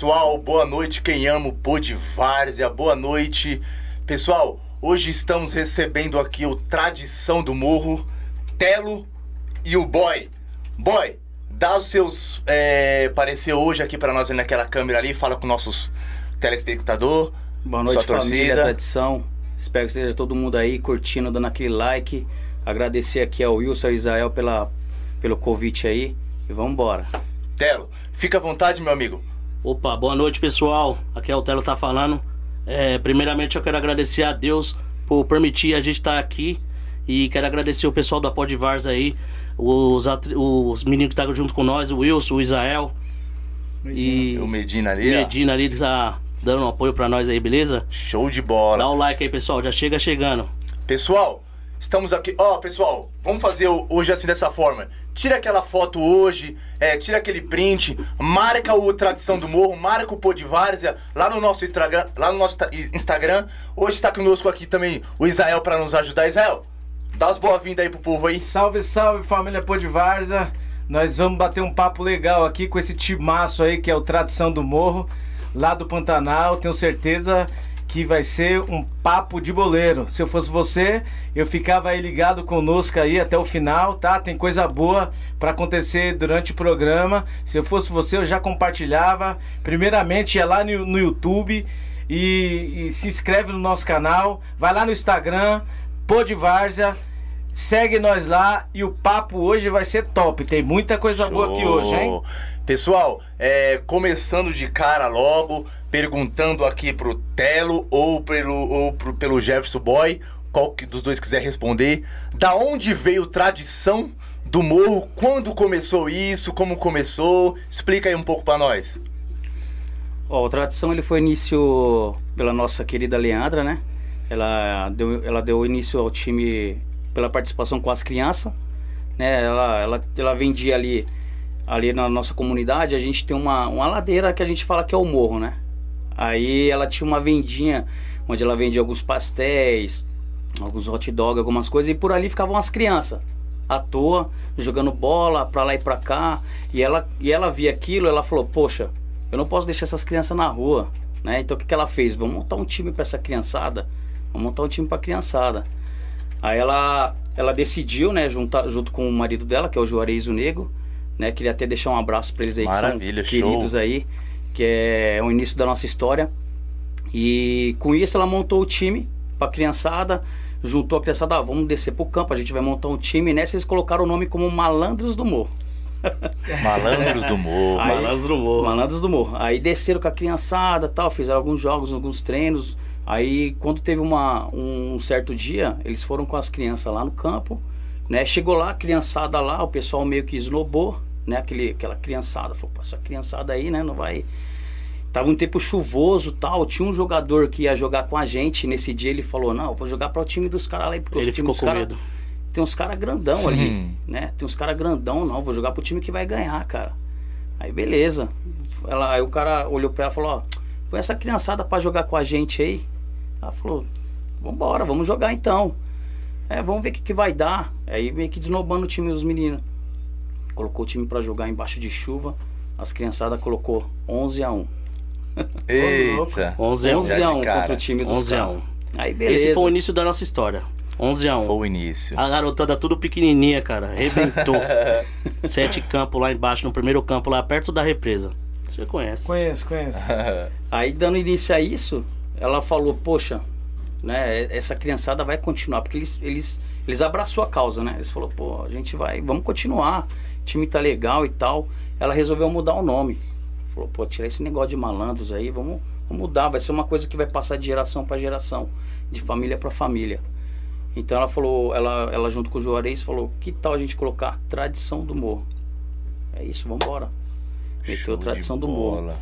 Pessoal. Boa noite, quem ama o Pô de Várzea. Boa noite. Pessoal, hoje estamos recebendo aqui o Tradição do Morro, Telo e o Boy. Boy, dá os seus é, parecer hoje aqui para nós naquela câmera ali, fala com nossos telespectadores. Boa noite, sua família, torcida. tradição. Espero que esteja todo mundo aí curtindo, dando aquele like. Agradecer aqui ao Wilson e ao Israel pela, pelo convite aí. E vamos embora. Telo, fica à vontade, meu amigo. Opa, boa noite pessoal. Aqui é o Telo tá falando. É, primeiramente eu quero agradecer a Deus por permitir a gente estar aqui. E quero agradecer o pessoal da Pod Vars aí, os, os meninos que estão junto com nós, o Wilson, o Israel. E O Medina ali, ó. Medina ali que tá dando um apoio pra nós aí, beleza? Show de bola. Dá o like aí, pessoal. Já chega chegando. Pessoal, estamos aqui. Ó, pessoal, vamos fazer hoje assim dessa forma. Tira aquela foto hoje, é, tira aquele print, marca o Tradição do Morro, marca o Pô de Várzea lá no nosso Instagram, lá no nosso ta- Instagram. Hoje está conosco aqui também o Israel para nos ajudar. Israel, dá as boas-vindas aí pro povo aí. Salve, salve família Podivarza. Nós vamos bater um papo legal aqui com esse timaço aí que é o Tradição do Morro, lá do Pantanal. Tenho certeza que vai ser um papo de boleiro. Se eu fosse você, eu ficava aí ligado conosco aí até o final, tá? Tem coisa boa pra acontecer durante o programa. Se eu fosse você, eu já compartilhava. Primeiramente, ia lá no, no YouTube e, e se inscreve no nosso canal. Vai lá no Instagram, Podivarza. Segue nós lá e o papo hoje vai ser top. Tem muita coisa boa aqui hoje, hein? Pessoal, é, começando de cara logo, perguntando aqui pro Telo ou pelo, ou pro- pelo Jefferson Boy, qual que dos dois quiser responder. Da onde veio tradição do morro? Quando começou isso? Como começou? Explica aí um pouco pra nós. Ó, o Tradição ele foi início pela nossa querida Leandra, né? Ela deu, ela deu início ao time pela participação com as crianças, né? Ela, ela, ela vendia ali, ali na nossa comunidade, a gente tem uma, uma ladeira que a gente fala que é o morro, né? Aí ela tinha uma vendinha onde ela vendia alguns pastéis, alguns hot dog, algumas coisas, e por ali ficavam as crianças à toa, jogando bola pra lá e pra cá. E ela, e ela via aquilo, ela falou: Poxa, eu não posso deixar essas crianças na rua, né? Então o que, que ela fez? Vamos montar um time pra essa criançada, vamos montar um time pra criançada. Aí ela, ela decidiu, né, juntar, junto com o marido dela, que é o Juarez o Nego, né? Queria até deixar um abraço pra eles aí, Maravilha, que são show. queridos aí, que é o início da nossa história. E com isso ela montou o time pra criançada, juntou a criançada, ah, vamos descer pro campo, a gente vai montar um time. E nessa eles colocaram o nome como Malandros do Morro. Malandros do morro. Aí- Malandros do Morro. Malandros do Morro. Aí desceram com a criançada tal, fizeram alguns jogos, alguns treinos. Aí quando teve uma, um certo dia, eles foram com as crianças lá no campo, né? Chegou lá, a criançada lá, o pessoal meio que esnobou, né? Aquele, aquela criançada, falou, pô, essa criançada aí, né, não vai... Tava um tempo chuvoso tal, tinha um jogador que ia jogar com a gente nesse dia, ele falou, não, eu vou jogar para o time dos caras lá, porque o Ele time ficou dos com cara- medo. tem uns caras grandão ali, Hum. né? Tem uns caras grandão, não, vou jogar pro time que vai ganhar, cara. Aí beleza. Ela, aí o cara olhou pra ela e falou, ó, põe essa criançada pra jogar com a gente aí. Ela falou, vambora, vamos jogar então. É, vamos ver o que, que vai dar. Aí meio que desnobando o time dos meninos. Colocou o time pra jogar embaixo de chuva. As criançadas colocou 11 a 1 Eita. 11 a 1. 11 Já a de 1 cara. contra o time dos 11 a caras. 1. Aí beleza. Esse foi o início da nossa história. 11 a 1. Foi o início. A garotada tudo pequenininha, cara. Arrebentou. Sete campos lá embaixo, no primeiro campo lá perto da represa. Você conhece. Conheço, conheço. Aí dando início a isso, ela falou, poxa, né, essa criançada vai continuar, porque eles, eles, eles abraçou a causa, né? Eles falou, pô, a gente vai, vamos continuar, o time tá legal e tal. Ela resolveu mudar o nome. Falou, pô, tirar esse negócio de malandros aí, vamos, vamos mudar, vai ser uma coisa que vai passar de geração para geração, de família para família. Então ela falou, ela, ela junto com o Juarez falou, que tal a gente colocar tradição do morro? É isso, vamos embora. Meteu tradição do morro.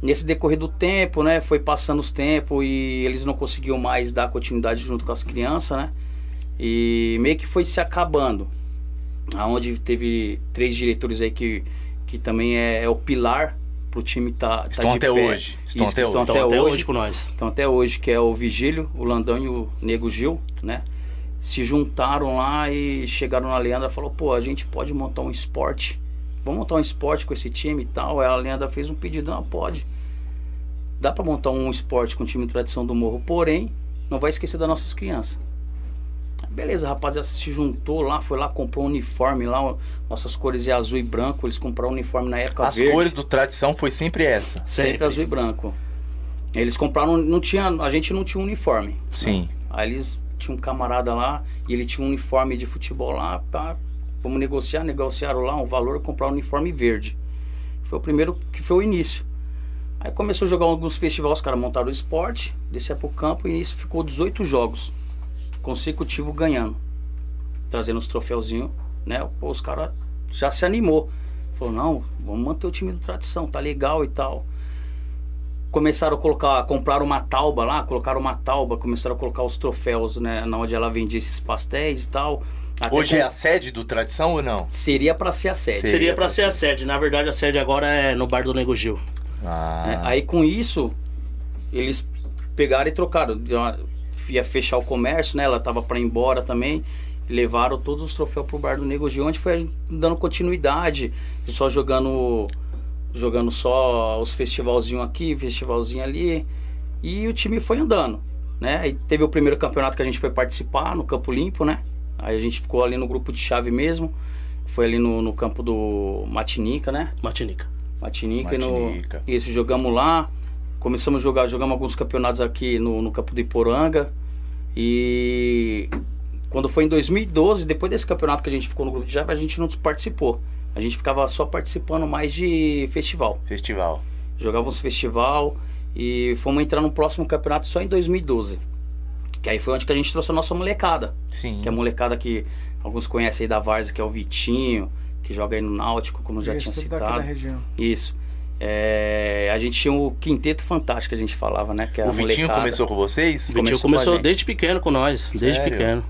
Nesse decorrer do tempo, né, foi passando os tempos e eles não conseguiam mais dar continuidade junto com as crianças, né? E meio que foi se acabando. Aonde teve três diretores aí que, que também é, é o pilar pro time tá, tá Estão de até pé. hoje. Estão Isso, até estão hoje. Até, até hoje. hoje com nós. Então até hoje, que é o Vigílio, o Landão e o Nego Gil, né? Se juntaram lá e chegaram na Leandra e falou, pô, a gente pode montar um esporte. vamos montar um esporte com esse time e tal. Aí a Leandra fez um pedido, não, pode. Dá pra montar um esporte com o time de tradição do morro, porém, não vai esquecer das nossas crianças. Beleza, rapaziada se juntou lá, foi lá, comprou um uniforme lá, nossas cores é azul e branco, eles compraram um uniforme na época As verde. cores do tradição foi sempre essa. Sempre, Sempre. azul e branco. Eles compraram, não tinha, a gente não tinha um uniforme. Sim. Aí eles tinham um camarada lá e ele tinha um uniforme de futebol lá, pá, vamos negociar, negociaram lá um valor, comprar um uniforme verde. Foi o primeiro que foi o início. Aí começou a jogar alguns festivais, os caras montaram o esporte, descia pro campo e nisso ficou 18 jogos consecutivos ganhando. Trazendo os troféuzinhos, né? Pô, os caras já se animou. Falou, não, vamos manter o time do tradição, tá legal e tal começaram a colocar, compraram uma tauba lá, colocaram uma tauba, começaram a colocar os troféus, né, na onde ela vendia esses pastéis e tal. Até Hoje com- é a sede do tradição ou não? seria pra ser a sede. Seria Seria pra pra ser a sede. Na verdade, a sede agora é no bar do Nego Gil. Ah. né? Aí com isso eles pegaram e trocaram, ia fechar o comércio, né? Ela tava pra ir embora também. Levaram todos os troféus pro bar do Nego Gil, onde foi dando continuidade, só jogando jogando só os festivalzinho aqui, festivalzinho ali. E o time foi andando, né? Aí teve o primeiro campeonato que a gente foi participar no Campo Limpo, né? Aí a gente ficou ali no grupo de chave mesmo. Foi ali no, no campo do Matinica, né? Martinica. Matinica, e Martinica. no Isso, jogamos lá. Começamos a jogar, jogamos alguns campeonatos aqui no, no campo do Iporanga. E quando foi em 2012, depois desse campeonato que a gente ficou no grupo de chave, a gente não participou. A gente ficava só participando mais de festival. Festival. Jogávamos festival e fomos entrar no próximo campeonato só em 2012. Que aí foi onde que a gente trouxe a nossa molecada. Sim. Que é a molecada que alguns conhecem aí da Varsa, que é o Vitinho, que joga aí no Náutico, como eu já Isso, tinha citado. da região. Isso. É, a gente tinha o quinteto fantástico, a gente falava, né? Que O Vitinho molecada. começou com vocês? O Vitinho Começou começou desde pequeno com nós, desde Sério? pequeno.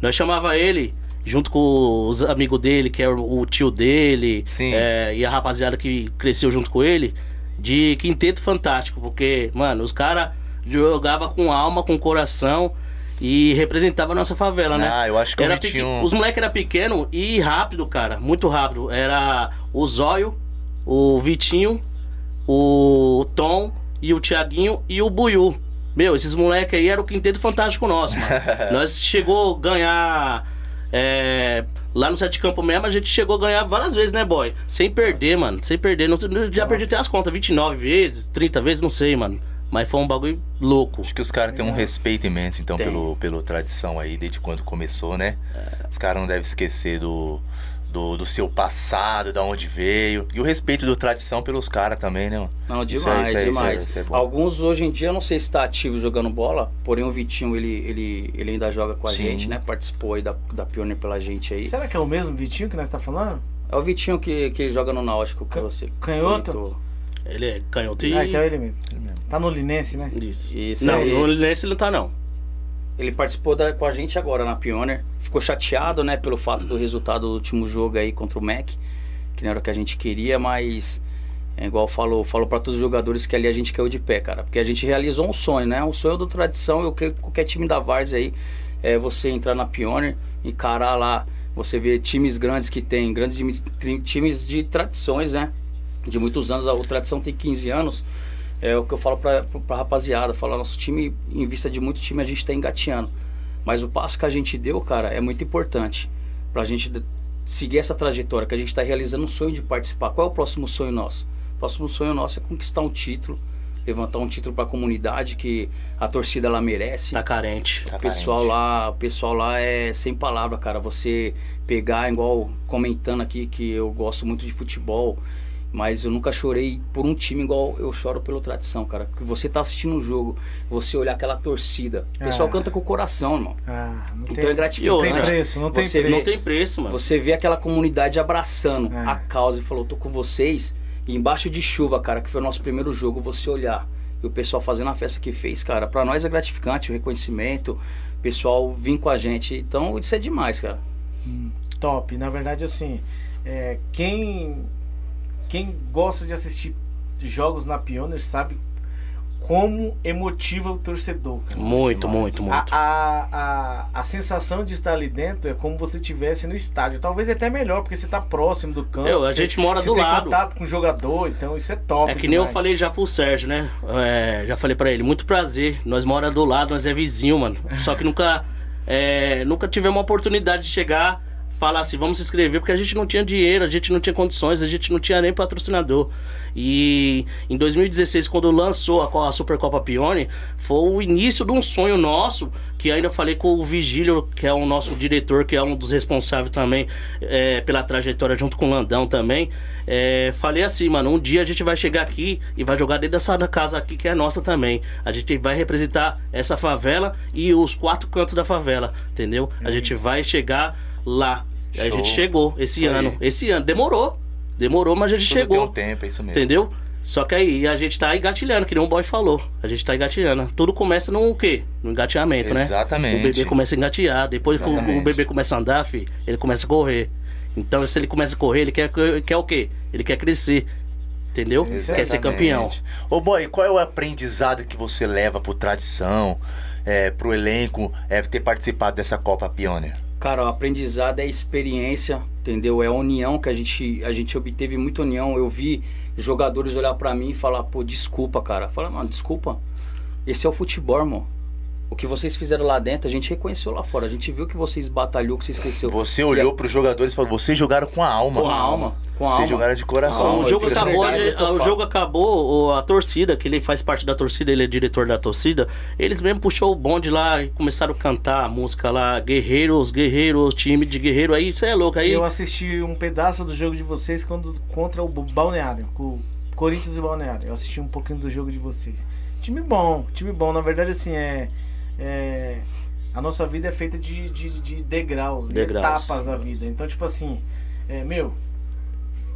Nós chamava ele, junto com os amigos dele, que é o o tio dele, é, e a rapaziada que cresceu junto com ele, de quinteto fantástico, porque, mano, os caras jogavam com alma, com coração e representava a nossa favela, né? Ah, eu acho que Era Vitinho- pequ- Os moleques eram pequenos e rápido, cara, muito rápido. Era o Zóio, o Vitinho, o Tom e o Tiaguinho e o Buiu. Meu, esses moleques aí eram o quinteto fantástico nosso, mano. Nós chegou a ganhar. é, lá no Sete Campo mesmo, a gente chegou a ganhar várias vezes, né, boy? Sem perder, mano. Sem perder. Não, já perdi até as contas, 29 vezes, 30 vezes, não sei, mano. Mas foi um bagulho louco. Acho que os caras têm um respeito imenso, então, Tem. pelo, pelo tradição aí, desde quando começou, né? Os caras não devem esquecer do, do, do seu passado, da onde veio. E o respeito do tradição pelos caras também, né? mano? Não, demais, isso aí, isso aí, demais. isso é bom. Alguns hoje em dia, eu não sei se está ativo jogando bola, porém o Vitinho, ele, ele, ele ainda joga com a Sim. gente, né? Participou aí da, da Pioneer pela gente aí. Será que é o mesmo Vitinho que nós tá falando? É o Vitinho que, que joga no Náutico que Ca- você canhoto? comentou. Ele é canhoto e. Ah, então é ele mesmo. Tá no Linense, né? Isso. Isso não, aí. no Linense ele não tá, não. Ele participou da- com a gente agora na Pioneer. Ficou chateado, né, pelo fato do resultado do último jogo aí contra o Mac, que não era o que a gente queria, mas é igual falou, falou para todos os jogadores que ali a gente caiu de pé, cara, porque a gente realizou um sonho, né? Um sonho do tradição, eu creio que qualquer time da Vars aí é você entrar na Pioneer, encarar lá, você vê times grandes que tem, grandes times de tradições, né? De muitos anos, a tradição tem 15 anos. É o que eu falo pra, pra rapaziada, falo, nosso time, em vista de muito time, a gente tá engateando. Mas o passo que a gente deu, cara, é muito importante. Pra gente de- seguir essa trajetória, que a gente tá realizando um sonho de participar. Qual é o próximo sonho nosso? O próximo sonho nosso é conquistar um título, levantar um título pra comunidade que a torcida lá merece. Tá carente. Tá O pessoal carente. lá, o pessoal lá é sem palavra, cara. Você pegar, igual comentando aqui que eu gosto muito de futebol, mas eu nunca chorei por um time igual eu choro pelo tradição, cara. Que você tá assistindo o jogo, você olhar aquela torcida. O pessoal Ah. canta com o coração, irmão. Ah, não Então tem, é não gratificante. tem preço, não tem Você preço. Não tem preço, mano. Você vê aquela comunidade abraçando É. a causa e falou, tô com vocês. E embaixo de chuva, cara, que foi o nosso primeiro jogo, você olhar e o pessoal fazendo a festa que fez, cara, pra nós é gratificante o reconhecimento, o pessoal vir com a gente. Então, isso é demais, cara. Top. Na verdade, assim, é, quem, quem gosta de assistir jogos na Pioneer sabe como emotiva o torcedor. Cara. Muito, muito, muito. A, a, a, a sensação de estar ali dentro é como você estivesse no estádio. Talvez até melhor, porque você está próximo do campo. Eu, a você- gente mora você do tem lado. contato com o jogador, então isso é top. É que nem eu demais. falei já pro Sérgio, né? É, já falei pra ele, muito prazer. Nós mora do lado, nós é vizinho, mano. Só que nunca, é, nunca tivemos uma oportunidade de chegar, falar assim, vamos se inscrever, porque a gente não tinha dinheiro, a gente não tinha condições, a gente não tinha nem patrocinador. E em 2016, quando lançou a, a Supercopa Pione, foi o início de um sonho nosso, que ainda falei com o Vigílio, que é o nosso diretor, que é um dos responsáveis também é, pela trajetória, junto com o Landão também. É, falei assim, mano, um dia a gente vai chegar aqui e vai jogar dentro dessa casa aqui, que é nossa também. A gente vai representar essa favela e os quatro cantos da favela, entendeu? A gente vai chegar lá. A Show. gente chegou esse ano. Esse ano. Demorou. Demorou, mas a gente Tudo chegou. um tempo, é isso mesmo. Entendeu? Só que aí a gente tá engatilhando, que nem o boy falou. A gente tá engatilhando. Tudo começa no quê? No engateamento, né? Exatamente. O bebê começa a engatear. Depois que o- o Exatamente. bebê começa a andar, filho, ele começa a correr. Então, se ele começa a correr, ele quer, quer o quê? Ele quer crescer. Entendeu? Quer ser Exatamente. campeão. Ô boy, qual é o aprendizado que você leva pro tradição, é, pro elenco, é, ter participado dessa Copa Pioneer? Cara, o aprendizado é experiência, entendeu? É a união que a gente, a gente obteve muita união. Eu vi jogadores olhar pra mim e falar, pô, desculpa, cara. Fala, mano, desculpa. Esse é o futebol, irmão. O que vocês fizeram lá dentro, a gente reconheceu lá fora. A gente viu que vocês batalhou, que vocês cresceu. Você olhou pros jogadores e falou, vocês jogaram com a alma. Com a alma, com a Vocês alma. jogaram de coração. Calma, o jogo acabou, verdade, a- é o o jogo acabou, o- a torcida, que ele faz parte da torcida, ele é diretor da torcida, eles mesmo puxou o bonde lá e começaram a cantar a música lá, Guerreiros, Guerreiros, time de guerreiro, aí você é louco, aí Eu assisti um pedaço do jogo de vocês quando, contra o Balneário, com o Corinthians e Balneário. Eu assisti um pouquinho do jogo de vocês. Time bom, time bom. Na verdade, assim, é. É- a nossa vida é feita de, de, de degraus, de Degraus. etapas da vida. Então, tipo assim, é, meu,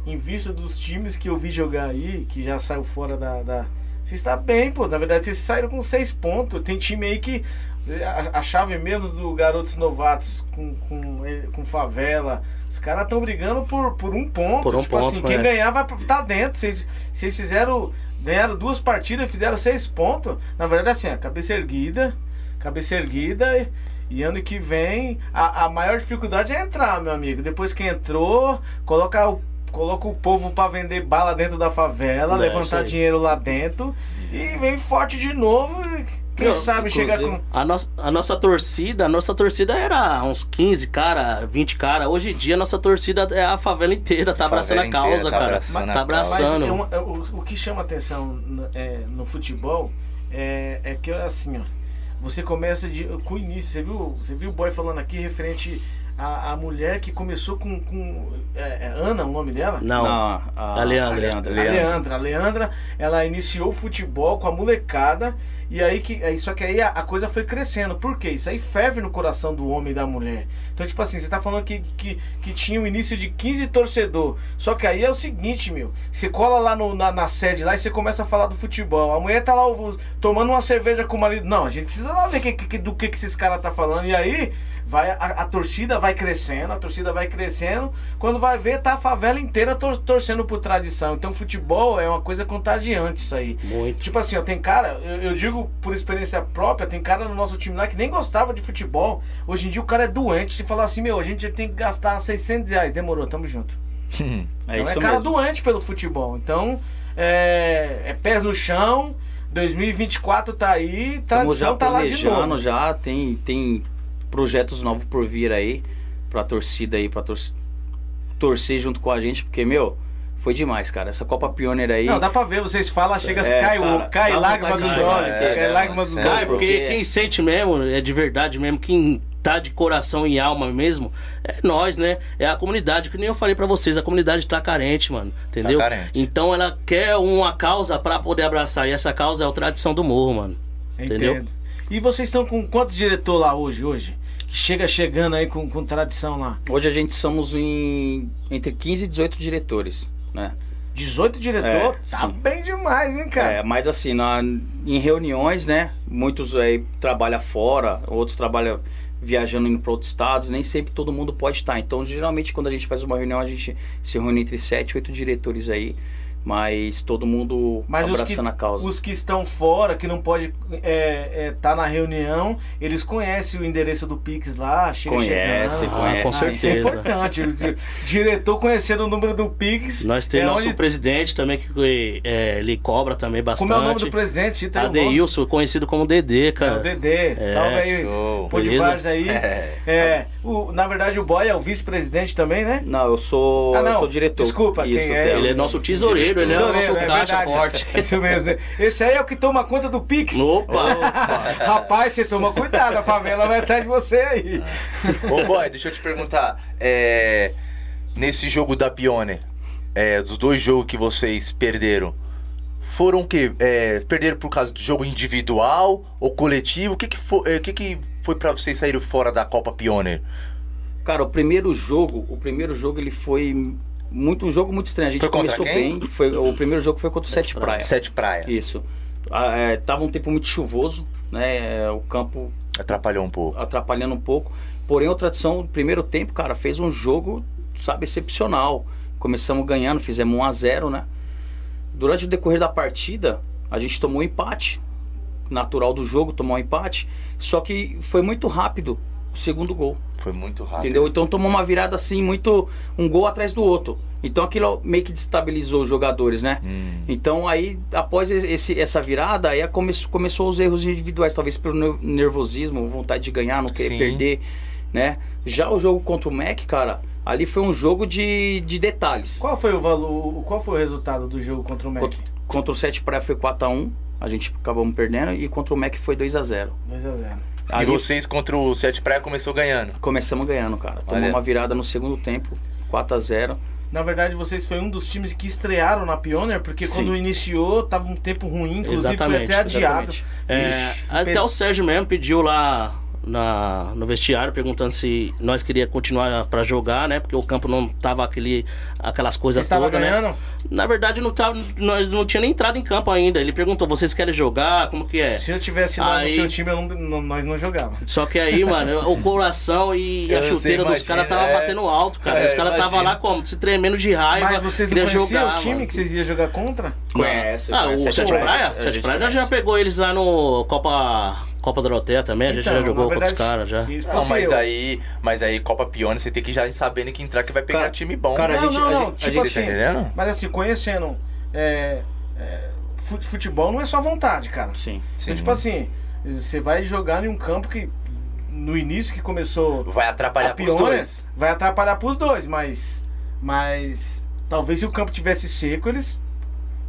em vista dos times que eu vi jogar aí, que já saiu fora da. da você está bem, pô. Na verdade, vocês saíram com seis pontos. Tem time aí que. A, a chave menos do Garotos Novatos com, com, eh, com favela. Os caras estão brigando por, por um ponto. Por um tipo ponto, assim, quem é. ganhar vai estar dentro. Vocês, vocês fizeram. Ganharam duas partidas, fizeram seis pontos. Na verdade, assim, a cabeça erguida. Cabeça erguida. E, e ano que vem, a, a maior dificuldade é entrar, meu amigo. Depois que entrou, coloca o, coloca o povo pra vender bala dentro da favela, É, levantar dinheiro lá dentro e vem forte de novo. Quem Não, sabe chegar com. A, nossa a nossa torcida, a nossa torcida era uns 15 cara, 20 cara. Hoje em dia a nossa torcida é a favela inteira, tá abraçando a favela inteira causa, tá cara. abraçando a tá causa. Mas abraçando. é uma- é o, o que chama atenção no, é, no futebol é, é que assim, ó. Você começa de, com o início. Você viu, você viu o boy falando aqui referente à, à mulher que começou com. com é, é Ana, o nome dela? Não, a, a Leandra. A Leandra. A Leandra, ela iniciou o futebol com a molecada. E aí que. Aí, só que aí a, a coisa foi crescendo. Por quê? Isso aí ferve no coração do homem e da mulher. Então, tipo assim, você tá falando que, que, que tinha um início de 15 torcedor. Só que aí é o seguinte, meu. Você cola lá no- na, na sede lá e você começa a falar do futebol. A mulher tá lá o- tomando uma cerveja com o marido. Não, a gente precisa lá ver que, que- do que, que esses caras tá falando. E aí vai a, a torcida vai crescendo, a torcida vai crescendo. Quando vai ver, tá a favela inteira tor- torcendo por tradição. Então, futebol é uma coisa contagiante isso aí. Muito. Tipo assim, ó, tem cara, eu, eu digo por experiência própria, tem cara no nosso time lá que nem gostava de futebol. Hoje em dia o cara é doente de falar assim, meu, a gente tem que gastar 600 reais. Demorou, tamo junto. É então isso é cara mesmo. doente pelo futebol. Então, é, é pés no chão, 2024 tá aí, tradição tá lá de novo. já tem, tem projetos novos por vir aí, pra torcida aí, pra tor torcer junto com a gente, porque, meu, foi demais, cara. Essa Copa Pioneer aí. Não, dá pra ver, vocês falam, chega, É, cai, o- cara, cai lágrima dos olhos, é, cai é, lágrima dos olhos. porque porque- quem sente mesmo, é de verdade mesmo, quem tá de coração e alma mesmo, é nós, né? É a comunidade, que nem eu falei pra vocês, a comunidade tá carente, mano. Entendeu? carente. Então ela quer uma causa pra poder abraçar. E essa causa é o tradição do morro, mano. Entendeu? Entendo. E vocês estão com quantos diretor lá hoje, hoje? Que chega chegando aí com, com tradição lá. Hoje a gente somos em entre 15 e 18 diretores, né? 18 diretor? É, tá sim. bem demais, hein, cara? É, mas assim, na, em reuniões, né? Muitos aí trabalham fora, outros trabalham viajando indo para outros estados, nem sempre todo mundo pode estar. Então, geralmente, quando a gente faz uma reunião, a gente se reúne entre 7 e 8 diretores aí mas todo mundo Mas os que, abraçando a causa. os que estão fora, que não pode estar é, tá na reunião, eles conhecem o endereço do Pix lá, chega Conhece, chegando. conhece. com Ah, Isso é certeza. importante. O di- diretor conhecendo o número do Pix. Nós temos é nosso onde- presidente também, que é, ele cobra também bastante. Como é o nome do presidente? Cita. Adeilson, conhecido como Dedê, É, cara. o Dedê. Salve aí. Pô de aí. É. É, o, na verdade, o Boy é o vice-presidente também, né? Não, eu sou, Ah, não. eu sou diretor. Desculpa, Isso, quem é? Ele é nosso tesoureiro, ele é o nosso Tesoureiro, é caixa verdade. forte. Isso mesmo. Esse aí é o que toma conta do Pix. Opa! Rapaz, você toma cuidado, a favela vai atrás de você aí. Ô, boy, deixa eu te perguntar. É, nesse jogo da Pione, é, dos dois jogos que vocês perderam, foram o quê? É, perderam por causa do jogo individual ou coletivo? O que, que, foi, é, que, que foi pra vocês saírem fora da Copa Pioneer? Cara, o primeiro jogo, o primeiro jogo ele foi muito um jogo muito estranho. A gente Foi começou bem. Foi, o primeiro jogo foi contra o Sete Praia. Sete Praia. Isso. Ah, é, tava um tempo muito chuvoso, né? é, O campo Atrapalhou um pouco. atrapalhando um pouco. Porém, o Tradição, no primeiro tempo, cara, fez um jogo, sabe, excepcional. Começamos ganhando, fizemos 1 a 0 né? Durante o decorrer da partida, a gente tomou um empate. Natural do jogo, tomou um empate. Só que foi muito rápido o segundo gol. Foi muito rápido. Entendeu? Então tomou uma virada assim, muito. um gol atrás do outro. Então aquilo meio que destabilizou os jogadores, né? Hum. Então aí, após esse, essa virada, aí come, começou os erros individuais, talvez pelo ner- nervosismo, vontade de ganhar, não querer Sim. perder, né? Já o jogo contra o Mac, cara, ali foi um jogo de, de detalhes. Qual foi o valor, qual foi o resultado do jogo contra o Mac? Contra, contra o 7 Praia foi 4x1, a gente acabamos perdendo, e contra o Mac foi 2x0. 2x0. E Ali vocês contra o Sete Praia começou ganhando. começamos ganhando, cara. Tomou uma virada no segundo tempo, 4x0. Na verdade, vocês foi um dos times que estrearam na Pioneer, porque Sim. quando iniciou, tava um tempo ruim, inclusive Exatamente, foi até adiado. É, Ixi, até o Sérgio mesmo pediu lá na, no vestiário perguntando se nós queria continuar pra jogar, né? Porque o campo não tava aquele, aquelas Você coisas estava todas, né? Na verdade, não tava, nós não tinha nem entrado em campo ainda. Ele perguntou: vocês querem jogar? Como que é? Se eu tivesse lá Aí- no seu time, eu não- não- nós não jogávamos. Só que aí, mano, o coração e a Eu sei, chuteira dos imagina, caras tava é. batendo alto, cara. É, Os caras tava lá como? Se tremendo de raiva. Mas vocês não conheciam jogar, o time mano. que vocês iam jogar contra? Conhece, Ah, o conhece. Sete Praia, Praia? a Sete Praia já pegou eles lá no Copa, Copa Doroteia também. A gente Então, já na jogou com os verdade, caras já. se Não, mas eu- aí, mas aí Copa Pioneer você tem que já sabendo que entrar que vai pegar Cara, time bom. cara, a gente- não, a não. gente- a tipo gente- assim, tá entendendo? mas assim, conhecendo é, é, fut- futebol não é só vontade, cara. Sim. Sim. Então, tipo assim, você vai jogar em um campo que no início que começou Vai atrapalhar a pros Pioneer, dois. vai atrapalhar pros dois, mas mas talvez se o campo tivesse seco, eles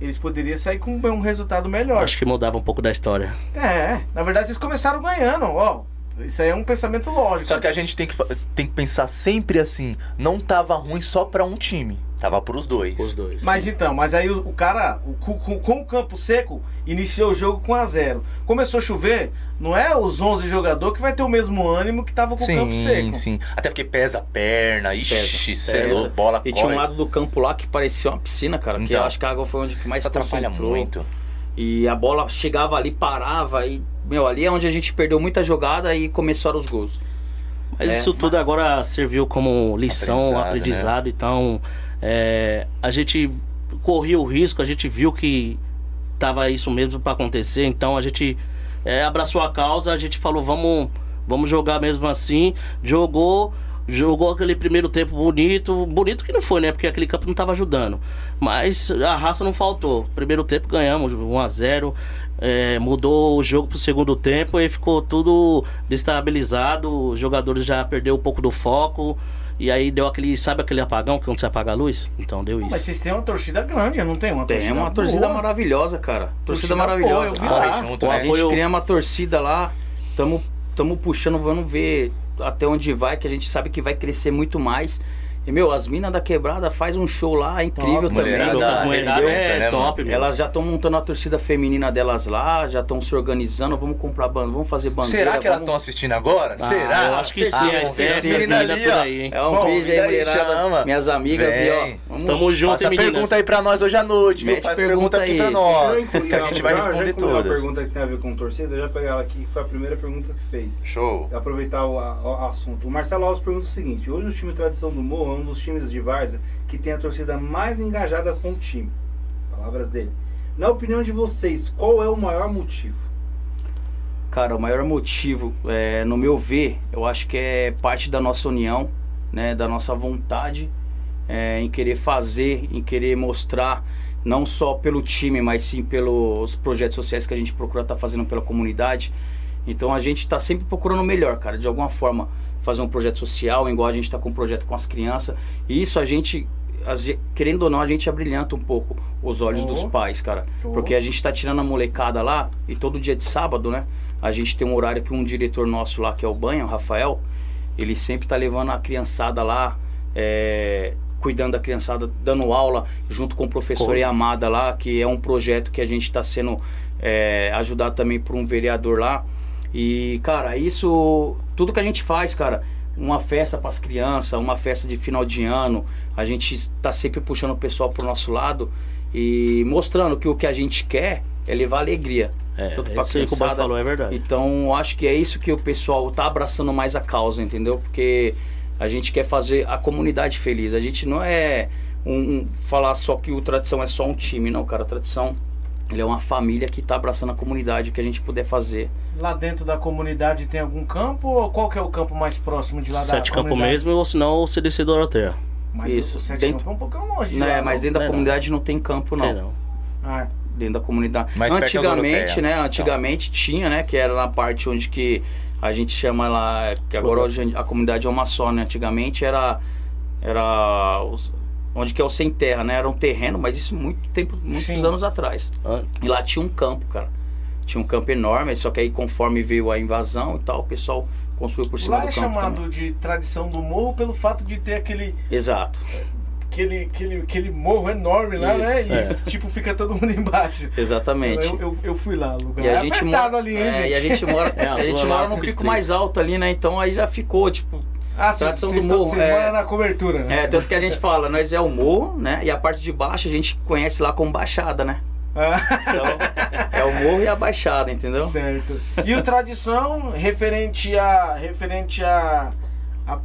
eles poderiam sair com um resultado melhor. Acho que mudava um pouco da história. É, na verdade vocês começaram ganhando, ó. Isso aí é um pensamento lógico. Só que a gente tem que, tem que pensar sempre assim, não tava ruim só pra um time, tava pros dois. Os dois. Mas então, mas aí o, o cara, o, com, com- o campo seco, iniciou o jogo com 1 a 0 Começou a chover, não é os 11 jogadores que vai ter o mesmo ânimo que tava com o campo Sim, seco. sim. Até porque pesa a perna, ixi, cê é bola E tinha um corre. lado do campo lá que parecia uma piscina, cara. que Então. eu acho que a água foi onde que mais atrapalha muito. E a bola chegava ali, parava e, meu, ali é onde a gente perdeu muita jogada e começaram os gols. Mas É, isso tudo agora serviu como lição, Aprendizado, aprendizado. Então, é, a gente corria o risco, a gente viu que tava isso mesmo para acontecer. Então, a gente é, abraçou a causa, a gente falou, vamos, vamos jogar mesmo assim. Jogou, jogou aquele primeiro tempo bonito. Bonito que não foi, né? Porque aquele campo não tava ajudando. Mas a raça não faltou. Primeiro tempo ganhamos 1 a 0 é, mudou o jogo pro segundo tempo e ficou tudo destabilizado. Os jogadores já perderam um pouco do foco. E aí deu aquele, sabe aquele apagão quando você apaga a luz? Então deu Mas isso. vocês têm uma torcida grande, não tem uma Tem torcida uma torcida boa. maravilhosa, cara. Torcida, Torcida boa, maravilhosa. eu vi Corre lá. junto, né? a gente Apoio- cria uma torcida lá, tamo, tamo puxando, vamos ver até onde vai, que a gente sabe que vai crescer muito mais. E, meu, as minas da quebrada faz um show lá, incrível Top, também. mulherada As mulheradas é né, top, mano? Elas já estão montando a torcida feminina delas lá, já estão se organizando, vamos comprar banda, vamos fazer bandeira. Será que elas vamos- estão assistindo agora? Ah, Será? Eu acho que sim, Ah, é por ó. aí, hein? É um Bom, beijo aí, mulherada. Minhas amigas Vem. e ó. Vamos, Tamo junto, Faça meninas? pergunta aí pra nós hoje à noite, viu? Mete Faz pergunta pergunta aqui pra nós, que a gente vai responder incluí uma todas. pergunta que tem a ver com torcida, eu já pegar ela aqui, que foi a primeira pergunta que fez. Show. Aproveitar o assunto. O Marcelo Alves pergunta o seguinte: hoje o time Tradição do Morro um dos times de Várzea que tem a torcida mais engajada com o time. Palavras dele. Na opinião de vocês, qual é o maior motivo? Cara, o maior motivo, é, no meu ver, eu acho que é parte da nossa união, né, da nossa vontade é, em querer fazer, em querer mostrar, não só pelo time, mas sim pelos projetos sociais que a gente procura estar fazendo pela comunidade. Então a gente está sempre procurando o melhor, cara, de alguma forma fazer um projeto social, igual a gente está com um projeto com as crianças. E isso a gente, querendo ou não, a gente abrilhanta um pouco os olhos Oh. dos pais, cara. Oh. Porque a gente está tirando a molecada lá e todo dia de sábado, né? A gente tem um horário que um diretor nosso lá, que é o Banho, o Rafael, ele sempre tá levando a criançada lá, é, cuidando da criançada, dando aula junto com o professor Pô. Yamada lá, que é um projeto que a gente está sendo é, ajudado também por um vereador lá. E, cara, isso, tudo que a gente faz, cara, uma festa para as crianças, uma festa de final de ano, a gente está sempre puxando o pessoal pro nosso lado e mostrando que o que a gente quer é levar alegria. É, tanto pra isso aí que o criançada. falou é verdade. Então, acho que é isso que o pessoal tá abraçando mais a causa, entendeu? Porque a gente quer fazer a comunidade feliz. A gente não é um, um- falar só que o tradição é só um time, não, cara. A tradição ele é uma família que tá abraçando a comunidade, o que a gente puder fazer. Lá dentro da comunidade tem algum campo ou qual que é o campo mais próximo de lá da Sete Campo comunidade? mesmo, ou senão o CDC do Doroteia. Mas Isso, o Sete dentro- Campo é um pouquinho longe Né? lá, Mas não? dentro da Não é não. comunidade não tem campo, não. Sei não. Ah, dentro da comunidade. Mais da antigamente, né? Antigamente tinha, né? Que era na parte onde que a gente chama lá, que agora hoje a comunidade é uma só, né? Antigamente era era os- onde que é o sem terra, né? Era um terreno, mas isso muito tempo, muitos Sim. anos atrás. Ah, E lá tinha um campo, cara. Tinha um campo enorme, só que aí conforme veio a invasão e tal, o pessoal construiu por cima lá do é campo chamado também. de tradição do morro pelo fato de ter aquele, Exato. aquele, aquele, aquele morro enorme lá, Isso, né? E é. tipo, fica todo mundo embaixo. Exatamente. Eu, eu, eu fui lá, o lugar E a é gente apertado mora, ali, hein, é, gente? e a gente mora, É, a gente mora no pico mais alto ali, né? Então aí já ficou, tipo, Ah, vocês Tradição vocês do estão- morro, vocês é. moram na cobertura, né? É, tanto que a gente fala, nós é o morro, né? E a parte de baixo a gente conhece lá como baixada, né? Ah, Então, é o morro e a baixada, entendeu? certo. E o tradição referente a referente a,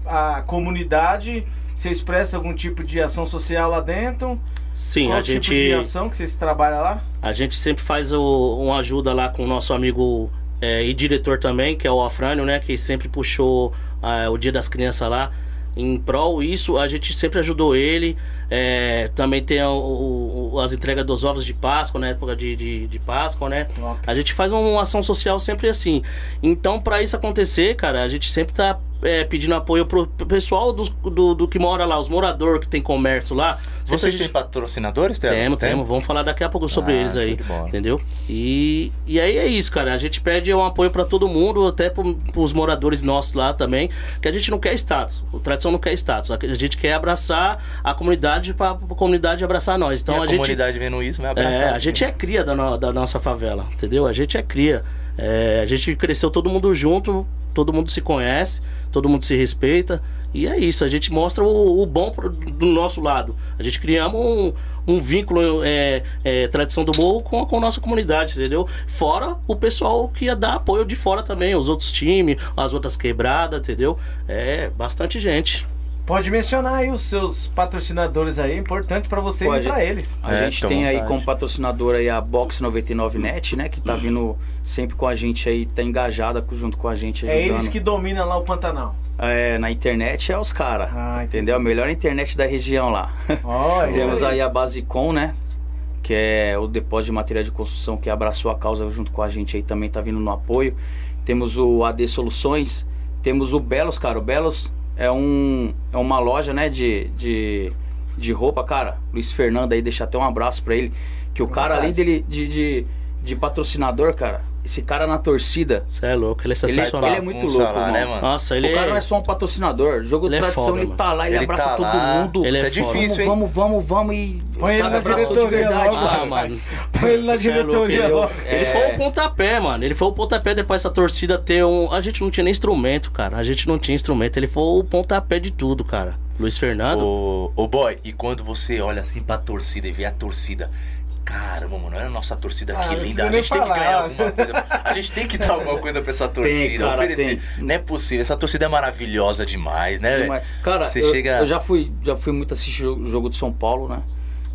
a, a comunidade, você expressa algum tipo de ação social lá dentro? Sim, Qual a tipo gente, de ação que vocês trabalham lá? a gente sempre faz o, uma ajuda lá com o nosso amigo é, e diretor também, que é o Afrânio, né? Que sempre puxou ah, o Dia das Crianças lá. Em prol isso, a gente sempre ajudou ele. É, também tem o- o- as entregas dos ovos de Páscoa, na época de, de, de Páscoa, né? A gente faz uma ação social sempre assim. Então, pra isso acontecer, cara, a gente sempre tá é, pedindo apoio pro pessoal dos- do, do que mora lá, os moradores que tem comércio lá. A Vocês gente- têm patrocinadores, Telo? temos, Tem? temos. Vamos falar daqui a pouco sobre Ah, eles aí. Entendeu? E, e aí é isso, cara. A gente pede um apoio pra todo mundo, até pro, pros moradores nossos lá também. Que a gente não quer status. O tradição não quer status. A gente quer abraçar a comunidade pra, pra comunidade abraçar nós. Então e a, a, gente. comunidade vendo isso vai abraçar. É, a gente é cria da, no- da nossa favela, entendeu? A gente é cria. É, a gente cresceu todo mundo junto, todo mundo se conhece, todo mundo se respeita. E é isso, a gente mostra o, o bom pro- do nosso lado. A gente criamos um, um vínculo, é, é, tradição do morro com, com a nossa comunidade, entendeu? Fora o pessoal que ia dar apoio de fora também, os outros times, as outras quebradas, entendeu? É bastante gente. Pode mencionar aí os seus patrocinadores aí, é importante pra você Pode. e pra eles. A É, gente tem aí vontade. como patrocinador aí a Box 99net, né? Que tá vindo sempre com a gente aí, tá engajada junto com a gente É ajudando. eles que dominam lá o Pantanal. É, na internet é os caras, Ah, entendeu? A melhor internet da região lá. É isso Temos aí. aí a Basicom, né? Que é o depósito de material de construção que abraçou a causa junto com a gente aí também tá vindo no apoio. Temos o AD Soluções, temos o Belos, cara. O Belos é, um, é uma loja, né, de, de, de roupa, cara. Luiz Fernando aí, deixa até um abraço pra ele. Que o cara, além dele de, de, de patrocinador, cara, esse cara na torcida, Você é louco, ele é ele, é- sensacional. ele é muito Um louco, salário, né, mano? Nossa, ele o cara é. não é só um patrocinador. Jogo Ele de é tradição, foda, ele tá lá, ele, Ele abraça tá todo lá, mundo. ele é é difícil, hein? Vamos, vamos, vamos e. Põe ele na de diretoria verdade, logo. Ah, mano. Põe ele na Cê é louco, diretoria ele, logo. ele É. foi o pontapé, mano. Ele foi o pontapé depois essa torcida ter um. A gente não tinha nem instrumento, cara. A gente não tinha instrumento. Ele foi o pontapé de tudo, cara. Luiz Fernando. Ô, ô boy, e quando você olha assim pra torcida e vê a torcida. Caramba, mano, olha a nossa torcida Ah, aqui não linda. A gente tem que falar. ganhar alguma coisa. A gente tem que dar alguma coisa pra essa torcida. cara, oferecer. tem. Não é possível. Essa torcida é maravilhosa demais, né? Demais. Cara, Você eu, chega- eu já fui, já fui muito assistir o jogo de São Paulo, né?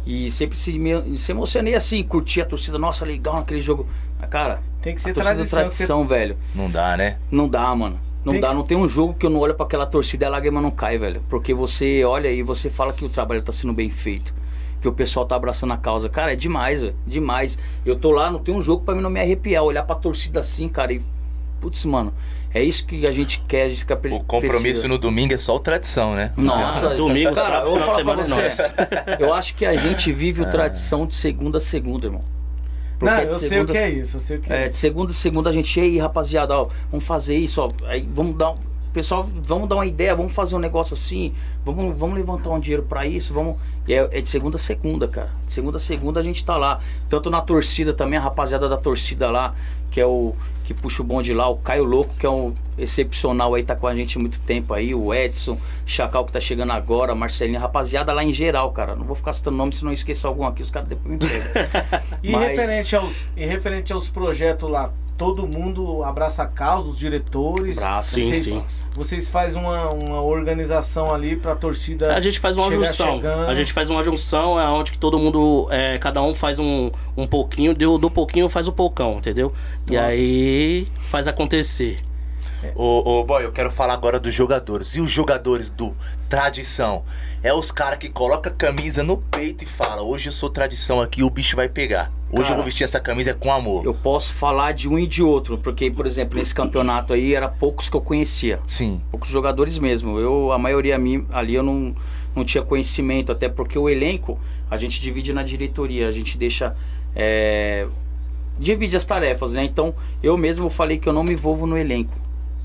E sempre se, me, se emocionei assim, curti a torcida, nossa, legal naquele jogo. Mas, cara, Tem que ser a torcida tradição. é tradição, velho. Não dá, né? Não dá, mano. Não Tem dá, que- não tem um jogo que eu não olho pra aquela torcida e a lágrima não cai, velho. Porque você olha e você fala que o trabalho tá sendo bem feito. Que o pessoal tá abraçando a causa. Cara, é demais, velho. Demais. Eu tô lá, não tem um jogo pra mim não me arrepiar. Olhar pra torcida assim, cara, e. Putz, mano. É isso que a gente quer, a gente quer O compromisso no domingo é só o tradição, né? Nossa, Ah, domingo, cara, sábado, final de semana é você. Eu acho que a gente vive o tradição de segunda a segunda, irmão. Não, Porque eu de sei o segunda- que é isso, eu sei o que é, é, de segunda a segunda a gente, ei, rapaziada, ó, vamos fazer isso, ó. Aí vamos dar. um- Pessoal, vamos dar uma ideia, vamos fazer um negócio assim, vamos, vamos levantar um dinheiro pra isso, vamos. É, é de segunda a segunda, cara. De segunda a segunda a gente tá lá. Tanto na torcida também, a rapaziada da torcida lá, que é o. que puxa o bonde lá, o Caio Louco, que é um excepcional aí, tá com a gente há muito tempo aí, o Edson, Chacal que tá chegando agora, Marcelinho, rapaziada lá em geral, cara. Não vou ficar citando nome se não esquecer algum aqui, os caras depois me pegam. E, Mas- referente aos, e referente aos projetos lá, todo mundo abraça a causa, os diretores. Abraça, Sim, vocês, sim. Vocês fazem uma, uma organização ali pra torcida. A gente faz uma junção. chegando. A gente faz uma junção, é onde que todo mundo, é, cada um faz um, um pouquinho, deu do pouquinho faz o poucão, entendeu? E aí faz acontecer. Ô, ô, boy, eu quero falar agora dos jogadores. E os jogadores do tradição? É os caras que colocam a camisa no peito e falam: Hoje eu sou tradição aqui, o bicho vai pegar. Hoje Cara, eu vou vestir essa camisa com amor. Eu posso falar de um e de outro, porque, por exemplo, nesse campeonato aí, era poucos que eu conhecia. Sim. Poucos jogadores mesmo. Eu, a maioria ali eu não, não tinha conhecimento, até porque o elenco a gente divide na diretoria, a gente deixa. é, divide as tarefas, né? Então eu mesmo falei que eu não me envolvo no elenco.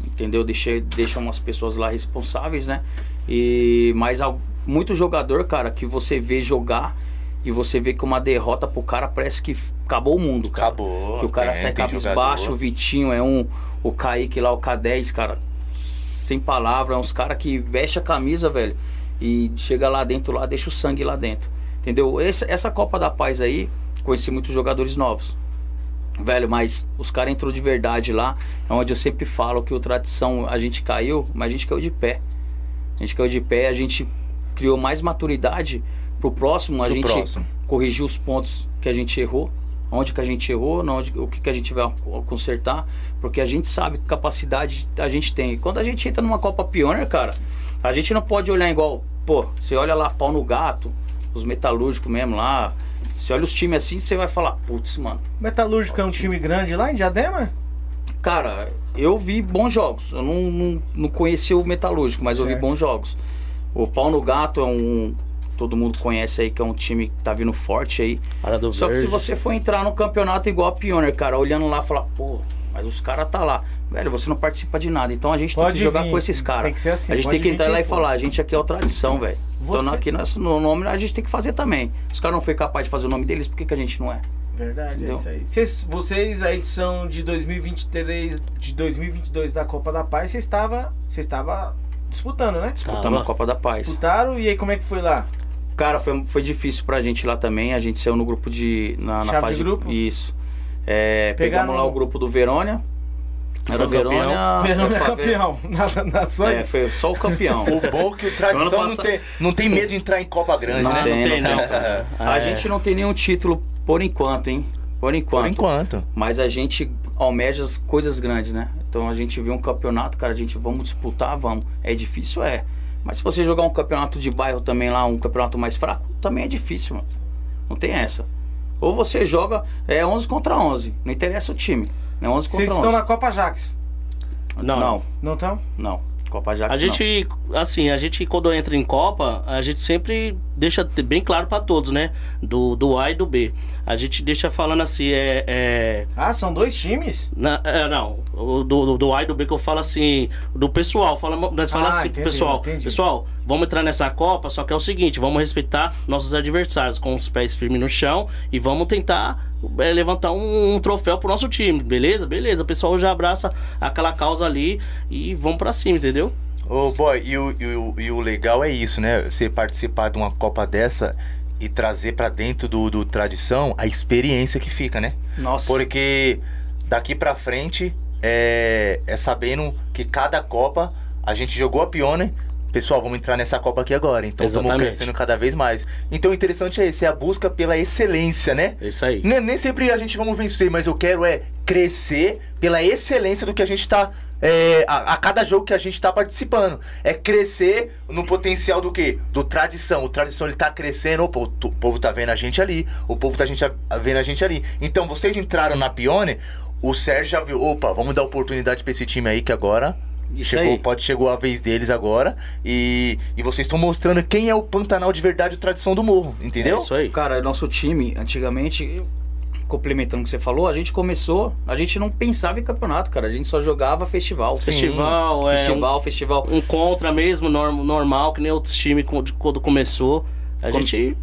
Entendeu? Deixei, deixa umas pessoas lá responsáveis, né? E mas al- muito jogador, cara, que você vê jogar e você vê que uma derrota pro cara parece que acabou o mundo, cara. Acabou. Que o cara Tem- sai cabisbaixo, o Vitinho é um. O Kaique lá, o K10, cara. Sem palavra, é uns caras que veste a camisa, velho. E chega lá dentro, lá, deixa o sangue lá dentro. Entendeu? Essa, essa Copa da Paz aí, conheci muitos jogadores novos. Velho, mas os caras entrou de verdade lá. É onde eu sempre falo que o tradição a gente caiu, mas a gente caiu de pé. A gente caiu de pé, a gente criou mais maturidade pro próximo, a Pro gente próximo. corrigiu os pontos que a gente errou, onde que a gente errou, onde, o que, que a gente vai consertar, porque a gente sabe que capacidade a gente tem. E Quando a gente entra numa Copa Pioneer, cara, a gente não pode olhar igual, pô, você olha lá pau no gato, os metalúrgicos mesmo lá, você olha os times assim, você vai falar, putz, mano. Metalúrgico é um time grande lá em Diadema? Cara, eu vi bons jogos. Eu não, não, não conheci o Metalúrgico, mas eu vi Certo. bons jogos. O Pau no Gato é um. Todo mundo conhece aí que é um time que tá vindo forte aí. Só que se Verde. você for entrar no campeonato igual a Pioneer, cara, olhando lá, falar, pô, mas os caras tá lá. Velho, você não participa de nada. Então a gente tem Pode que jogar vir. com esses caras. Tem que ser assim, A gente tem que entrar lá e for. falar, a gente aqui é o tradição, velho. Você- Então aqui nós, no nome a gente tem que fazer também. Os caras não foi capaz de fazer o nome deles, por que, que a gente não é? Verdade, é Entendeu? isso aí. Vocês, vocês, a edição de 2023, de 2022 da Copa da Paz, você estava, você estava disputando, né? Disputamos Tava. a Copa da Paz. Disputaram e aí como é que foi lá? Cara, foi, foi difícil pra gente lá também. A gente saiu no grupo de. Na, na fase de grupo? Isso. É, pegamos lá o grupo do Verônia. Era Foi Verônia. é Favela. campeão na, na sua É, foi só o campeão. O bom é que o tradição Ano não tem, não tem medo de entrar em Copa Grande, Não né? tem, não tem, não a é. gente não tem nenhum título por enquanto, hein? Por enquanto. Por enquanto. Mas a gente almeja as coisas grandes, né? Então a gente vê um campeonato, cara, a gente vamos disputar, vamos. É difícil, é. Mas se você jogar um campeonato de bairro também lá, um campeonato mais fraco, também é difícil, mano. Não tem essa. Ou você joga é 11 contra 11, não interessa o time. É 11 contra Vocês 11. estão na Copa Jax, Não, Não, não estão? não. Copa Jax A gente, assim, a gente quando entra em Copa, a gente sempre deixa bem claro pra todos, né? Do, do A e do B. A gente deixa falando assim, é. é Ah, são dois times? na- é, não, do, do, do A e do B que eu falo assim, do pessoal, fala, nós falamos Ah, assim entendi, pessoal, entendi. pessoal, vamos entrar nessa Copa, só que é o seguinte, vamos respeitar nossos adversários com os pés firmes no chão e vamos tentar é, levantar um, um troféu pro nosso time, beleza? Beleza, o pessoal já abraça aquela causa ali e vamos pra cima, entendeu? Ô, boy, e o, e, o, e o legal é isso, né? Você participar de uma Copa dessa e trazer pra dentro do, do tradição a experiência que fica, né? Nossa. Porque daqui pra frente é, é sabendo que cada Copa a gente jogou a Pione, pessoal, vamos entrar nessa Copa aqui agora. Então estamos crescendo cada vez mais. Então o interessante é esse, é a busca pela excelência, né? Isso aí. Nem, nem sempre a gente vamos vencer, mas eu quero é crescer pela excelência do que a gente tá. É, a, a cada jogo que a gente tá participando. É crescer no potencial do quê? Do tradição. O tradição ele tá crescendo, opa, o, tu- o povo tá vendo a gente ali, o povo tá gente, a- vendo a gente ali. Então vocês entraram na Pione, o Sérgio já viu, opa, vamos dar oportunidade pra esse time aí que agora. Isso chegou, aí. pode chegou a vez deles agora e, e vocês estão mostrando quem é o Pantanal de verdade, o tradição do morro, entendeu? É isso aí. Cara, nosso time, antigamente, complementando o que você falou, a gente começou, a gente não pensava em campeonato, cara. A gente só jogava festival. Festival, é. Festival, festival. Um, um contra mesmo, norm- normal, que nem outros times quando começou. A gente.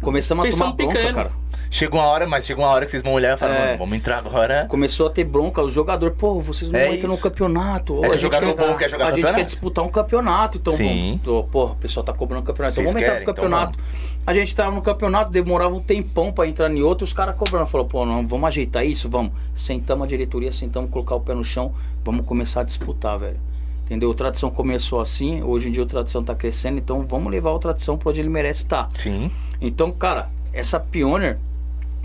Começamos a tomar bronca, pequeno. cara. Chegou uma hora, mas chegou uma hora que vocês vão olhar e falar, É. mano, vamos entrar agora. Começou a ter bronca, os jogadores, pô, vocês não É entram no campeonato. É a gente jogador quer, bom quer jogar A gente campeonato? quer disputar um campeonato, então Sim. vamos. Pô, o pessoal tá cobrando campeonato, então Vocês vamos entrar querem, no então campeonato. a gente tava no campeonato, demorava um tempão pra entrar em outro, os caras cobrando. Falou, pô, não, vamos ajeitar isso, vamos. Sentamos a diretoria, sentamos, colocar o pé no chão, vamos começar a disputar, velho. Entendeu? O Tradição começou assim, hoje em dia o Tradição tá crescendo, então vamos levar o Tradição pra onde ele merece estar. Sim. Então, cara, essa Pioneer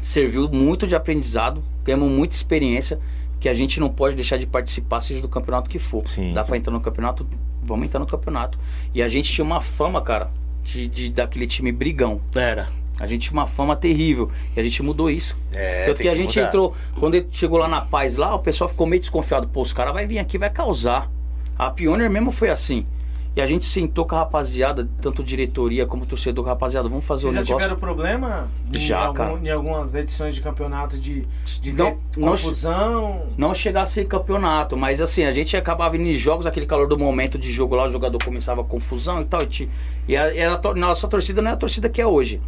serviu muito de aprendizado, ganhamos muita experiência, que a gente não pode deixar de participar, seja do campeonato que for. Sim. Dá pra entrar no campeonato, vamos entrar no campeonato. E a gente tinha uma fama, cara, de, de- daquele time brigão. Era. A gente tinha uma fama terrível. E a gente mudou isso. É, Tanto que a gente mudar. entrou, quando ele chegou lá na paz lá, o pessoal ficou meio desconfiado. Pô, os caras vão vir aqui, vai causar. A Pioneer mesmo foi assim. E a gente sentou com a rapaziada, tanto diretoria como torcedor, rapaziada, vamos fazer o Vocês já negócio. tiveram problema em, Já, algum- cara. em algumas edições de campeonato de, de Não- ter não- confusão? não chegar a ser campeonato, mas assim, a gente acabava indo em jogos, aquele calor do momento de jogo lá, o jogador começava a confusão e tal. E, ti- e a, era nossa torcida não é a torcida que é hoje.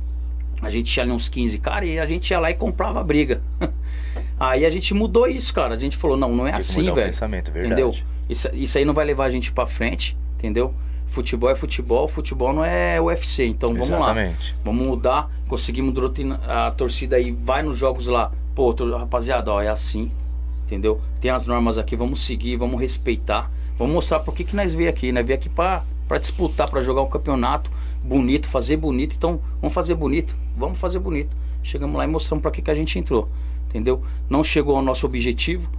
A gente tinha ali uns 15 cara e a gente ia lá e comprava a briga. aí a gente mudou isso, cara. A gente falou, não, não é Tem assim, velho. pensamento, é verdade. Entendeu? Isso, isso aí não vai levar a gente pra frente, entendeu? Futebol é futebol, futebol não é UFC. Então vamos lá. Exatamente. Vamos mudar. Conseguimos a torcida aí, vai nos jogos lá. Pô, rapaziada, ó, é assim. Entendeu? Tem as normas aqui, vamos seguir, vamos respeitar. Vamos mostrar por que, que nós veio aqui. Nós veio aqui pra disputar, pra jogar um campeonato bonito, fazer bonito. Então, vamos fazer bonito. Vamos fazer bonito. Chegamos lá e mostramos pra que, que a gente entrou. Entendeu? Não chegou ao nosso objetivo.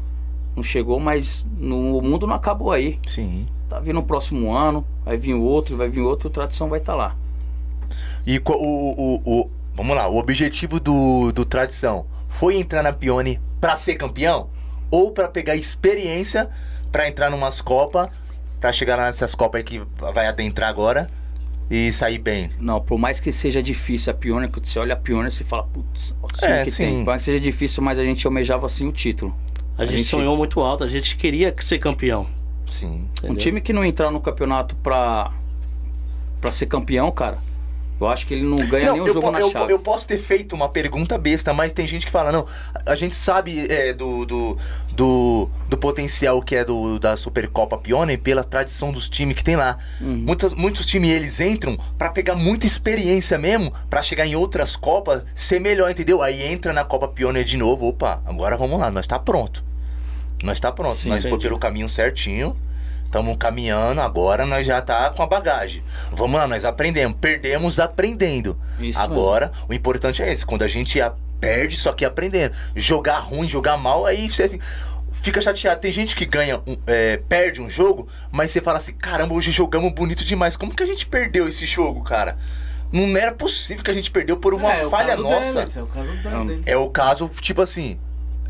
Não chegou, mas no, o mundo não acabou aí. Sim. Tá vindo o próximo ano, vai vir outro, vai vir outro, a tradição vai estar lá. E o, o, o- vamos lá, o objetivo do, do Tradição foi entrar na Pione pra ser campeão? Ou pra pegar experiência pra entrar numas Copas, pra chegar lá nessas Copas aí que vai adentrar agora e sair bem? Não, por mais que seja difícil a Pioneer, que você olha a Pioneer e fala, putz, o É, que sim. tem. Por mais que seja difícil, mas a gente almejava assim o título. A, gente, sonhou muito alto, a gente queria ser campeão. Sim. Um entendeu? time que não entrar no campeonato pra, pra ser campeão, cara, eu acho que ele não ganha Não, nenhum jogo po- na eu, chave. eu posso ter feito uma pergunta besta, mas tem gente que fala, não, a gente sabe é, do, do, do, do potencial que é do, da Supercopa Pione pela tradição dos times que tem lá. Uhum. Muitas, muitos times eles entram pra pegar muita experiência mesmo, pra chegar em outras Copas, ser melhor, entendeu? Aí entra na Copa Pione de novo, opa, agora vamos lá, nós tá pronto. Nós tá pronto, Sim, nós foi entendi. pelo caminho certinho. Estamos caminhando, agora nós já tá com a bagagem. Vamos lá, nós aprendemos. Perdemos aprendendo. Isso agora, o importante é esse. Quando a gente perde, só que aprendendo. Jogar ruim, jogar mal, aí você fi- fica chateado. Tem gente que ganha, um- é, perde um jogo, mas você fala assim, caramba, hoje jogamos bonito demais. Como que a gente perdeu esse jogo, cara? Não era possível que a gente perdeu por uma É, o falha caso nossa. deles, é o caso Não. deles. É o caso, tipo assim,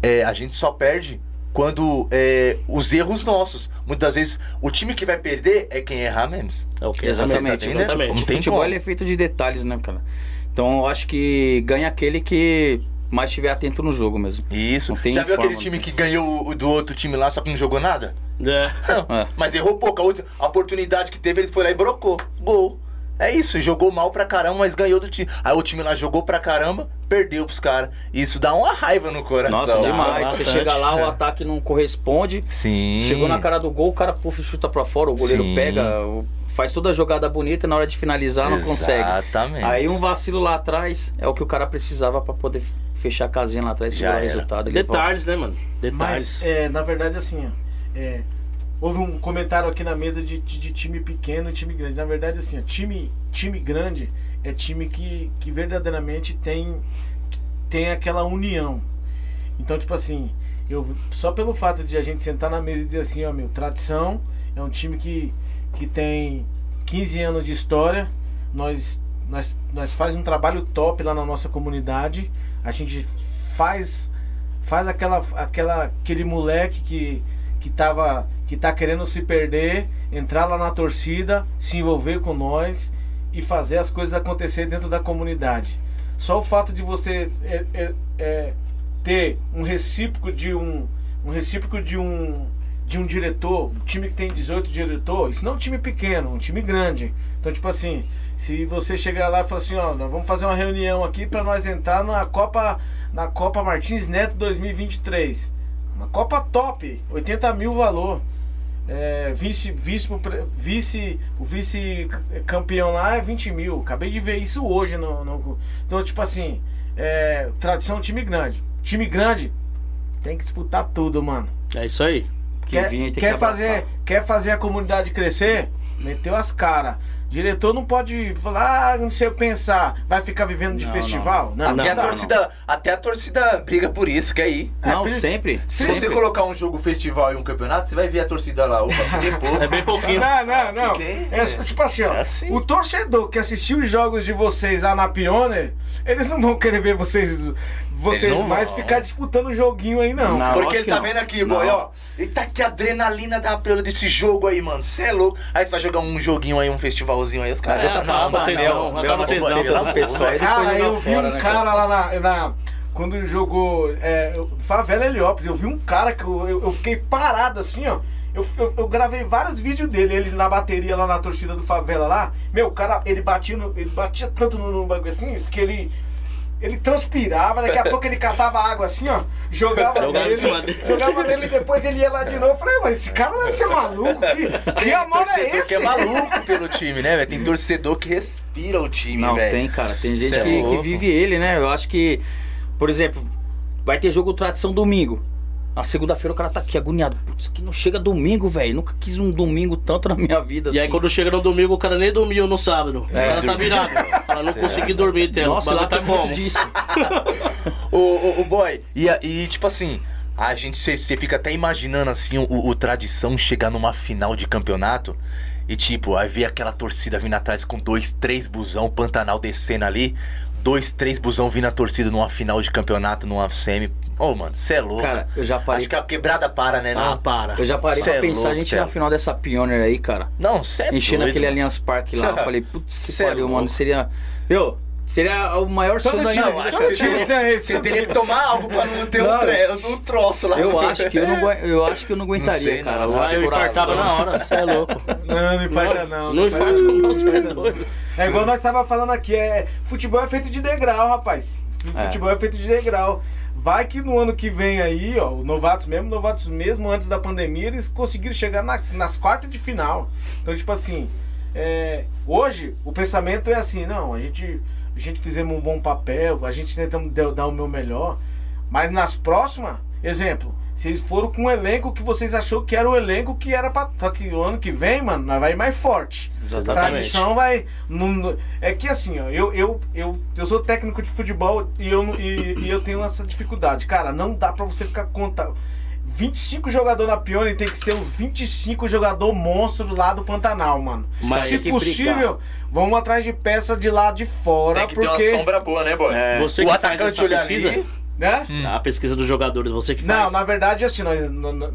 é, a gente só perde quando é, os erros nossos. Muitas vezes o time que vai perder é quem errar menos. É o que Exatamente, Tá exatamente. Não O tem futebol como. é feito de detalhes, né, cara? Então eu acho que ganha aquele que mais estiver atento no jogo mesmo. Isso. Não tem Já viu forma, aquele time que ganhou o do outro time lá, só que não jogou nada? É. Não, É. Mas errou pouco. A, outra, a oportunidade que teve, eles foi lá e brocou. Gol. É isso, jogou mal pra caramba, mas ganhou do time. Aí o time lá jogou pra caramba, perdeu pros caras. Isso dá uma raiva no coração. Nossa, demais. Você chega lá, o É. ataque não corresponde. Sim. Chegou na cara do gol, o cara puf, chuta pra fora, o goleiro Sim. pega, faz toda a jogada bonita e na hora de finalizar não consegue. Exatamente. Aí um vacilo lá atrás é o que o cara precisava pra poder fechar a casinha lá atrás e segurar o resultado. Ele volta. Detalhes, né, mano? Detalhes. Mas, é, na verdade, assim, ó, é, houve um comentário aqui na mesa de, de, de time pequeno e time grande. Na verdade, assim, ó, time, time grande é time que, que verdadeiramente tem, tem aquela união. Então, tipo assim, eu só pelo fato de a gente sentar na mesa e dizer assim, ó, meu, tradição é um time que, que tem 15 anos de história. Nós, nós, nós faz um trabalho top lá na nossa comunidade. A gente faz faz aquela, aquela aquele moleque que que tava que tá querendo se perder, entrar lá na torcida, se envolver com nós e fazer as coisas acontecer dentro da comunidade. Só o fato de você é, é, é, ter um recíproco de um, um recíproco de um de um diretor, um time que tem 18 diretor, isso não é um time pequeno, um time grande. Então, tipo assim, se você chegar lá e falar assim, ó, nós vamos fazer uma reunião aqui para nós entrar na Copa na Copa Martins Neto 2023. Uma Copa top, 80 mil valor. É, vice, vice, vice, o vice campeão lá é 20 mil. Acabei de ver isso hoje. No, no então, tipo assim, é, tradição time grande. Time grande tem que disputar tudo, mano. É isso aí. Quer, quer fazer, quer fazer a comunidade crescer? Meteu as caras. Diretor não pode falar, ah, não sei pensar, vai ficar vivendo de Não, festival? Não, até, não, a torcida, até a torcida briga por isso, quer ir. Não, É, sempre. Se sempre. você colocar um jogo festival e um campeonato, você vai ver a torcida lá. Opa, tem pouco. É bem pouquinho. Não, não, não. Fiquei- É, tipo assim, ó. É assim. O torcedor que assistiu os jogos de vocês lá na Pioneer, eles não vão querer ver vocês, vocês não mais vão. ficar disputando o joguinho aí, não. Não. Porque ele que tá não. vendo aqui, boy, Não. ó. Eita, que adrenalina da pelo desse jogo aí, mano. Cê é louco. Aí você vai jogar um joguinho aí, um festivalzinho aí, os caras É, já tá acaba passando. a tesão, Meu, acaba meu, a tesão. Cara, eu vi fora, um né, cara lá na, na- Quando jogou é, Favela Heliópolis, eu vi um cara que eu, eu, eu fiquei parado assim, ó. Eu, eu, eu gravei vários vídeos dele, ele na bateria lá na torcida do Favela lá. Meu, o cara, ele batia, no- ele batia tanto no, no bagulho assim, que ele. Ele transpirava, daqui a pouco ele catava água assim, ó, jogava nele, jogava nele e depois ele ia lá de novo. Eu falei, mas esse cara deve ser maluco, que, que amor é esse? que é maluco pelo time, né, velho? Tem torcedor que respira o time, Não, velho. tem, cara. Tem gente é que, que vive ele, né? Eu acho que, por exemplo, vai ter jogo tradição domingo. Na segunda-feira o cara tá aqui agoniado. Putz, que não chega domingo, velho. Nunca quis um domingo tanto na minha vida E aí assim. quando chega no domingo, o cara nem dormiu no sábado. o cara tá virado. Ela não consegui dormir, Telo. Nossa, o lá bagulho tá como? disso. Ô, ô, ô, boy, e, a- e, tipo assim, a gente, você fica até imaginando assim, o, o tradição chegar numa final de campeonato e tipo, aí ver aquela torcida vindo atrás com dois, três busão, o Pantanal descendo ali, dois, três busão vindo a torcida numa final de campeonato, numa semi. Ô, mano, você é louco. Cara, eu já parei. Acho que a quebrada para, né? Ah, Não, para. Eu já parei Cê pra é pensar, louco, a gente na final dessa Pioneer aí, cara. não é Enchendo doido, aquele. Allianz Parque lá. Eu falei, putz, que Cê é pariu, louco. mano. Seria. Meu, seria o maior Todo sonho da minha Não, vida. acho Todo time você é esse. você teria que tomar algo pra não ter um, Não. tre- um troço lá. Eu acho que eu não, eu acho que eu não aguentaria, sei, cara. não. Eu Ah, eu que infartava na hora, você é louco. Não, não infarta não. Não infarto com você, é doido. É igual nós tava falando aqui, é, futebol é feito de degrau, rapaz. É. Futebol é feito de degrau. Vai que no ano que vem aí, ó, o Novatos mesmo, Novatos mesmo antes da pandemia, eles conseguiram chegar na- nas quartas de final. Então, tipo assim, é, hoje o pensamento é assim, não, a gente, a gente fizemos um bom papel, a gente tentamos dar, o meu melhor, mas nas próximas, exemplo, vocês foram com um elenco que vocês achou que era o elenco que era pra. Só que o ano que vem, mano, nós vai ir mais forte. Exatamente. Tradição vai. não- é que assim, ó, eu, eu, eu, eu sou técnico de futebol e eu, e, e eu tenho essa dificuldade. Cara, não dá pra você ficar conta. 25 jogadores na Pione tem que ser os 25 jogador monstro lá do Pantanal, mano. Mas Se possível, vamos atrás de peça de lá de fora, Tem que ter porque. uma sombra boa, né, boy? É. Você o que faz atacante olhar pesquisa? ali... Né? A pesquisa dos jogadores, você que Não, faz. na verdade, assim, nós,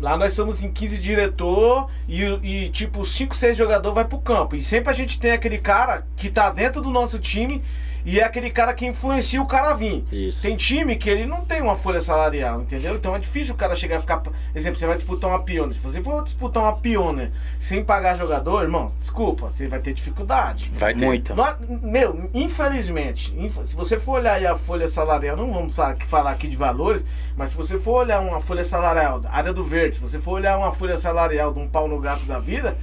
lá nós somos em 15 diretor e, e tipo, 5, 6 jogadores vai pro campo. E sempre a gente tem aquele cara que tá dentro do nosso time e é aquele cara que influencia o cara a vir. Isso. Tem time que ele não tem uma folha salarial, entendeu? Então é difícil o cara chegar e ficar. Exemplo, você vai disputar uma pioneer. Se você for disputar uma pioneer sem pagar jogador, irmão, desculpa, você vai ter dificuldade. Vai ter. Muita. Meu, infelizmente, inf- se você for olhar aí a folha salarial, não vamos falar aqui de valores, mas se você for olhar uma folha salarial da área do verde, se você for olhar uma folha salarial de um pau no gato da vida,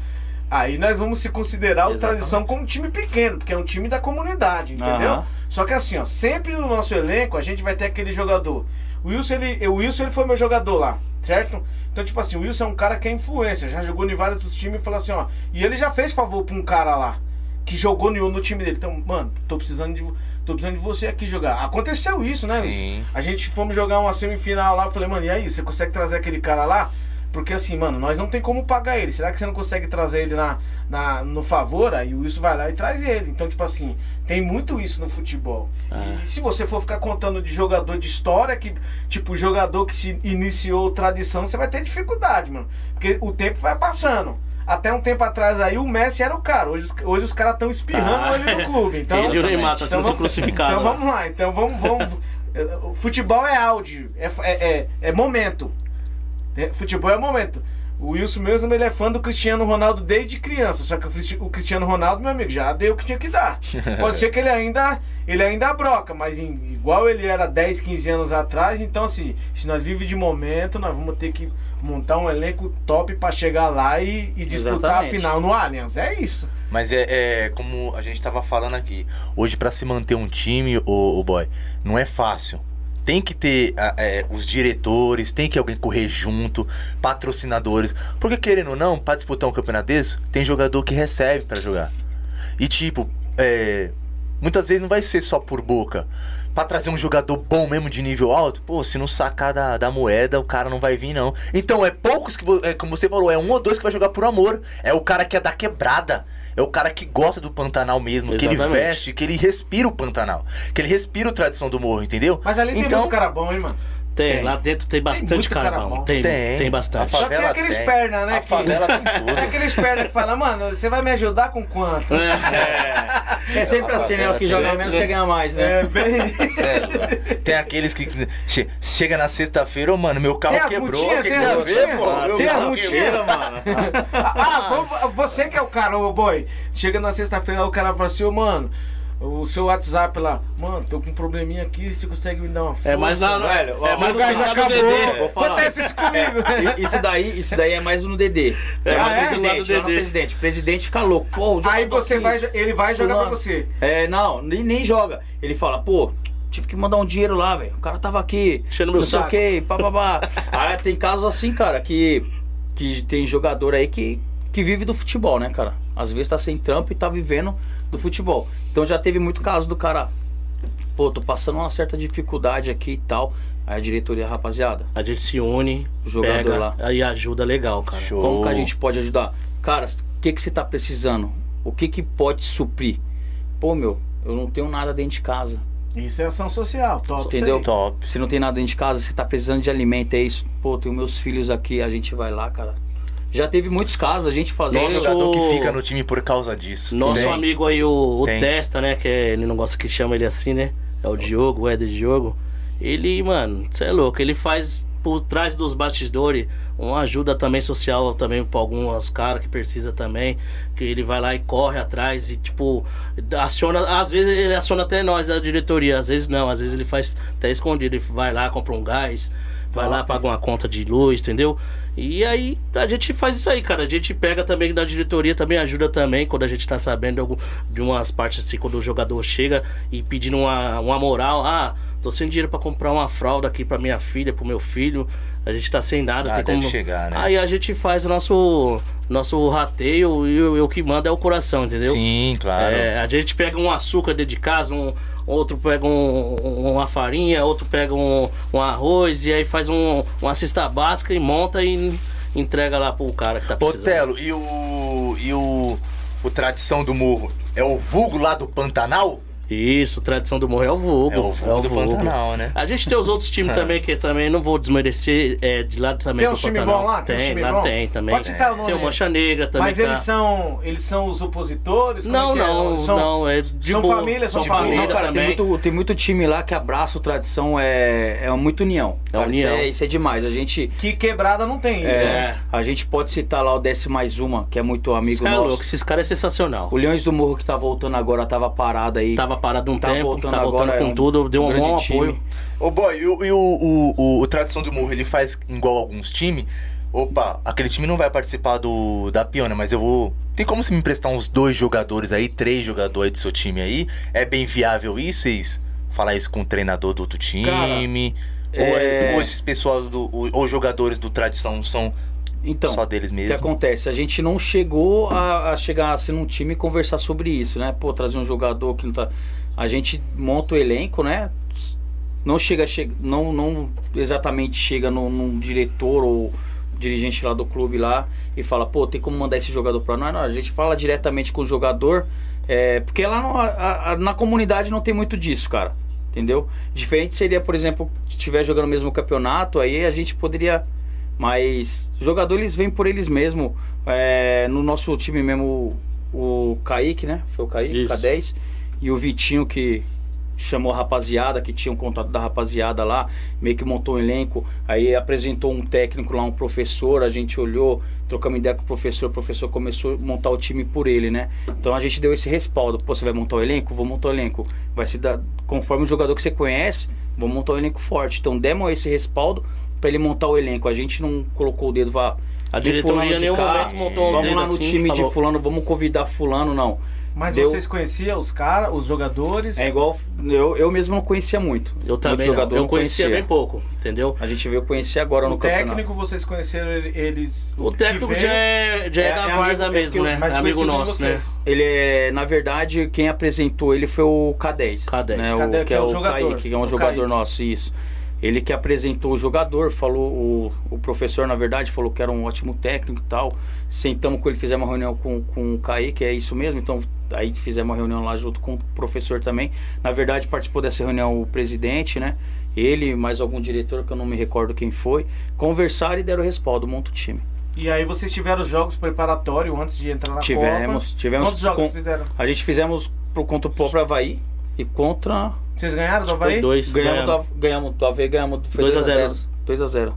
Aí nós vamos se considerar o Exatamente. Tradição como um time pequeno, porque é um time da comunidade, entendeu? Aham. Só que assim, ó, sempre no nosso elenco a gente vai ter aquele jogador. O Wilson, ele, o Wilson, ele foi meu jogador lá, certo? Então, tipo assim, o Wilson é um cara que é influência, já jogou em vários dos times e falou assim, ó. E ele já fez favor pra um cara lá, que jogou no, no time dele. Então, mano, tô precisando de. Tô precisando de você aqui jogar. Aconteceu isso, né, Sim. Wilson? A gente fomos jogar uma semifinal lá, eu falei, mano, e aí, você consegue trazer aquele cara lá? Porque assim, mano, nós não tem como pagar ele. Será que você não consegue trazer ele na, na, no favor? Aí o Wilson vai lá e traz ele. Então, tipo assim, tem muito isso no futebol. E se você for ficar contando de jogador de história, que, tipo, jogador que se iniciou tradição, você vai ter dificuldade, mano. Porque o tempo vai passando. Até um tempo atrás aí, o Messi era o cara. Hoje, os- hoje os caras estão espirrando Tá. ele no clube. Então, Ele e o Neymar tá sendo vamos- crucificado. Então vamos lá. Então vamos. vamos o futebol é áudio, é, é, é, é momento. Tem- Futebol é momento. O Wilson mesmo ele é fã do Cristiano Ronaldo desde criança. Só que o Cristi- o Cristiano Ronaldo, meu amigo, já deu o que tinha que dar. Pode ser que ele ainda, ele ainda broca, mas em- igual ele era 10, 15 anos atrás, então assim, se nós vivemos de momento, nós vamos ter que montar um elenco top pra chegar lá e, e disputar a Exatamente. final no Allianz. É isso. Mas é, é como a gente tava falando aqui. Hoje, pra se manter um time, o boy, não é fácil. Tem que ter é, os diretores, tem que alguém correr junto, patrocinadores. Porque querendo ou não, pra disputar um campeonato desse, tem jogador que recebe pra jogar. E tipo, é, muitas vezes não vai ser só por boca. Pra trazer um jogador bom mesmo de nível alto, pô, se não sacar da, da moeda, o cara não vai vir, não. Então, é poucos que, é, como você falou, é um ou dois que vai jogar por amor. É o cara que é da quebrada. É o cara que gosta do Pantanal mesmo, que ele Exatamente. veste, que ele respira o Pantanal. Que ele respira o tradição do morro, entendeu? Mas ali tem então, muito cara bom, hein, mano? Tem, Tem. lá dentro tem bastante bom. Tem, Tem. tem, bastante. Só tem aqueles tem. perna, né? A que- favela tem tudo. É aqueles perna que fala, mano, você vai me ajudar com quanto? É sempre assim, né? O que joga Sempre, menos quer ganhar mais, né? É, bem. É, tem aqueles que che- chega na sexta-feira, ô mano, meu carro Tem quebrou. multinhas, o que tem que as tem? Meu Tem as quebrou. mano. Ah, vamos- você que é o cara, ô boy. Chega na sexta-feira, o cara fala assim, ô mano, o seu WhatsApp lá, mano, tô com um probleminha aqui, você consegue me dar uma força? É mais lá, velho, é ó, mais O no gás celular do acabou. Falar. Acontece isso comigo. I- Isso daí, isso daí é mais no DD. É, Ah, no é? presidente, no DD. presidente. O presidente fica louco. Pô, o Aí você aqui, vai, ele vai jogar pra você. É, não, nem, nem joga. Ele fala, pô, tive que mandar um dinheiro lá, velho. O cara tava aqui. Meu não sei saco. o que, papapá. Aí tem casos assim, cara, que, que tem jogador aí que, que vive do futebol, né, cara? Às vezes tá sem trampo e tá vivendo do futebol. Então já teve muito caso do cara, pô, tô passando uma certa dificuldade aqui e tal. Aí a diretoria, rapaziada, A gente se une, O jogador pega lá. aí ajuda legal, cara. Show. como que a gente pode ajudar? Cara, o que que você tá precisando? O que que pode suprir? Pô, meu, eu não tenho nada dentro de casa. Isso é ação social, top. Entendeu? Top. Se não tem nada dentro de casa, você tá precisando de alimento, é isso. Pô, tenho meus filhos aqui, a gente vai lá, cara. Já teve muitos casos da gente fazer Tem Nosso- jogador que fica no time por causa disso. Nosso Tem. amigo aí, o, o. Testa, né? Que é- ele não gosta que chama ele assim, né? É o Diogo, o Éder Diogo. Ele, mano, você é louco. Ele faz por trás dos bastidores uma ajuda também social também pra alguns caras que precisa também. Que ele vai lá e corre atrás e, tipo, aciona. Às vezes ele aciona até nós da diretoria, às vezes não. Às vezes ele faz até escondido. Ele vai lá, compra um gás. Vai lá, paga uma conta de luz, entendeu? E aí a gente faz isso aí, cara. A gente pega também da diretoria, também ajuda também quando a gente tá sabendo de, algum- de umas partes assim, quando o jogador chega e pedindo uma, uma moral. Ah, tô sem dinheiro pra comprar uma fralda aqui pra minha filha, pro meu filho. A gente tá sem nada. Ah, tem como... chegar, né? Aí a gente faz o nosso, nosso rateio e o, e o que manda é o coração, entendeu? Sim, claro. É, a gente pega um açúcar dentro de casa, um, outro pega um- um- uma farinha, outro pega um, um arroz e aí faz um, uma cesta básica e monta e entrega lá pro cara que tá precisando. Telo, e o. E o. O Tradição do Morro? É o vulgo lá do Pantanal? Isso, tradição do morro é o vulgo. É o vulgo do Pantanal, né? A gente tem os outros times também, que também não vou desmerecer, é, de lá também Tem do um time Pantanal. bom lá? Tem um Tem, time lá bom? tem também. Pode citar o nome Tem o. Mancha Negra também. Mas tá. eles são, eles são os opositores? Como Não, é que é? não, São- não, é de são boa. família, são família. Não, cara, tem também. muito, tem muito time lá que abraça o tradição, é, é muita união. É Cara, união. Isso, é, isso é demais. A gente, Que quebrada não tem isso. é, né? a gente pode citar lá o Desce Mais Uma, que é muito amigo Cê é nosso. louco, esses caras é sensacional. O Leões do Morro que tá voltando agora, tava parado aí. Tava parado um Tá tempo, voltando tá voltando agora, com é um tudo, deu um grande bom time. apoio. Ô, boy, e, o, e o, o, o- o Tradição do Morro, ele faz igual alguns times? opa, aquele time não vai participar do da Piona, mas eu vou. Tem como você me emprestar uns dois jogadores aí, três jogadores do seu time aí? É bem viável isso? Vocês falar isso com o treinador do outro time? ou, é- é- ou esses pessoal do. Ou, ou jogadores do tradição são Então, só deles o que mesmo? acontece? A gente não chegou a, a chegar assim num time e conversar sobre isso, né? Pô, trazer um jogador que não tá. A gente monta o elenco, né? Não chega, chega não, não exatamente chega num, num diretor ou dirigente lá do clube lá e fala, pô, tem como mandar esse jogador pra nós? Não, a gente fala diretamente com o jogador, é, porque lá no- a- a- na comunidade não tem muito disso, cara. Entendeu? Diferente seria, por exemplo, se estiver jogando o mesmo campeonato, aí a gente poderia. Mas os jogadores vêm por eles mesmo. É, no nosso time mesmo, o Kaique, né? Foi o Kaique, Isso. K10. E o Vitinho que chamou a rapaziada, que tinha um contato da rapaziada lá, meio que montou um elenco. Aí apresentou um técnico lá, um professor. A gente olhou, trocamos ideia com o professor. O professor começou a montar o time por ele, né? Então a gente deu esse respaldo. Pô, você vai montar o elenco? Vou montar o elenco. Vai se dar, conforme o jogador que você conhece, vou montar o elenco forte. Então demos esse respaldo para ele montar o elenco. A gente não colocou o dedo, vá. A diretoria de nenhum cá, momento montou Vamos dedo lá no assim, time falou. de fulano, vamos convidar fulano, não. Mas Deu- vocês conheciam os caras, os jogadores? É igual, eu, eu mesmo não conhecia muito. Eu Muito também não. jogador Eu não conhecia bem pouco, entendeu? A gente veio conhecer agora o no técnico, campeonato. vocês conheceram ele- eles. O técnico veio, já é, já é, É- da é Varza amigo- mesmo, né? mas é amigo conhecido de nosso, né? Ele é, na verdade, quem apresentou ele foi o K10. K10. Né? O, K10, que é o jogador. Kaique, que é um O jogador Kaique. nosso, isso. Ele que apresentou o jogador, falou, o, o professor, na verdade, falou que era um ótimo técnico e tal. Sentamos com ele, fizemos uma reunião com, com o Kaique, é isso mesmo. Então, aí fizemos uma reunião lá junto com o professor também. Na verdade, participou dessa reunião o presidente, né? Ele, mais algum diretor, que eu não me recordo quem foi. Conversaram e deram respaldo, monta o time. E aí vocês tiveram os jogos preparatórios antes de entrar na Tivemos, Copa. tivemos Quantos jogos com- fizeram? A gente fizemos pro, contra o próprio Havaí e contra. Vocês ganharam do Havaí? dois. Ganhamos, ganhamos. do, ganhamos do Havaí, ganhamos. Foi 2 a 0. 2 a 0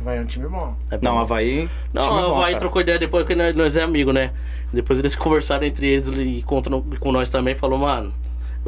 Havaí é um time bom. É Não, bom. Havaí. Não, time o bom, Havaí cara. trocou ideia depois que nós, nós é amigo, né? Depois eles conversaram entre eles e contra, com nós também. Falou, mano,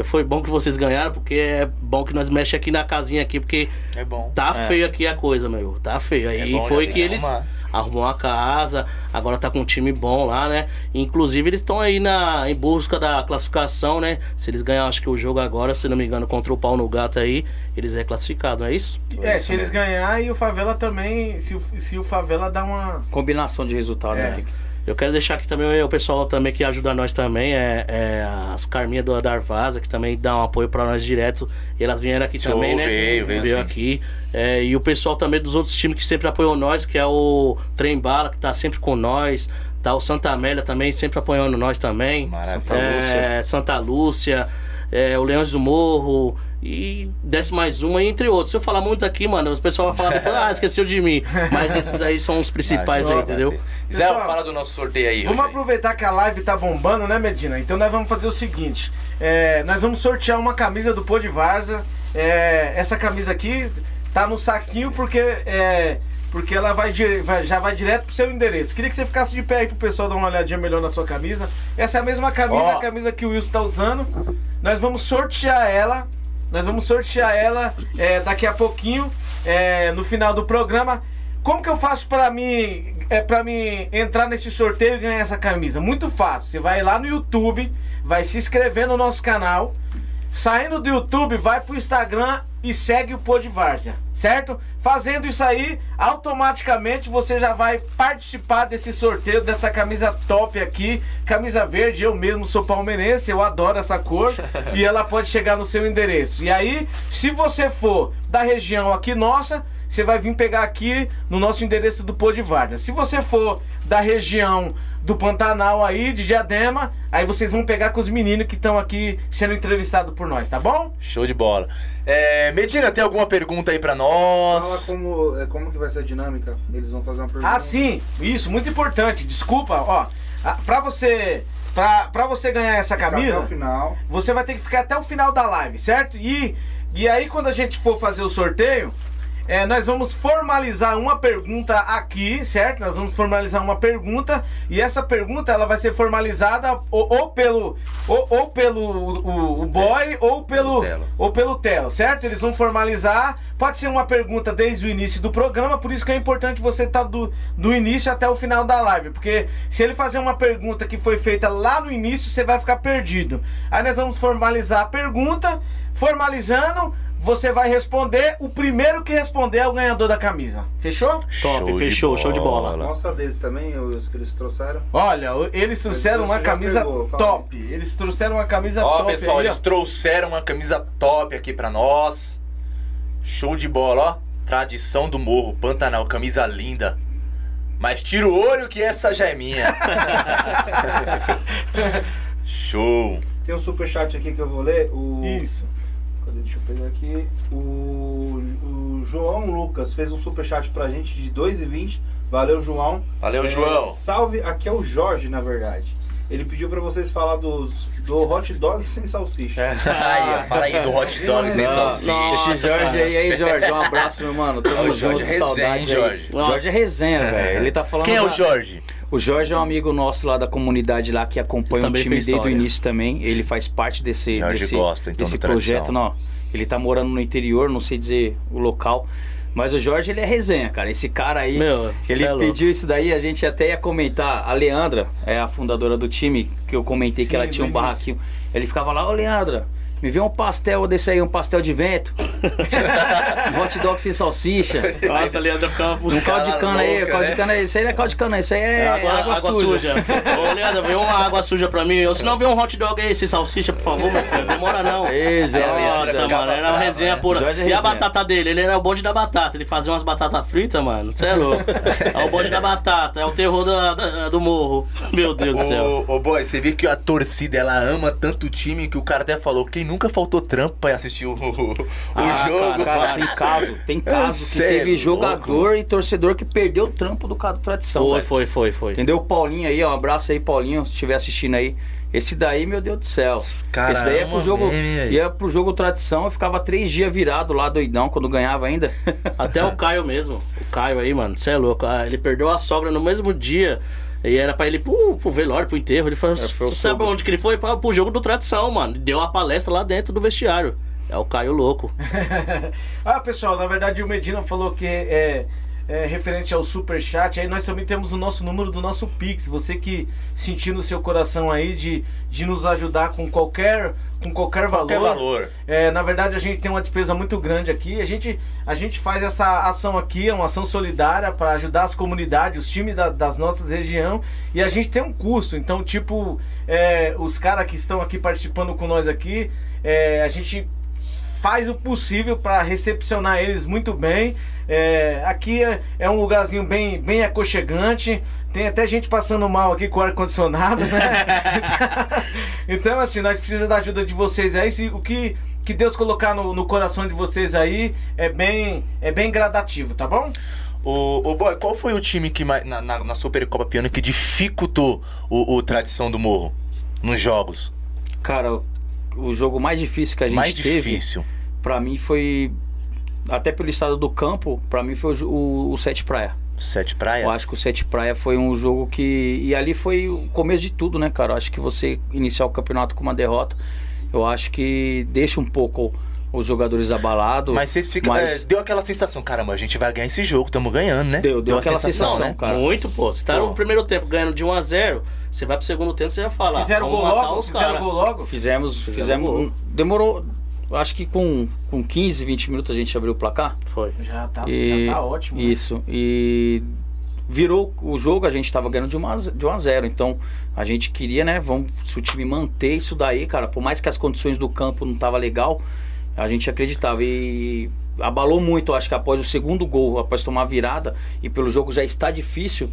foi bom que vocês ganharam, porque é bom que nós mexemos aqui na casinha aqui, porque É bom. tá É. feio aqui a coisa, meu. Tá feio. Aí É foi que eles arrumar. arrumou a casa, agora tá com um time bom lá, né? Inclusive eles estão aí na, em busca da classificação, né? Se eles ganhar, acho que o jogo agora, se não me engano, contra o pau no gato aí, eles é classificado, não é isso? É, isso se eles mesmo. ganhar e o Favela também. Se o, se o Favela dá uma. Combinação de resultado, É. né? Eu quero deixar aqui também o pessoal também que ajuda nós também, é, é as Carminha do Darvaza, que também dá um apoio pra nós direto. E elas vieram aqui Show, também, né? veio, veio sim. aqui. É, e o pessoal também dos outros times que sempre apoiam nós, que é o Trem Bala, que tá sempre com nós. Tá o Santa Amélia também, sempre apoiando nós também. Maravilha. Santa É, Lúcia. Santa Lúcia, é, o Leões do Morro. E desce mais uma, entre outros. Se eu falar muito aqui, mano, o pessoal vai falar depois, ah, esqueceu de mim. Mas esses aí são os principais aí, Vai, entendeu? Zé, fala do nosso sorteio aí. Vamos aproveitar que a live tá bombando, né, Medina? Então nós vamos fazer o seguinte: é, nós vamos sortear uma camisa do Pô de Varza. É, essa camisa aqui tá no saquinho porque é, porque ela vai, vai- já vai direto pro seu endereço. Queria que você ficasse de pé aí pro pessoal dar uma olhadinha melhor na sua camisa. Essa é a mesma camisa, Ó. a camisa que o Wilson tá usando. Nós vamos sortear ela. Nós vamos sortear ela é, daqui a pouquinho, é, no final do programa. Como que eu faço pra mim, é, para mim entrar nesse sorteio e ganhar essa camisa? Muito fácil. Você vai lá no YouTube, vai se inscrever no nosso canal. Saindo do YouTube, vai pro Instagram e segue o Pô de Várzea, certo? Fazendo isso aí, automaticamente você já vai participar desse sorteio dessa camisa top aqui, camisa verde. Eu mesmo sou palmeirense, eu adoro essa cor e ela pode chegar no seu endereço. E aí, se você for da região aqui nossa, você vai vir pegar aqui no nosso endereço do Pô de Várzea. Se você for da região do Pantanal aí, de Diadema, aí vocês vão pegar com os meninos que estão aqui sendo entrevistados por nós, tá bom? Show de bola. É, Medina, tem alguma pergunta aí pra Fala nós? como, é, como que vai ser a dinâmica. Eles vão fazer uma pergunta. Ah, sim, isso, muito importante. Desculpa, ó. ah, Pra você, pra, pra você ganhar essa camisa, Até o final. você vai ter que ficar até o final da live, certo? E, e aí, quando a gente for fazer o sorteio, é, nós vamos formalizar uma pergunta aqui, certo? Nós vamos formalizar uma pergunta e essa pergunta ela vai ser formalizada ou, ou pelo ou, ou pelo o, o boy ou pelo ou pelo Telo, certo? Eles vão formalizar. Pode ser uma pergunta desde o início do programa, por isso que é importante você estar do, do início até o final da live, porque se ele fazer uma pergunta que foi feita lá no início, você vai ficar perdido. Aí nós vamos formalizar a pergunta, formalizando, você vai responder, o primeiro que responder é o ganhador da camisa. Fechou? Top, Show de fechou, show de bola. Mostra deles também, os que eles trouxeram. Olha, eles trouxeram Você uma camisa pegou, top. Eles trouxeram uma camisa Ó, top. pessoal, aí, eles ó. trouxeram uma camisa top aqui pra nós. Show de bola, ó. Tradição do morro, Pantanal, camisa linda. Mas tira o olho que essa já é minha. Show. Tem um superchat aqui que eu vou ler. O... Isso. Cadê? Deixa eu pegar aqui. O, o João Lucas fez um superchat pra gente de 2,20. Valeu, João. Valeu, É, João. Salve, aqui é o Jorge, na verdade. Ele pediu pra vocês falar dos, do hot dog sem salsicha. Aí, ó, fala aí do hot dog sem Não, salsicha. Esse Jorge aí, aí, Jorge, um abraço, meu mano. Tamo o junto, Jorge resenha, aí. Jorge? O Jorge é resenha, velho. Ele tá falando. Quem é o da- Jorge? O Jorge é um amigo nosso lá da comunidade lá que acompanha o time desde o início também. Ele faz parte desse, Jorge desse, gosta, então, desse projeto, não. Ele tá morando no interior, não sei dizer o local. Mas o Jorge, ele é resenha, cara. Esse cara aí, Meu, ele é pediu isso daí, a gente até ia comentar. A Leandra é a fundadora do time, que eu comentei que Sim, ela tinha um barraquinho. Ele ficava lá, ô Leandra, me vê um pastel desse aí, um pastel de vento. um hot dog sem salsicha. Nossa, a Leandra ficava Um caldo de cana aí, caldo né? de cana aí. Isso aí não é caldo de cana, isso aí é, É, água, água, água suja. Ô, Leandro, vê uma água suja pra mim. Ou se não, vê um hot dog aí sem salsicha, por favor, meu filho. Demora não. Ei, Jorge. Nossa, mano, era uma brava, resenha né? pura. Jorge é e a batata dele? Ele era o bonde da batata. Ele fazia umas batatas fritas, mano. Você é louco. É o bonde da batata, é o terror da- da- do morro. Meu Deus do céu. Ô, ô, boy, você vê que a torcida ela ama tanto o time que o cara até falou: quem nunca faltou trampo pra assistir o, o Ah, jogo? Cara, Cara, tem caso, tem caso que é teve louco. jogador e torcedor que perdeu o trampo do cara do tradição. Foi, velho. foi, foi, foi. Entendeu? O Paulinho aí, ó. Um abraço aí, Paulinho, se estiver assistindo aí. Esse daí, meu Deus do céu. cara Esse daí é pro amam jogo. Ia pro jogo tradição, eu ficava três dias virado lá, doidão, quando ganhava ainda. Até o Caio mesmo. O Caio aí, mano, você é louco. Ah, Ele perdeu a sogra no mesmo dia. E era pra ele ir pro, pro velório, pro enterro. Ele falou, É, sabe onde que ele foi? Pra, pro jogo do tradição, mano. Deu uma palestra lá dentro do vestiário. É o Caio louco. Ah, pessoal, na verdade o Medina falou que é, é referente ao superchat. Aí nós também temos o nosso número do nosso Pix. Você que sentir no seu coração aí de, de nos ajudar com qualquer, com qualquer valor. Qualquer valor. É, na verdade, a gente tem uma despesa muito grande aqui. A gente, a gente faz essa ação aqui, é uma ação solidária para ajudar as comunidades, os times da- das nossas regiões. E a gente tem um custo. Então, tipo, é, os caras que estão aqui participando com nós aqui, é, a gente faz o possível para recepcionar eles muito bem. É, aqui é, é um lugarzinho bem, bem aconchegante. Tem até gente passando mal aqui com o ar-condicionado, né? então, assim, nós precisamos da ajuda de vocês aí. Se, o que, que Deus colocar no, no coração de vocês aí é bem, é bem gradativo, tá bom? Ô, ô, boy, qual foi o time que mais- na, na, na Supercopa Piano que dificultou o, o Tradição do Morro nos jogos? Cara, o, jogo mais difícil que a gente mais teve, difícil. pra mim foi. Até pelo estado do campo, pra mim foi o, o, o Sete Praia. Sete praias? Eu acho que o Sete Praia foi um jogo que. E ali foi o começo de tudo, né, cara? Eu acho que você iniciar o campeonato com uma derrota, eu acho que deixa um pouco os jogadores abalados. Mas vocês ficam. mas é, deu aquela sensação, caramba, a gente vai ganhar esse jogo, tamo ganhando, né? Deu- deu a aquela sensação, cara. Muito, pô. Você tá Pô. no primeiro tempo ganhando de 1 a 0 você vai pro segundo tempo, você já fala. Fizeram vamos gol logo? os Fizeram cara. gol logo? Fizemos, Fizemos fizemos. gol. Demorou. Acho que com, com 15, 20 minutos a gente abriu o placar. Foi. Já tá, E- já tá ótimo. né? Isso. E virou o jogo, a gente tava ganhando de 1 a, de 1 a 0. Então, a gente queria, né? Vamos, se o time manter isso daí, cara, por mais que as condições do campo não tava legal, a gente acreditava. E abalou muito, acho que após o segundo gol, após tomar a virada, e pelo jogo já está difícil.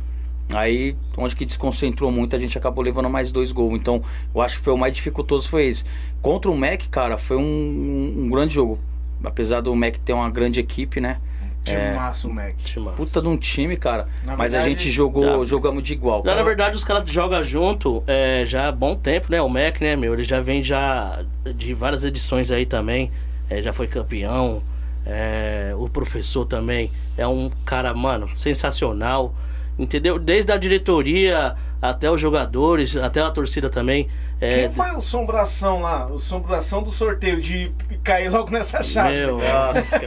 Aí, onde que desconcentrou muito, a gente acabou levando mais dois gols. Então, eu acho que foi o mais dificultoso foi esse. Contra o Mac, cara, foi um, um- um grande jogo. Apesar do Mac ter uma grande equipe, né? Time massa, Mac. Timaço. Puta de um time, cara. Na Mas a gente jogou, já- jogamos de igual. Não, na verdade, os caras jogam junto é, já há bom tempo, né? O Mac, né, meu? Ele já vem já de várias edições aí também. É, já foi campeão. É, o professor também é um cara, mano, sensacional. Entendeu? Desde a diretoria até os jogadores, até a torcida também. É, Quem foi o sombração lá? O sombração do sorteio de cair logo nessa chave. Meu, nossa,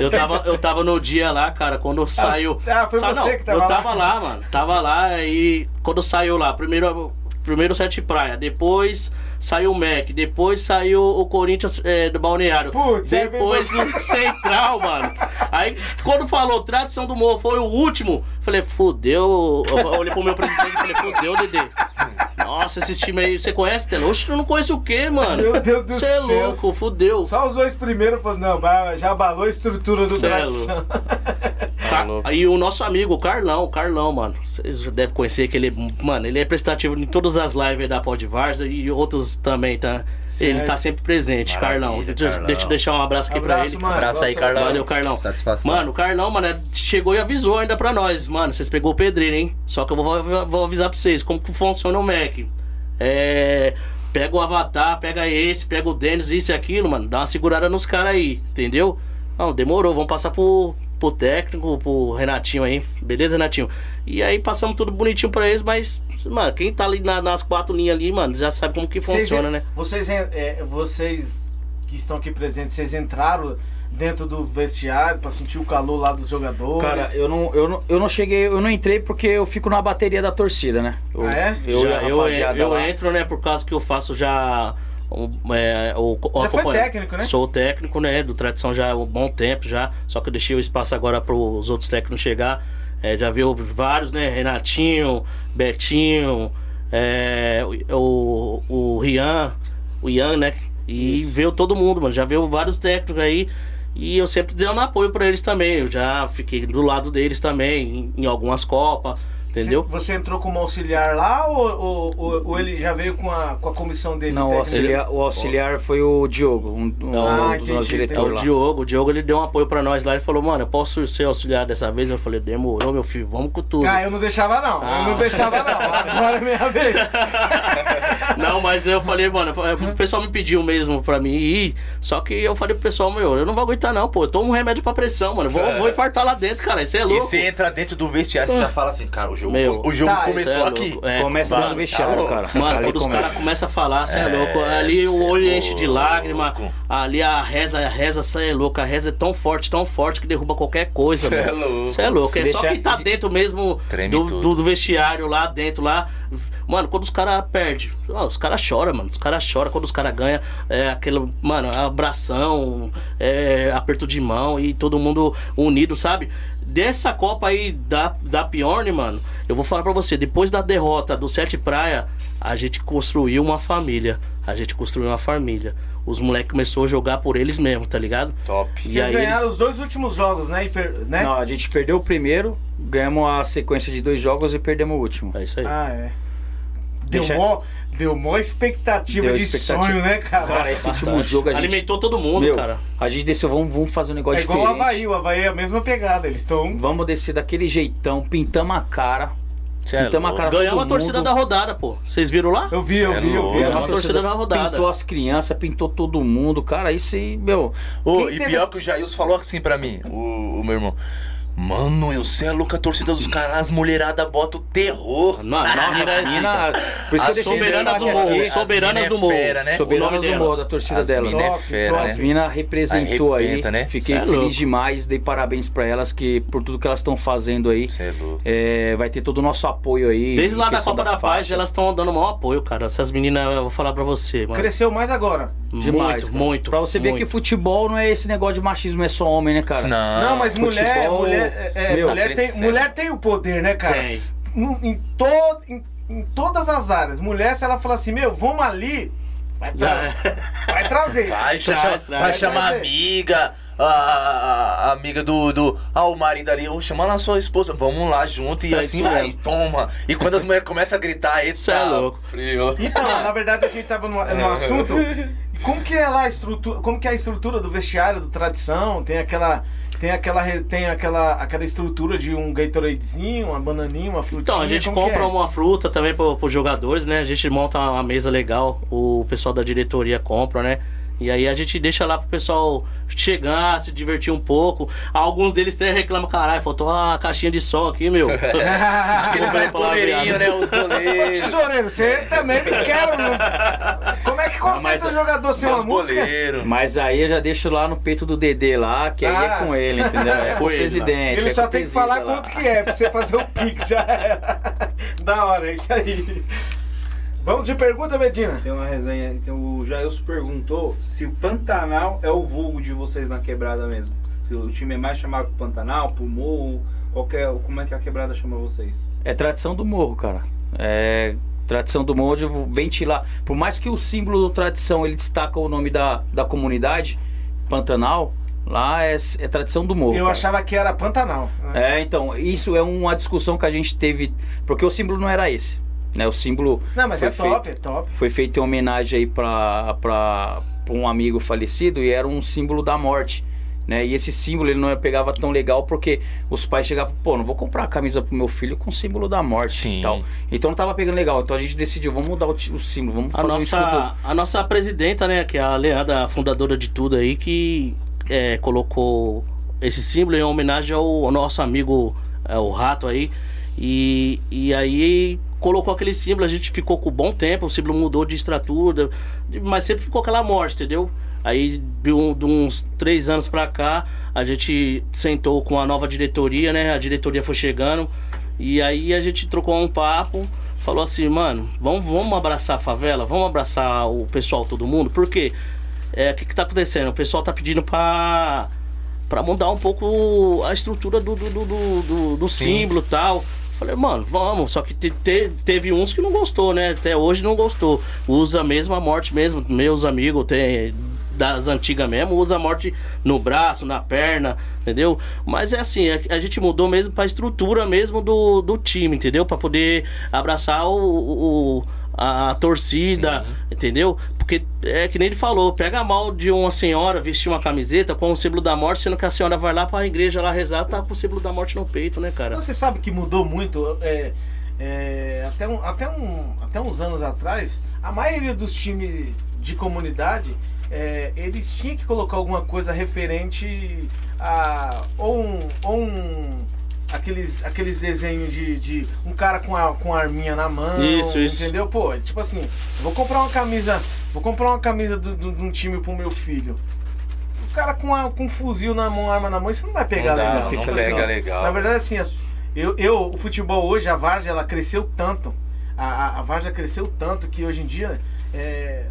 eu tava, eu tava no dia lá, cara, quando saiu. ah, foi Sa- você não, que tava eu lá. tava lá, mano. Tava lá e quando saiu lá, primeiro, primeiro Sete Praia, depois saiu o Mac, depois saiu o Corinthians é, do Balneário. Putz, veio depois você. o Central, mano. Aí quando falou Tradição do Morro foi o último, falei, fudeu. Eu olhei pro meu presidente e falei, fudeu, Dedê. Nossa, esses times aí, você conhece, Tela? Oxe, eu não conheço o quê, mano? Meu Deus do é céu. louco, fudeu. Só os dois primeiros falaram, não, já abalou a estrutura do é tradição. Aí o nosso amigo, o Carlão, o Carlão, mano. Vocês já devem conhecer que ele, mano, ele é prestativo em todas as lives da Pod Varsa e outros também, tá? Ele tá sempre presente, Maravilha, Carlão. Deixa, Carlão. deixa eu deixar um abraço aqui pra Abraço, ele. mano. Abraço aí, Carlão. Valeu, Carlão. Satisfação. Mano, o Carlão, mano, chegou e avisou ainda pra nós. Mano, vocês pegou o pedreiro, hein? Só que eu vou, vou- avisar pra vocês como que funciona o Mac. É. Pega o Avatar, pega esse, pega o Dennis, isso e aquilo, mano. Dá uma segurada nos caras aí, entendeu? Não, demorou. Vamos passar pro, pro técnico, pro Renatinho aí. Beleza, Renatinho? E aí passamos tudo bonitinho pra eles, mas, mano, quem tá ali na- nas quatro linhas ali, mano, já sabe como que funciona, Vocês- né? Vocês, é, vocês que estão aqui presentes, vocês entraram dentro do vestiário pra sentir o calor lá dos jogadores? Cara, eu não, eu, não, eu não cheguei, eu não entrei porque eu fico na bateria da torcida, né? Eu, Ah, é? Eu, já, eu, eu lá. entro, né, por causa que eu faço já. Um, é, o, o Já foi técnico, né? Sou o técnico, né? Do Tradição já há um bom tempo já. Só que eu deixei o espaço agora para os outros técnicos chegar. É, já viu vários, né? Renatinho, Betinho, é, o, o Rian, o Ian, né? E veio todo mundo, mano. Já veio vários técnicos aí. E eu sempre dando apoio para eles também. Eu já fiquei do lado deles também, em, em algumas Copas, entendeu? Você, você entrou como auxiliar lá ou, ou, ou- ou ele já veio com a, com a comissão dele? Não, o auxiliar, o auxiliar foi o Diogo, um, um Ah, dos nossos entendi, É diretores o lá. Diogo, o Diogo ele deu um apoio pra nós lá, ele falou, mano, eu posso ser auxiliar dessa vez? Eu falei, demorou, meu filho, vamos com tudo. Ah, eu não deixava não, eu Ah. não deixava não, agora é minha vez. Não, mas eu falei, mano, o pessoal me pediu mesmo pra mim ir, só que eu falei pro pessoal, meu, eu não vou aguentar não, pô, eu tomo um remédio pra pressão, mano, eu vou, vou infartar lá dentro, cara, isso é E louco. você entra dentro do vestiário, você já fala assim, cara, o jogo, Meu, o jogo tá, começou é aqui. é. Começa lá Mano, no vestiário, tá cara. Mano, Ali quando os começa. caras começam a falar, você é, É, louco. Ali o é olho enche de lágrima. Ali a reza, a reza, você é louco. A reza é tão forte, tão forte que derruba qualquer coisa, Cê é mano. louco. Você é louco. É só quem tá dentro mesmo do, do, do vestiário lá dentro lá. Mano, quando os caras perdem, os caras choram, mano. Os caras choram quando os caras ganham. É aquele, mano, abração, é, aperto de mão e todo mundo unido, sabe? Dessa Copa aí da, da Piorne, mano, eu vou falar pra você, depois da derrota do Sete Praia, a gente construiu uma família. A gente construiu uma família. Os moleques começaram a jogar por eles mesmos, tá ligado? Top. E Vocês aí ganharam eles- os dois últimos jogos, né? Per- né? Não, a gente perdeu o primeiro, ganhamos a sequência de dois jogos e perdemos o último. É isso aí. Ah, é. Deu, Deixa- mó, deu mó expectativa Deu de expectativa. sonho, né, cara? Cara, esse Bastante. último jogo a gente. Alimentou todo mundo, Meu, cara. A gente desceu, vamos, vamos fazer um negócio é igual o diferente. Havaí, o Havaí é a mesma pegada, eles estão... Vamos descer daquele jeitão, pintamos a cara. Cê é pintamos a louco. cara Ganhamos a torcida da rodada, pô. Vocês viram lá? Eu vi, eu É vi, eu vi. Ganhamos a torcida na rodada. Pintou as crianças, pintou todo mundo. Cara, isso aí, meu. Ô, Quem e teve pior que o Jailson falou assim pra mim, o, o meu irmão. Mano, eu sei é a torcida dos caras, as mulherada bota o terror. Mano, as mina, por isso que eu As deixei soberanas destaque do morro, As soberanas mina do é morro. fera, né? Soberanas O nome do. Morro, da torcida As delas. mina é fera. As né? minas representou aí. Né? Fiquei é feliz louco. demais, dei parabéns pra elas que por tudo que elas estão fazendo aí. É louco. É, vai ter todo o nosso apoio aí. Desde lá da Copa das da Paz, elas estão dando maior apoio, cara. Essas meninas, eu vou falar pra você, mano. Cresceu mais agora. Demais, muito, cara. muito. Pra você ver que futebol não é esse negócio de machismo, é só homem, né, cara? Não, Não, mas mulher, mulher, é, é, meu, mulher, tem, crescendo. mulher tem o poder, né, cara? Tem. Em, em, to- em- em todas as áreas. Mulher, se ela falar assim, meu, vamos ali, vai, tra vai trazer. Vai, chama, traz. vai chamar a Trazer. amiga, a, a- a amiga do, do. Ah, o marido ali, ô, chama lá sua esposa, vamos lá junto e É assim isso vai, mesmo. toma. E quando as mulheres começam a gritar, Cê é louco. frio. Então, na verdade, a gente tava no, no assunto. Como que é lá a estrutura? Como que é a estrutura do vestiário do tradição? Tem aquela. Tem aquela, tem aquela, aquela estrutura de um Gatoradezinho, uma bananinha, uma frutinha. Então, a gente compra é? uma fruta também pro, pros jogadores, né? A gente monta uma mesa legal, o pessoal da diretoria compra, né? E aí a gente deixa lá pro pessoal chegar, se divertir um pouco. Alguns deles até reclamam, caralho, faltou uma caixinha de som aqui, meu. Acho que ele faz Desculpa, goleirinho, né? Os Ô, goleiros. tesoureiro, você também me quebra, né? Como é que conserta um jogador sem uma Os música? goleiros. Mas aí eu já deixo lá no peito do Dedê lá, que aí Ah. é com ele, entendeu? É com o presidente. Ele é só o tem que falar lá. quanto que é, pra você fazer o pix, já era. Da hora, é isso aí. Vamos de pergunta, Medina? Tem uma resenha que o Jailson perguntou se o Pantanal é o vulgo de vocês na quebrada mesmo. Se o time é mais chamado pro Pantanal, pro Morro, qualquer, como é que a quebrada chama vocês? É tradição do morro, cara. É tradição do morro de ventilar. Por mais que o símbolo do tradição ele destaca o nome da, da comunidade, Pantanal, lá é, é tradição do morro. Eu cara. achava que era Pantanal. É, então, isso é uma discussão que a gente teve, porque o símbolo não era esse. Né? O símbolo Não, mas foi é top, feito- é top. foi feito em homenagem aí pra, pra, pra um amigo falecido e era um símbolo da morte. Né? E esse símbolo ele não pegava tão legal porque os pais chegavam, pô, não vou comprar a camisa pro meu filho com o símbolo da morte Sim. e tal. Então não tava pegando legal. Então a gente decidiu, vamos mudar o, o símbolo, vamos A fazer um escudo. nossa, a nossa presidenta, né, que é a Leandra, a fundadora de tudo aí, que é, colocou esse símbolo em homenagem ao, ao nosso amigo, é, o Rato aí. E, e aí colocou aquele símbolo, a gente ficou com bom tempo, o símbolo mudou de estrutura, mas sempre ficou aquela morte, entendeu? Aí de, uns três anos pra cá, a gente sentou com a nova diretoria, né? A diretoria foi chegando. E aí a gente trocou um papo, falou assim, mano, vamos, vamos abraçar a favela, vamos abraçar o pessoal, todo mundo, porque é, o que, que tá acontecendo? O pessoal tá pedindo pra, pra mudar um pouco a estrutura do, do, do, do, do- símbolo e tal. Falei, mano, vamos. Só que te- te- teve uns que não gostou, né? Até hoje não gostou. Usa mesmo a morte mesmo. Meus amigos tem, das antigas mesmo, usa a morte no braço, na perna, entendeu? Mas é assim, a, a gente mudou mesmo pra estrutura mesmo do, do time, entendeu? Pra poder abraçar o, o- a, a torcida, entendeu? Porque é que nem ele falou, pega mal de uma senhora vestir uma camiseta com o símbolo da morte, sendo que a senhora vai lá pra igreja lá rezar, tá com o símbolo da morte no peito, né, cara? Você sabe que mudou muito. é, é, até, um, até, um, até uns anos atrás, a maioria dos times de comunidade, é, eles tinham que colocar alguma coisa referente a. Ou um. Ou um aqueles, aqueles desenhos de, de um cara com a, com a arminha na mão. Isso, isso. Entendeu? Pô, tipo assim, vou comprar uma camisa. Vou comprar uma camisa do- do- de um time pro meu filho. O cara com, a, com um fuzil na mão, arma na mão, isso não vai pegar Não dá, legal. não Tipo pega assim, legal. Na verdade, assim, as- eu, eu, o futebol hoje, a Várzea, ela cresceu tanto. A, a, a Várzea cresceu tanto que hoje em dia. é,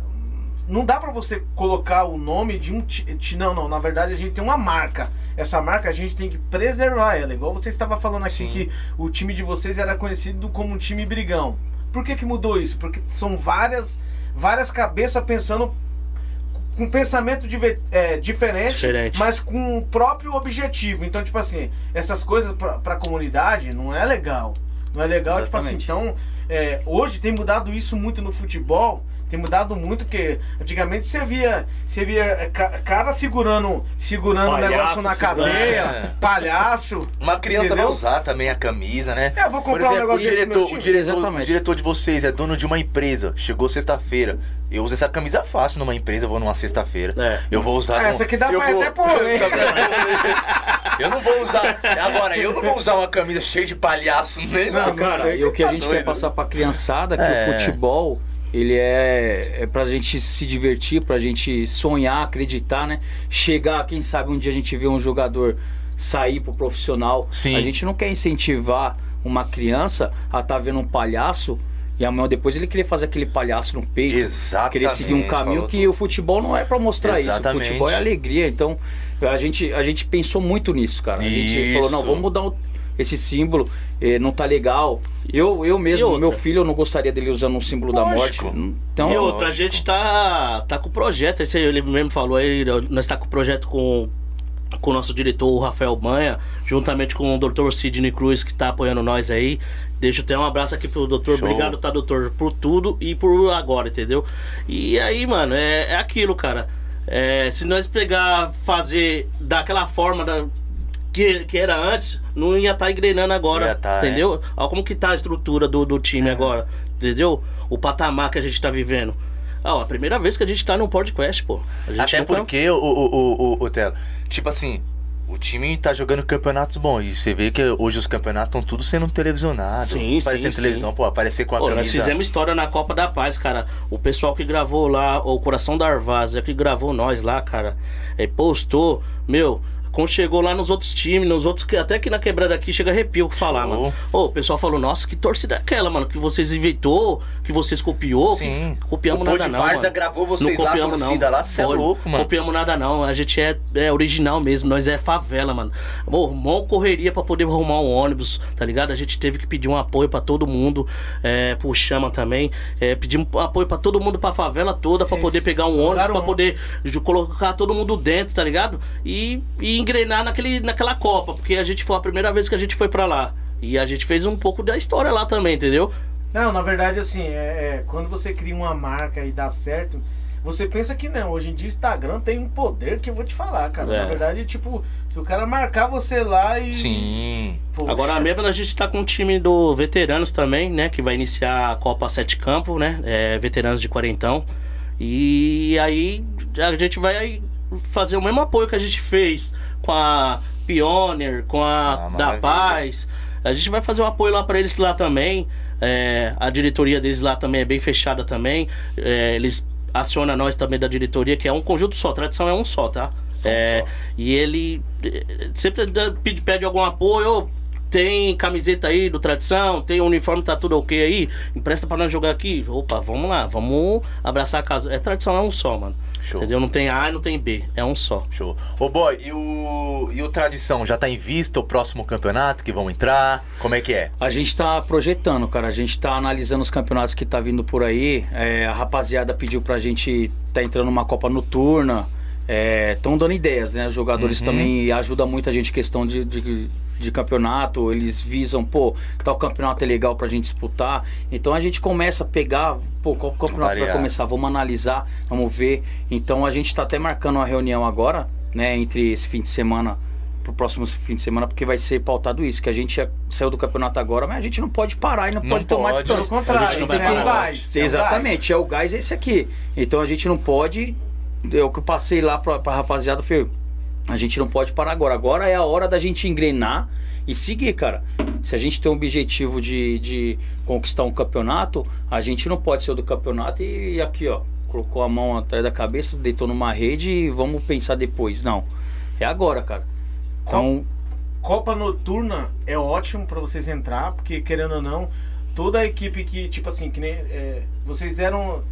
não dá pra você colocar o nome de um ti- não não na verdade a gente tem uma marca essa marca a gente tem que preservar ela igual você estava falando aqui Sim. que o time de vocês era conhecido como um time brigão por que que mudou isso porque são várias várias cabeças pensando com pensamento dive- é, diferente, Diferente. mas com o próprio objetivo. Então, tipo assim, essas coisas pra, pra comunidade não é legal. Não é legal, tipo assim, Exatamente. então, é, hoje tem mudado isso muito no futebol. Tem mudado muito, porque antigamente você via, você via é, ca- cara segurando, segurando um Palhaço negócio na cadeia, É. palhaço. Uma criança Entendeu? vai usar também a camisa, né? É, eu vou comprar um exemplo, o negócio pro diretor, o diretor, o diretor de vocês é dono de uma empresa. Chegou sexta-feira. Eu uso essa camisa fácil numa empresa, eu vou numa sexta-feira. É. Eu vou usar. Ah, no- essa aqui dá eu pra vou- até pôr, hein? Eu não vou usar. Agora, eu não vou usar uma camisa cheia de palhaço, né? Não, Nossa, cara, E o que a tá gente doido. quer passar pra criançada é que É. o futebol, ele é, é pra gente se divertir, pra gente sonhar, acreditar, né? Chegar, quem sabe um dia a gente vê um jogador sair pro profissional. Sim. A gente não quer incentivar uma criança a estar vendo um palhaço e amanhã depois ele querer fazer aquele palhaço no peito. Exatamente. Querer seguir um caminho que tudo. o futebol não é pra mostrar Exatamente. isso. O futebol é alegria. Então, a gente, a gente pensou muito nisso, cara. A gente Isso. falou, não, vamos mudar o- esse símbolo, eh, não tá legal. Eu, eu mesmo, meu filho, eu não gostaria dele usando um símbolo da morte. Lógico. Então, e outra, a lógico. gente tá, tá com o projeto, esse aí ele mesmo falou aí, nós tá com o projeto com, com o nosso diretor, o Rafael Banha, juntamente com o Dr. Sidney Cruz, que tá apoiando nós aí. Deixa eu ter um abraço aqui pro doutor. Show. Obrigado, tá, doutor, por tudo e por agora, entendeu? E aí, mano, é, é aquilo, cara. É, se nós pegar, fazer daquela forma da, que, que era antes, não ia estar tá engrenando agora, tá, entendeu? Olha como que tá a estrutura do, do time agora, entendeu? O patamar que a gente tá vivendo. Ah, a primeira vez que a gente tá num podcast, pô. Até nunca- porque, o, o, o, o, o Telo, tipo assim, o time tá jogando campeonatos bons. E você vê que hoje os campeonatos estão tudo sendo televisionados. Sim, Aparecendo sim, em televisão, sim. pô, aparecer com a Pô, camisa. nós fizemos história na Copa da Paz, cara. O pessoal que gravou lá, o Coração da Arvásia, que gravou nós lá, cara, é, postou, meu. Quando chegou lá nos outros times, nos outros, até que na quebrada aqui chega arrepio que falar, mano. Ô, o pessoal falou, nossa, que torcida é aquela, mano? Que vocês inventou, que vocês copiou. Sim. Que copiamos O nada não, mano. gravou vocês lá, a copiamos, torcida lá, cê é louco, mano. Copiamos nada não, a gente é, é original mesmo, nós é favela, mano. Ô, mó correria pra poder arrumar um ônibus, tá ligado? A gente teve que pedir um apoio pra todo mundo, é, pro Chama também, é, pedimos apoio pra todo mundo, pra favela toda, pra Sim, poder sim. pegar um ônibus, pra um- poder colocar todo mundo dentro, tá ligado? E, e engrenar naquele, naquela Copa, porque a gente foi a primeira vez que a gente foi pra lá. E a gente fez um pouco da história lá também, entendeu? Não, na verdade, assim, é, é, quando você cria uma marca e dá certo, você pensa que não. Hoje em dia, o Instagram tem um poder que eu vou te falar, cara. É. Na verdade, tipo, se o cara marcar você lá e. Sim. Poxa, Agora mesmo a gente tá com um time do veteranos também, né? Que vai iniciar a Copa Sete Campo, né? É, veteranos de quarentão. E aí a gente vai fazer o mesmo apoio que a gente fez com a Pioneer, com a Ah, da. Paz. A gente vai fazer um apoio lá pra eles lá também. É, a diretoria deles lá também é bem fechada também. É, eles acionam nós também da diretoria, que é um conjunto só. Tradição é um só, tá? É, só. e ele eh, sempre pede, pede algum apoio. "Ô, Tem camiseta aí do Tradição, tem uniforme, tá tudo ok aí? Empresta pra nós jogar aqui. Opa, vamos lá, vamos abraçar a casa. É Tradição, é um só, mano. Show. Entendeu? Não tem A e não tem B, é um só. Show. Ô boy, e o, e o Tradição, já tá em vista o próximo campeonato que vão entrar? Como é que é? A gente tá projetando, cara. A gente tá analisando os campeonatos que tá vindo por aí. É, a rapaziada pediu pra gente tá entrando numa Copa Noturna. Estão dando ideias, né? Os jogadores Uhum. também ajudam muito a gente em questão de, de, de campeonato. Eles visam, pô, tal campeonato é legal pra gente disputar. Então a gente começa a pegar, pô, qual campeonato vai Variar. começar? Vamos analisar, vamos ver. Então a gente tá até marcando uma reunião agora, né? Entre esse fim de semana pro próximo fim de semana, porque vai ser pautado isso, que a gente é- saiu do campeonato agora, mas a gente não pode parar e não, Não pode tomar pode. Distância. contrário, A gente não vai parar. gás. Exatamente, é o gás esse aqui. Então a gente não pode. O que eu passei lá pra, pra rapaziada, foi. A gente não pode parar agora. Agora é a hora da gente engrenar e seguir, cara. Se a gente tem o objetivo de, de conquistar um campeonato, a gente não pode ser do campeonato e aqui, ó, colocou a mão atrás da cabeça, deitou numa rede e vamos pensar depois. Não. É agora, cara. Então, Copa Noturna é ótimo pra vocês entrar, porque querendo ou não, toda a equipe que, tipo assim, que nem. é, vocês deram,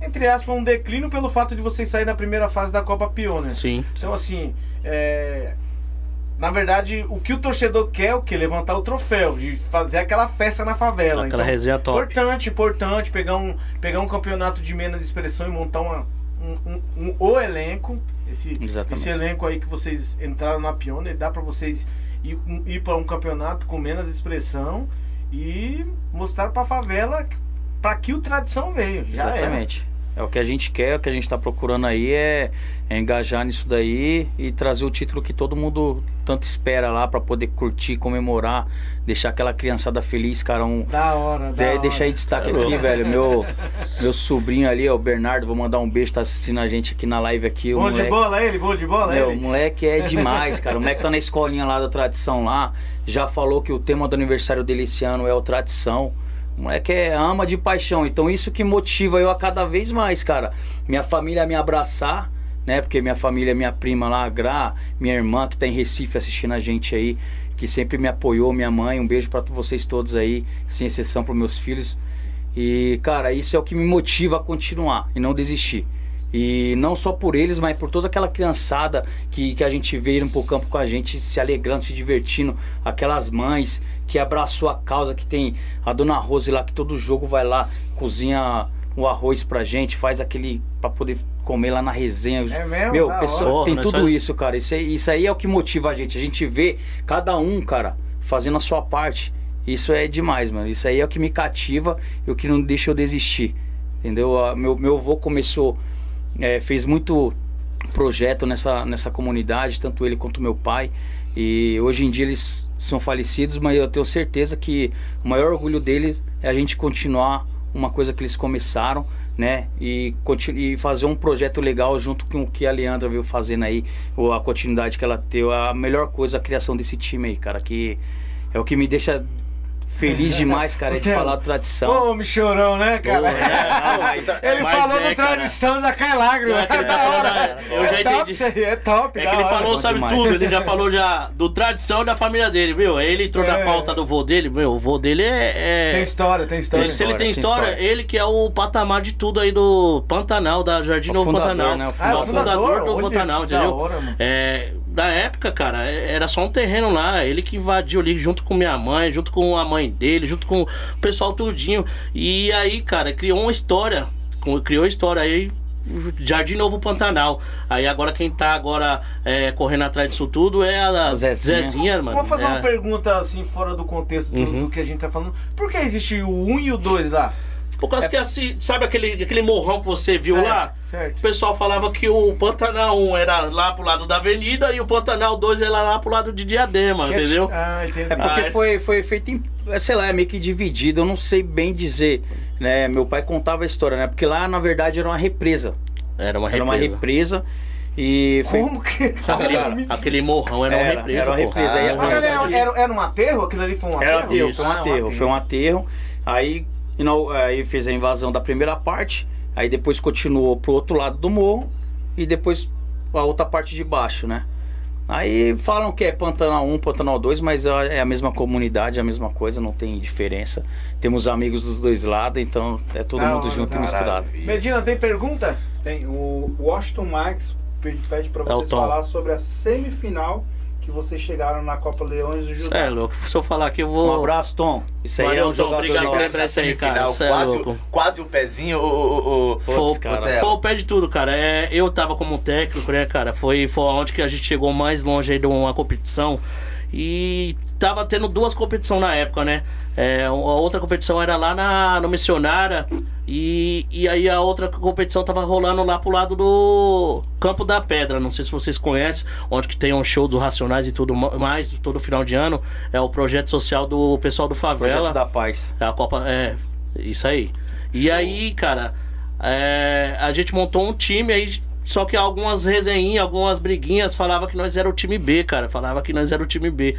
entre aspas, um declínio pelo fato de vocês saírem da primeira fase da Copa Pioneer. Sim. Então, assim, é, na verdade, o que o torcedor quer é o que? Levantar o troféu, de fazer aquela festa na favela. Aquela então, resenha top. Importante, importante pegar um, pegar um campeonato de menos expressão e montar uma, um, um- um- o elenco. Esse, Exatamente. esse elenco aí que vocês entraram na Pioneer, dá pra vocês ir, ir para um campeonato com menos expressão e mostrar pra favela pra que o tradição veio. Já. Exatamente. É o que a gente quer, o que a gente está procurando aí é, é engajar nisso daí e trazer o título que todo mundo tanto espera lá para poder curtir, comemorar, deixar aquela criançada feliz, cara. Um, Da hora, da de, hora. deixar aí destaque aqui, velho. Meu, meu sobrinho ali, ó, o Bernardo, vou mandar um beijo, tá assistindo a gente aqui na live aqui. o Bom de moleque- bola ele, bom de bola meu, o ele. moleque é demais, cara. O moleque tá na escolinha lá da tradição lá. Já falou que o tema do aniversário dele esse ano é o tradição. O moleque é, ama de paixão. Então isso que motiva eu a cada vez mais, cara. Minha família me abraçar, né? Porque minha família, minha prima lá, a Gra, minha irmã que tá em Recife assistindo a gente aí, que sempre me apoiou, minha mãe. Um beijo pra vocês todos aí, sem exceção pros meus filhos. E, cara, isso é o que me motiva a continuar e não desistir. E não só por eles, mas por toda aquela criançada que, que a gente vê indo pro campo com a gente, se alegrando, se divertindo. Aquelas mães que abraçou a causa, que tem a dona Rose lá, que todo jogo vai lá, cozinha o arroz pra gente, faz aquele pra poder comer lá na resenha. É mesmo? Meu, pessoal, tem tudo faz- isso, cara. Isso aí, isso aí é o que motiva a gente. A gente vê cada um, cara, fazendo a sua parte. Isso é demais, mano. Isso aí é o que me cativa e o que não deixa eu desistir. Entendeu? A- Meu, meu avô começou, é, fez muito projeto nessa, nessa comunidade, tanto ele quanto meu pai. E hoje em dia eles são falecidos, mas eu tenho certeza que o maior orgulho deles é a gente continuar uma coisa que eles começaram, né? E, e fazer um projeto legal junto com o que a Leandra veio fazendo aí, ou a continuidade que ela teve, a melhor coisa, a criação desse time aí, cara, que é o que me deixa feliz demais, cara, é de falar tradição. Ô, me chorão, né, cara? É, mas- Ele falou é, da tradição da cai lágrima. É que ele Da hora. eu já é top entendi. isso aí, é top. É que ele hora. falou, sabe demais. tudo, ele já falou já do tradição da família dele, viu? Ele entrou na É. pauta do vô dele, meu, o vô dele é... é- Tem história, tem história. se ele história, tem história, ele que é o patamar de tudo aí do Pantanal, da Jardim O Novo fundador, Pantanal. né? O Ah, é É fundador do Olha, Pantanal, entendeu? hora, mano. É, na época, cara, era só um terreno lá. Ele que invadiu ali junto com minha mãe, junto com a mãe dele, junto com o pessoal tudinho. E aí, cara, criou uma história. Criou história aí. Jardim Novo Pantanal. Aí agora quem tá agora é, correndo atrás disso tudo é a Zezinha. Zezinha, mano. Vou fazer uma É. pergunta assim, fora do contexto do, Uhum. do que a gente tá falando. Por que existe o 1 e o 2 lá? Por causa que assim, sabe aquele, aquele morrão que você viu Certo, lá? certo. O pessoal falava que o Pantanal 1 era lá pro lado da avenida e o Pantanal 2 era lá pro lado de Diadema, Que é- entendeu? Ah, entendi. É porque Ah, é. foi, foi feito em. Sei lá, é meio que dividido, eu não sei bem dizer. Né? Meu pai contava a história, né? Porque lá, na verdade, era uma represa. Era uma Era uma represa. represa. E foi. Como que. Aquele, aquele morrão era, uma Era, represa. era uma represa. Ah, era, era, era um aterro? Aquilo ali foi um Era um aterro? aterro, Isso. foi um aterro, foi um aterro. Aí, ino- aí fez a invasão da primeira parte, aí depois continuou pro outro lado do morro e depois a outra parte de baixo, né? Aí falam que é Pantanal 1, Pantanal 2, mas é a mesma comunidade, é a mesma coisa, não tem diferença. Temos amigos dos dois lados, então é todo Da mundo junto e misturado. Medina, tem pergunta? Tem o Washington Marques pede pra É vocês Tom. falar sobre a semifinal que vocês chegaram na Copa Leões do Cê Judá. é louco. Se eu falar aqui, eu Um vou. abraço, Tom. Isso aí é Valeu, um Tom, jogador obrigado por nosso. lembrar isso aí, cara. Cê é quase, louco. o, quase o pezinho, o, o, o, Foi, cara. Foi o pé de tudo, cara. É, eu tava como técnico, né, cara? Foi, foi onde que a gente chegou mais longe aí de uma competição. E tava tendo duas competições na época, né? É, a outra competição era lá na, no Missionária. E, e aí a outra competição tava rolando lá pro lado do Campo da Pedra. Não sei se vocês conhecem, onde que tem um show dos Racionais e tudo ma- mais, todo final de ano. É o projeto social do pessoal do Favela. Projeto da Paz. É a Copa. É, isso aí. E aí, cara, é, a gente montou um time aí. Só que algumas resenhinhas, algumas briguinhas falava que nós era o time B, cara. Falava que nós era o time B.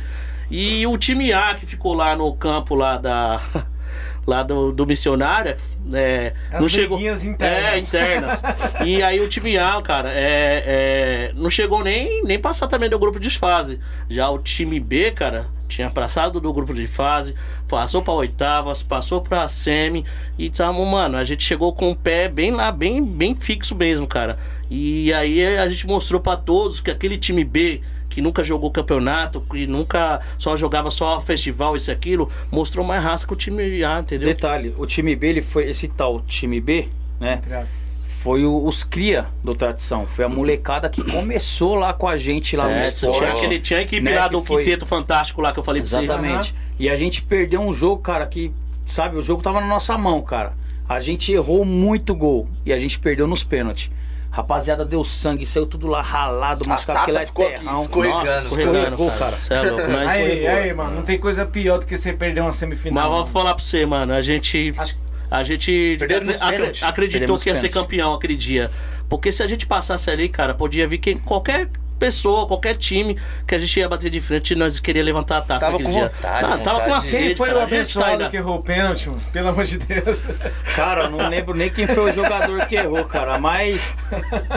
E o time A que ficou lá no campo lá da. Lá do, do missionário, é, As não chegou. internas. É, internas. e aí o time A, cara, é, é, não chegou nem, nem passar também do grupo de fase. Já o time B, cara, tinha passado do grupo de fase, passou pra oitavas, passou pra semi e tamo, mano, a gente chegou com o pé bem lá, bem, bem fixo mesmo, cara. E aí a gente mostrou pra todos que aquele time B que nunca jogou campeonato, que nunca só jogava só festival, isso e aquilo, mostrou mais raça que o time A, entendeu? Detalhe, o time B, ele foi esse tal time B, né? Entre aspas. Foi o- os cria do Tradição. Foi a molecada que começou lá com a gente lá no É, esporte. tinha, aquele, tinha a equipe né, lá que do foi- Quinteto Fantástico lá que eu falei pra você. Exatamente. E a gente perdeu um jogo, cara, que, sabe, o jogo tava na nossa mão, cara. A gente errou muito gol e a gente perdeu nos pênaltis. Rapaziada deu sangue, saiu tudo lá ralado, machucado, lá é terrão. escorregando. Nossa, Escorregando, escorregou, cara. cara. É louco. Nós... Aí, aí, mano, não tem coisa pior do que você perder uma Mas semifinal. vou mano. falar pra você, mano. A gente. Acho- A gente acreditou Perdemos que ia ser campeão aquele dia. Porque se a gente passasse ali, cara, podia vir que qualquer pessoa, qualquer time que a gente ia bater de frente e nós queria levantar a taça Tava aquele dia. vontade, Não, tava com uma sede, Quem foi cara. o tá abençoado que errou o pênalti, mano? Pelo amor de Deus. Cara, eu não lembro nem quem foi o jogador que errou, cara, mas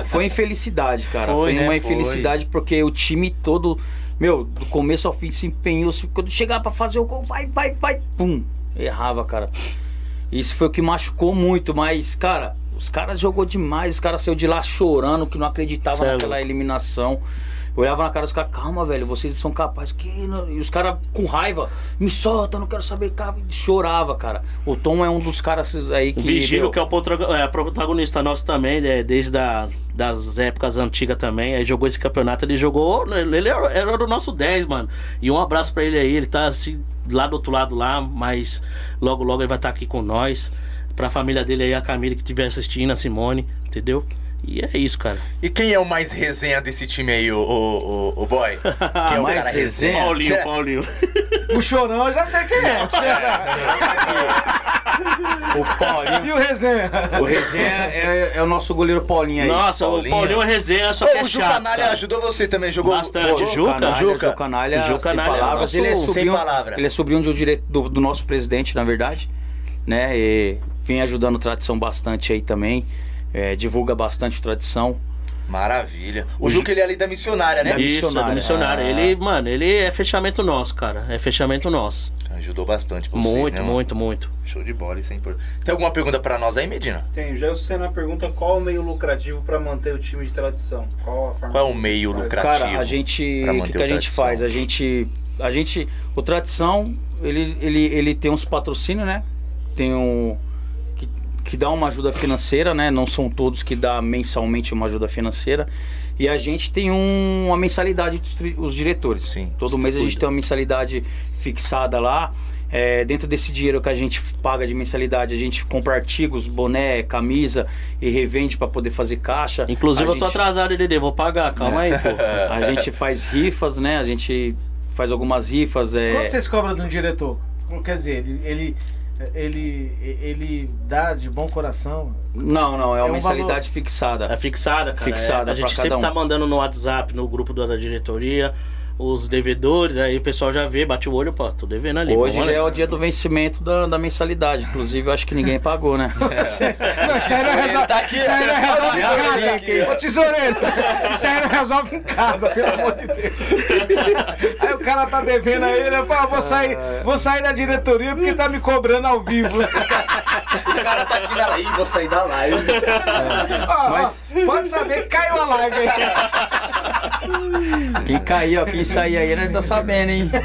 foi infelicidade, cara. Foi, Foi, né? uma Foi. infelicidade porque o time todo, meu, do começo ao fim se empenhou. se- Quando chegava pra fazer o gol, vai, vai, vai, pum, errava, cara. Isso foi o que machucou muito, mas, cara, os caras jogou demais, os caras saiu de lá chorando, que não acreditava é naquela eliminação. Eu olhava na cara dos caras, calma, velho, vocês são capazes. Que... não?" E os caras com raiva, me solta, não quero saber. Cara, chorava, cara. O Tom é um dos caras aí que. O Vigílio, meu, que é o protago- protagonista nosso também, né, desde a, das épocas antigas também. Aí jogou esse campeonato, ele jogou. Ele era, do nosso 10, mano. E um abraço pra ele aí, ele tá assim, lá do outro lado lá, mas logo, logo ele vai estar aqui com nós. Pra família dele aí, a Camila que estiver assistindo, a Simone, entendeu? E é isso, cara. E quem é o mais resenha desse time aí, o, o, o, o boy? Quem é o Mais cara resenha? Paulinho, Cê- Paulinho. O chorão eu já sei quem é. O Paulinho. E o resenha? O Resenha é, é o nosso goleiro Paulinho aí. Nossa, Paulinho. o Paulinho é resenha, só que é o Ju chato. Canalha ajudou você também, jogou Bastante. Ô, Juca? Canalha, Juca. Ju Canalha, Ju sem Canalha é palavras. nosso- ele é sem sobrinho, palavra. Ele é sobrinho de um dire... do, do nosso presidente, na verdade. Né? E vem ajudando o Tradição bastante aí também. É, divulga bastante o Tradição. Maravilha. O Juca, ele é ali da missionária, né? Da Isso, missionária. do missionário. Ah. Ele, mano, ele é fechamento nosso, cara. É fechamento nosso. Ajudou bastante vocês, muito, né, muito, muito. Show de bola, isso é importante. Tem alguma pergunta pra nós aí, Medina? Tem, o Gelson Senna pergunta qual o meio lucrativo pra manter o time de tradição. Qual a forma Qual é o meio lucrativo? Cara, a gente. O que, que o a gente faz? A gente. A gente. O Tradição, ele, ele, ele tem uns patrocínios, né? Tem um. Que, dá uma ajuda financeira, né? Não são todos que dá mensalmente uma ajuda financeira. E a gente tem um- uma mensalidade dos os diretores. Sim, Todo mês a gente tem uma mensalidade fixada lá. É, dentro desse dinheiro que a gente paga de mensalidade, a gente compra artigos, boné, camisa e revende para poder fazer caixa. Inclusive, A eu tô gente- atrasado, Dede. Vou pagar, calma aí, pô. a gente faz rifas, né? A gente faz algumas rifas. É... Quanto vocês cobram de um diretor? Quer dizer, ele, ele, ele, ele dá de bom coração. Não, não, é É uma um mensalidade fixada. É fixada, cara. Fixada É, a gente sempre um. tá mandando no WhatsApp, no grupo da diretoria, os devedores, aí o pessoal já vê, bate o olho, pô, tô devendo ali. Hoje já é o dia do vencimento da, da mensalidade. Inclusive, eu acho que ninguém pagou, né? Não, isso aí não resolve, tá aqui, isso aí não resolve em casa. Aqui, ó. Ô tesoureiro, isso aí não resolve em casa, pelo amor de Deus. Aí o cara tá devendo aí, né? Pô, vou sair, vou sair da diretoria porque tá me cobrando ao vivo. O cara tá aqui na live. Vou sair da live. Ó, ó, pode saber que caiu a live aí. Quem cair, ó, quem sair aí, nós tá sabendo, hein?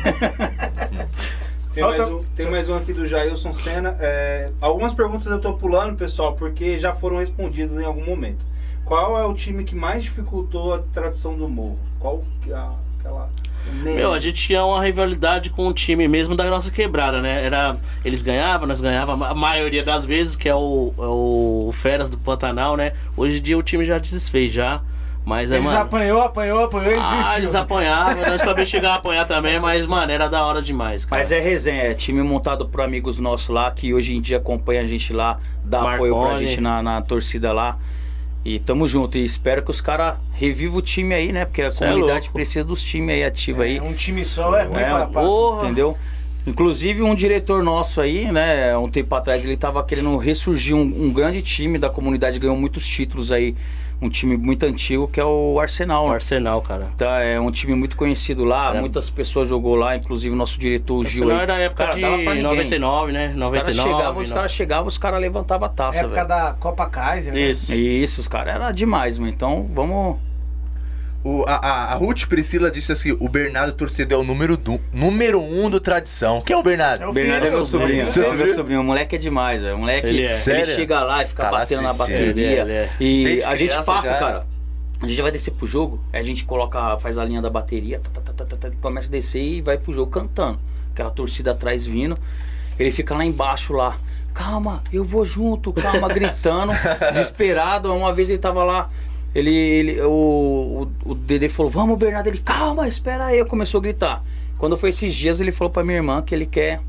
Tem, mais um, tem mais um aqui do Jailson Senna. É, algumas perguntas eu tô pulando, pessoal, porque já foram respondidas em algum momento. Qual é o time que mais dificultou a tradição do morro? Qual que é a- aquela. Meu, a gente tinha uma rivalidade com o time mesmo da nossa quebrada, né? Era, eles ganhavam, nós ganhávamos a maioria das vezes, que é o, é o Feras do Pantanal, né? Hoje em dia o time já desfez já. Mas é, Eles mano. apanhou, apanhou, apanhou, Ah, existiu. eles apanhavam, nós também chegávamos a apanhar também, mas, mano, era da hora demais, cara. Mas é resenha, é time montado por amigos nossos lá, que hoje em dia acompanha a gente lá, dá apoio pra Marconi. gente na, na torcida lá. E tamo junto. E espero que os caras revivam o time aí, né? Porque a Cê é comunidade louco. precisa dos times aí ativos aí. É, um time só é ruim É, pra, pra... porra. Entendeu? Inclusive um diretor nosso aí, né, um tempo atrás ele tava querendo ressurgir um, um grande time da comunidade, ganhou muitos títulos aí, um time muito antigo que é o Arsenal. O né? Arsenal, cara. Tá, é um time muito conhecido lá, Era- muitas pessoas jogou lá, inclusive o nosso diretor o Gil. Arsenal era a época Cara, de ninguém. 99, né? Os 99. caras chegavam, os no- caras chegavam, os caras levantavam a taça, época velho. da Copa Kaiser, né? Isso. Isso, os caras era demais, mano. Então, vamos O, a, a, a Ruth Priscila disse assim: o Bernardo Torcedor é o número, do, número um do tradição. Quem é o Bernardo? É o Bernardo é meu sobrinho. é. É meu sobrinho. O moleque é demais, velho. O moleque, Ele ele, é. Sério? chega lá e fica Tá batendo na bateria. Ele é, ele é. E Desde a gente passa, já. cara. A gente vai descer pro jogo, a gente coloca, faz a linha da bateria, tá, tá, tá, tá, tá, começa a descer e vai pro jogo cantando. Aquela torcida atrás vindo. Ele fica lá embaixo lá. Calma, eu vou junto, calma, gritando, desesperado. Uma vez ele tava lá, ele, ele o, o, o Dedê falou, vamos, Bernardo. Ele, calma, espera aí. Começou a gritar. Quando foi esses dias, ele falou pra minha irmã que ele quer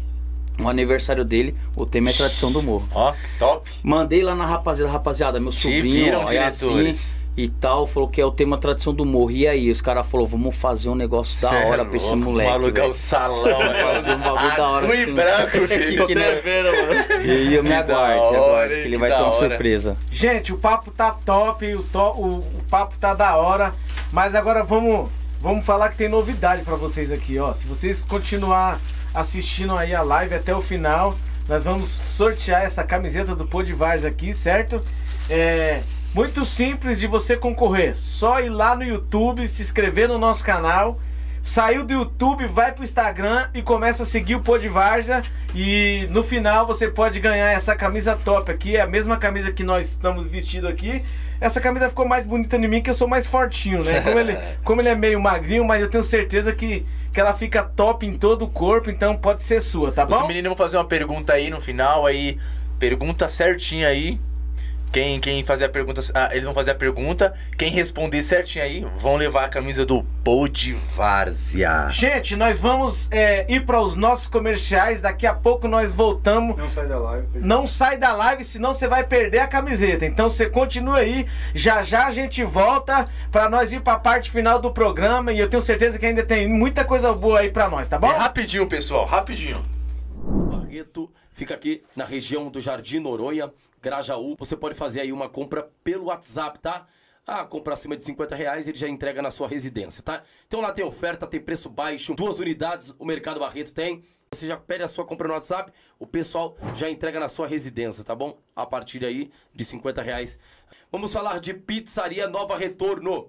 o aniversário dele, o tema é tradição do morro. Ó, top. Mandei lá na rapaziada, rapaziada, meu Te sobrinho, viram, ó, é assim. E tal, falou que é o tema tradição do morro. E aí, os caras falaram, vamos fazer um negócio da Cê é hora pra esse moleque. Vamos alugar o salão, velho. Fazer um bagulho da hora, Azul e assim. branco, Que- filho. que não- vendo, mano. E eu me Que da aguarde, hora, aguarde, que ele que vai da ter uma hora. surpresa. Gente, o papo tá top, o, to- o- o papo tá da hora, mas agora vamos, vamos falar que tem novidade pra vocês aqui, ó. Se vocês continuar assistindo aí a live até o final, nós vamos sortear essa camiseta do Podivars aqui, certo? É muito simples de você concorrer. Só ir lá no YouTube, se inscrever no nosso canal. Saiu do YouTube, vai pro Instagram e começa a seguir o Podvarza. E no final você pode ganhar essa camisa top aqui. É a mesma camisa que nós estamos vestindo aqui. Essa camisa ficou mais bonita em mim que eu sou mais fortinho, né? Como ele, como ele é meio magrinho, mas eu tenho certeza que, que ela fica top em todo o corpo, então pode ser sua, tá Os bom? meninos vão fazer uma pergunta aí no final, aí. Pergunta certinha aí. Quem, quem fazer a pergunta, ah, eles vão fazer a pergunta. Quem responder certinho aí, vão levar a camisa do Pod Várzea. Gente, nós vamos é, ir para os nossos comerciais. Daqui a pouco nós voltamos. Não sai da live. Não sai da live, senão você vai perder a camiseta. Então você continua aí. Já já a gente volta para nós ir para a parte final do programa. E eu tenho certeza que ainda tem muita coisa boa aí para nós, tá bom? É rapidinho, pessoal, rapidinho. Barreto fica aqui na região do Jardim Noronha, Grajaú. Você pode fazer aí uma compra pelo WhatsApp, tá? Ah, compra acima de 50 reais, ele já entrega na sua residência, tá? Então lá tem oferta, tem preço baixo, duas unidades o Mercado Barreto tem. Você já pede a sua compra no WhatsApp, o pessoal já entrega na sua residência, tá bom? A partir aí de 50 reais. Vamos falar de Pizzaria Nova Retorno.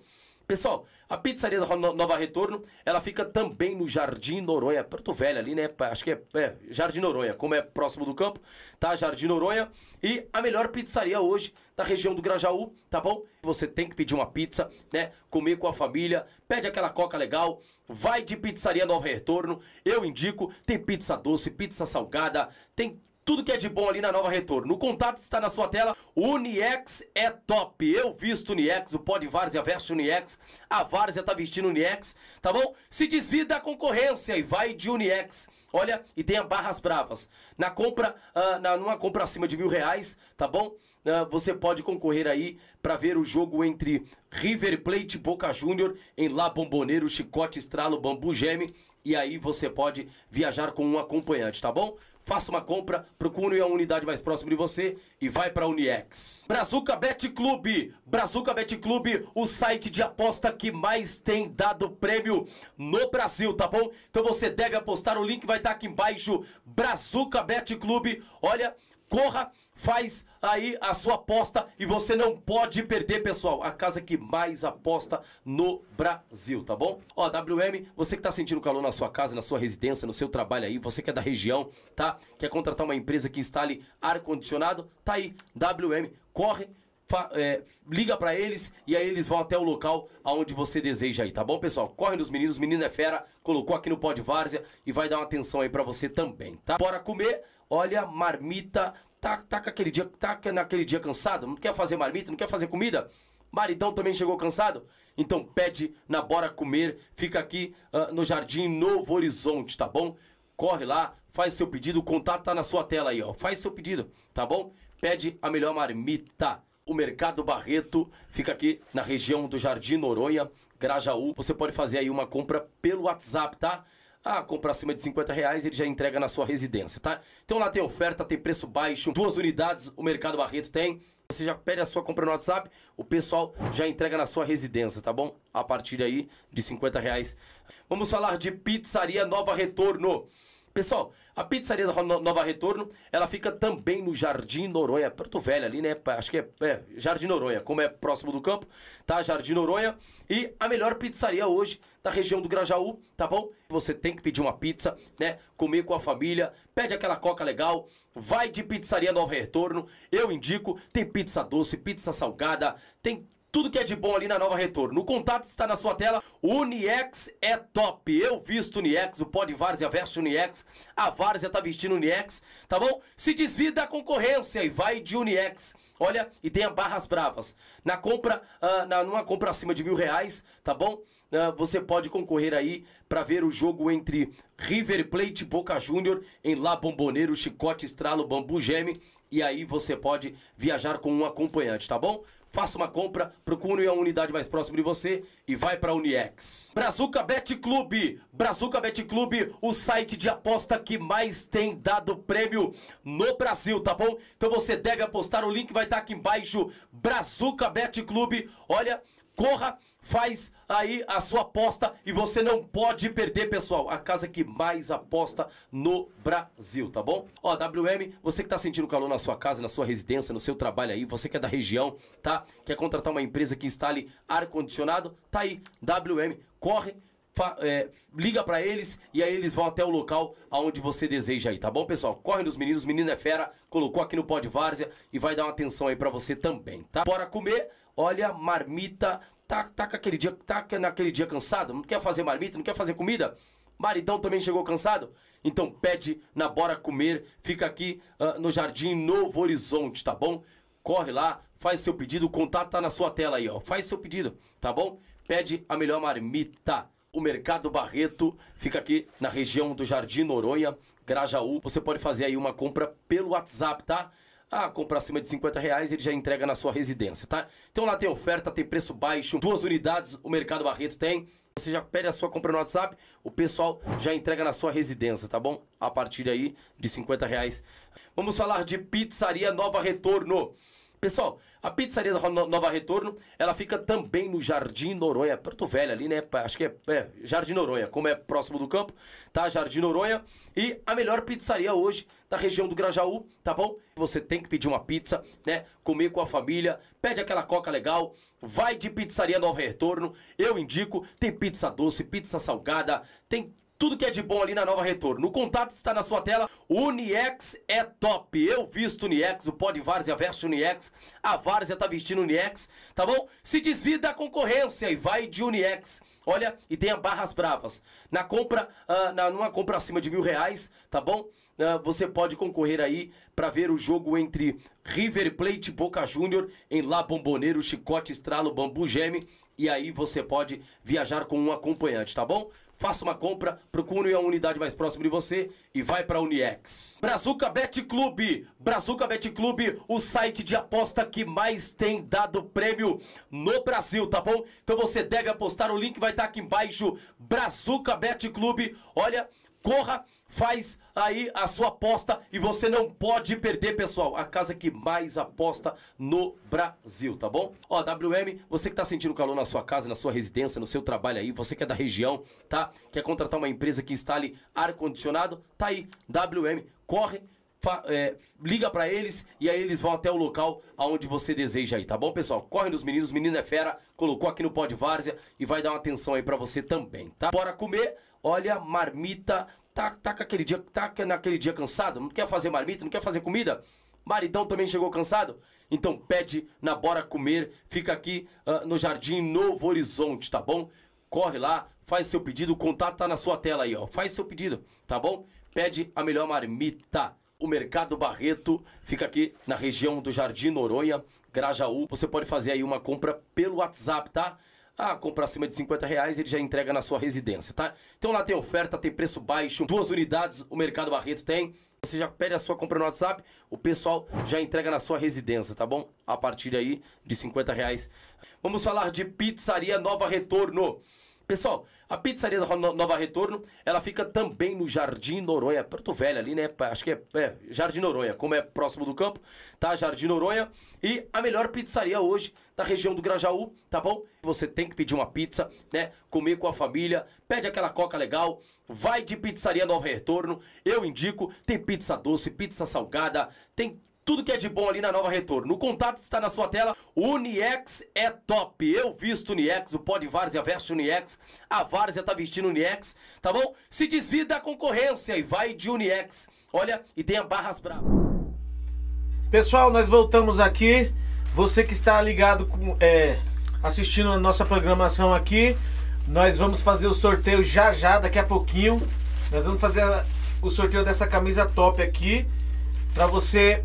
Pessoal, a pizzaria da No- Nova Retorno, ela fica também no Jardim Noronha, Porto Velho ali, né? Acho que é, é Jardim Noronha, como é próximo do campo, tá? Jardim Noronha. E a melhor pizzaria hoje da região do Grajaú, tá bom? Você tem que pedir uma pizza, né? Comer com a família, pede aquela coca legal, vai de pizzaria Nova Retorno. Eu indico, tem pizza doce, pizza salgada, tem tudo que é de bom ali na Nova Retorno. O contato está na sua tela. Uniex é top. Eu visto Uniex, o Pod Várzea veste Uniex. A Várzea tá vestindo Uniex, tá bom? Se desvia da concorrência e vai de Uniex. Olha, e tenha barras bravas. Na compra, ah, na, numa compra acima de mil reais, tá bom? Ah, você pode concorrer aí para ver o jogo entre River Plate e Boca Júnior em La Bomboneiro, Chicote, Estralo, Bambu Geme. E aí você pode viajar com um acompanhante, tá bom? Faça uma compra, procure a unidade mais próxima de você e vai para Uniex. Brazuca Bet Clube. Brazuca Bet Clube, o site de aposta que mais tem dado prêmio no Brasil, tá bom? Então você deve apostar, o link vai estar aqui embaixo. Brazuca Bet Clube. Olha, corra, faz aí a sua aposta e você não pode perder, pessoal. A casa que mais aposta no Brasil, tá bom? Ó, WM, você que tá sentindo calor na sua casa, na sua residência, no seu trabalho aí, você que é da região, tá? Quer contratar uma empresa que instale ar-condicionado? Tá aí, WM, corre. é, liga pra eles e aí eles vão até o local aonde você deseja aí, tá bom, pessoal? Corre nos meninos, menino é fera, colocou aqui no Pod Várzea e vai dar uma atenção aí pra você também, tá? Bora comer, olha, marmita, tá, tá com aquele dia, tá naquele dia cansado, não quer fazer marmita, não quer fazer comida? Maridão também chegou cansado? Então pede na Bora Comer, fica aqui ah, no Jardim Novo Horizonte, tá bom? Corre lá, faz seu pedido, o contato tá na sua tela aí, ó. Faz seu pedido, tá bom? Pede a melhor marmita. O Mercado Barreto fica aqui na região do Jardim Noronha, Grajaú. Você pode fazer aí uma compra pelo WhatsApp, tá? Ah, compra acima de 50 reais, ele já entrega na sua residência, tá? Então lá tem oferta, tem preço baixo, duas unidades o Mercado Barreto tem. Você já pede a sua compra no WhatsApp, o pessoal já entrega na sua residência, tá bom? A partir aí de 50 reais. Vamos falar de Pizzaria Nova Retorno. Pessoal, a pizzaria da No- Nova Retorno, ela fica também no Jardim Noronha, Porto Velho ali, né? Acho que é, é Jardim Noronha, como é próximo do campo, tá? Jardim Noronha. E a melhor pizzaria hoje região do Grajaú, tá bom? Você tem que pedir uma pizza, né? Comer com a família, pede aquela coca legal, vai de pizzaria Nova Retorno. Eu indico, tem pizza doce, pizza salgada, tem tudo que é de bom ali na Nova Retorno. O contato está na sua tela. Uniex é top. Eu visto Uniex, o Pod Várzea veste Uniex. A Várzea tá vestindo Uniex, tá bom? Se desvia da concorrência e vai de Uniex. Olha, e tenha barras bravas. Na compra, ah, na, numa compra acima de mil reais, tá bom? Ah, você pode concorrer aí para ver o jogo entre River Plate Boca Júnior em La Bomboneiro, Chicote, Estralo, Bambu Geme. E aí você pode viajar com um acompanhante, tá bom? Faça uma compra, procure a unidade mais próxima de você e vai para Uniex. Brazuca Bet Clube. Brazuca Bet Clube, o site de aposta que mais tem dado prêmio no Brasil, tá bom? Então você deve apostar, o link vai estar aqui embaixo. Brazuca Bet Clube. Olha, corra, faz aí a sua aposta e você não pode perder, pessoal. A casa que mais aposta no Brasil, tá bom? Ó, WM, você que tá sentindo calor na sua casa, na sua residência, no seu trabalho aí, você que é da região, tá? Quer contratar uma empresa que instale ar-condicionado? Tá aí, WM, corre. é, liga pra eles e aí eles vão até o local aonde você deseja aí, tá bom, pessoal? Corre nos meninos, menino é fera, colocou aqui no Pod Várzea e vai dar uma atenção aí pra você também, tá? Bora comer, olha, marmita, tá, tá aquele dia, tá naquele dia cansado, não quer fazer marmita, não quer fazer comida? Maridão também chegou cansado? Então pede na Bora Comer, fica aqui ah, no Jardim Novo Horizonte, tá bom? Corre lá, faz seu pedido, o contato tá na sua tela aí, ó. Faz seu pedido, tá bom? Pede a melhor marmita. O Mercado Barreto fica aqui na região do Jardim Noronha, Grajaú. Você pode fazer aí uma compra pelo WhatsApp, tá? Ah, compra acima de 50 reais, ele já entrega na sua residência, tá? Então lá tem oferta, tem preço baixo, duas unidades o Mercado Barreto tem. Você já pede a sua compra no WhatsApp, o pessoal já entrega na sua residência, tá bom? A partir aí de 50 reais. Vamos falar de Pizzaria Nova Retorno. Pessoal, a pizzaria da Nova Retorno, ela fica também no Jardim Noronha, Porto Velho ali, né? Acho que é, é, Jardim Noronha, como é próximo do campo, tá? Jardim Noronha. E a melhor pizzaria hoje da região do Grajaú, tá bom? Você tem que pedir uma pizza, né? Comer com a família, pede aquela coca legal, vai de pizzaria Nova Retorno. Eu indico, tem pizza doce, pizza salgada, tem tudo que é de bom ali na Nova Retorno. O contato está na sua tela. Uniex é top. Eu visto Uniex, o Pod Várzea veste Uniex. A Várzea tá vestindo Uniex, tá bom? Se desvia da concorrência e vai de Uniex. Olha, e tenha barras bravas. Na compra, uh, na, numa compra acima de mil reais, tá bom? Uh, você pode concorrer aí para ver o jogo entre River Plate Boca Júnior em La Bomboneiro, Chicote Estralo, Bambu Geme. E aí você pode viajar com um acompanhante, tá bom? Faça uma compra, procure a unidade mais próxima de você e vai para a Uniex. Brazuca Bet Clube, Brazuca Bet Clube, o site de aposta que mais tem dado prêmio no Brasil, tá bom? Então você deve apostar, o link vai estar aqui embaixo, Brazuca Bet Clube. Olha, corra, faz aí a sua aposta e você não pode perder, pessoal. A casa que mais aposta no Brasil, tá bom? Ó, WM, você que tá sentindo calor na sua casa, na sua residência, no seu trabalho aí, você que é da região, tá? Quer contratar uma empresa que instale ar-condicionado? Tá aí, WM, corre. É, liga para eles e aí eles vão até o local aonde você deseja aí, tá bom, pessoal? Corre nos meninos, menino é fera, colocou aqui no Pod Várzea e vai dar uma atenção aí para você também, tá? Bora comer, olha, marmita tá, tá, aquele dia, tá naquele dia cansado, não quer fazer marmita, não quer fazer comida? Maridão também chegou cansado? Então pede na Bora Comer, fica aqui uh, no Jardim Novo Horizonte, tá bom? Corre lá, faz seu pedido, o contato tá na sua tela aí, ó. Faz seu pedido, tá bom? Pede a melhor marmita. O Mercado Barreto fica aqui na região do Jardim Noronha, Grajaú. Você pode fazer aí uma compra pelo WhatsApp, tá? Ah, compra acima de 50 reais, ele já entrega na sua residência, tá? Então lá tem oferta, tem preço baixo, duas unidades o Mercado Barreto tem. Você já pede a sua compra no WhatsApp, o pessoal já entrega na sua residência, tá bom? A partir aí de 50 reais. Vamos falar de Pizzaria Nova Retorno. Pessoal, a pizzaria da Nova Retorno, ela fica também no Jardim Noronha, Porto Velho ali, né? Acho que é, é, Jardim Noronha, como é próximo do campo, tá? Jardim Noronha. E a melhor pizzaria hoje da região do Grajaú, tá bom? Você tem que pedir uma pizza, né? Comer com a família, pede aquela coca legal, vai de pizzaria Nova Retorno. Eu indico, tem pizza doce, pizza salgada, tem tudo que é de bom ali na Nova Retorno. O contato está na sua tela. Uniex é top. Eu visto Uniex, o Pod Várzea veste Uniex. A Várzea tá vestindo Uniex, tá bom? Se desvia da concorrência e vai de Uniex. Olha, e tenha barras bravas. Pessoal, nós voltamos aqui. Você que está ligado com, é, assistindo a nossa programação aqui, nós vamos fazer o sorteio já já, daqui a pouquinho. Nós vamos fazer o sorteio dessa camisa top aqui para você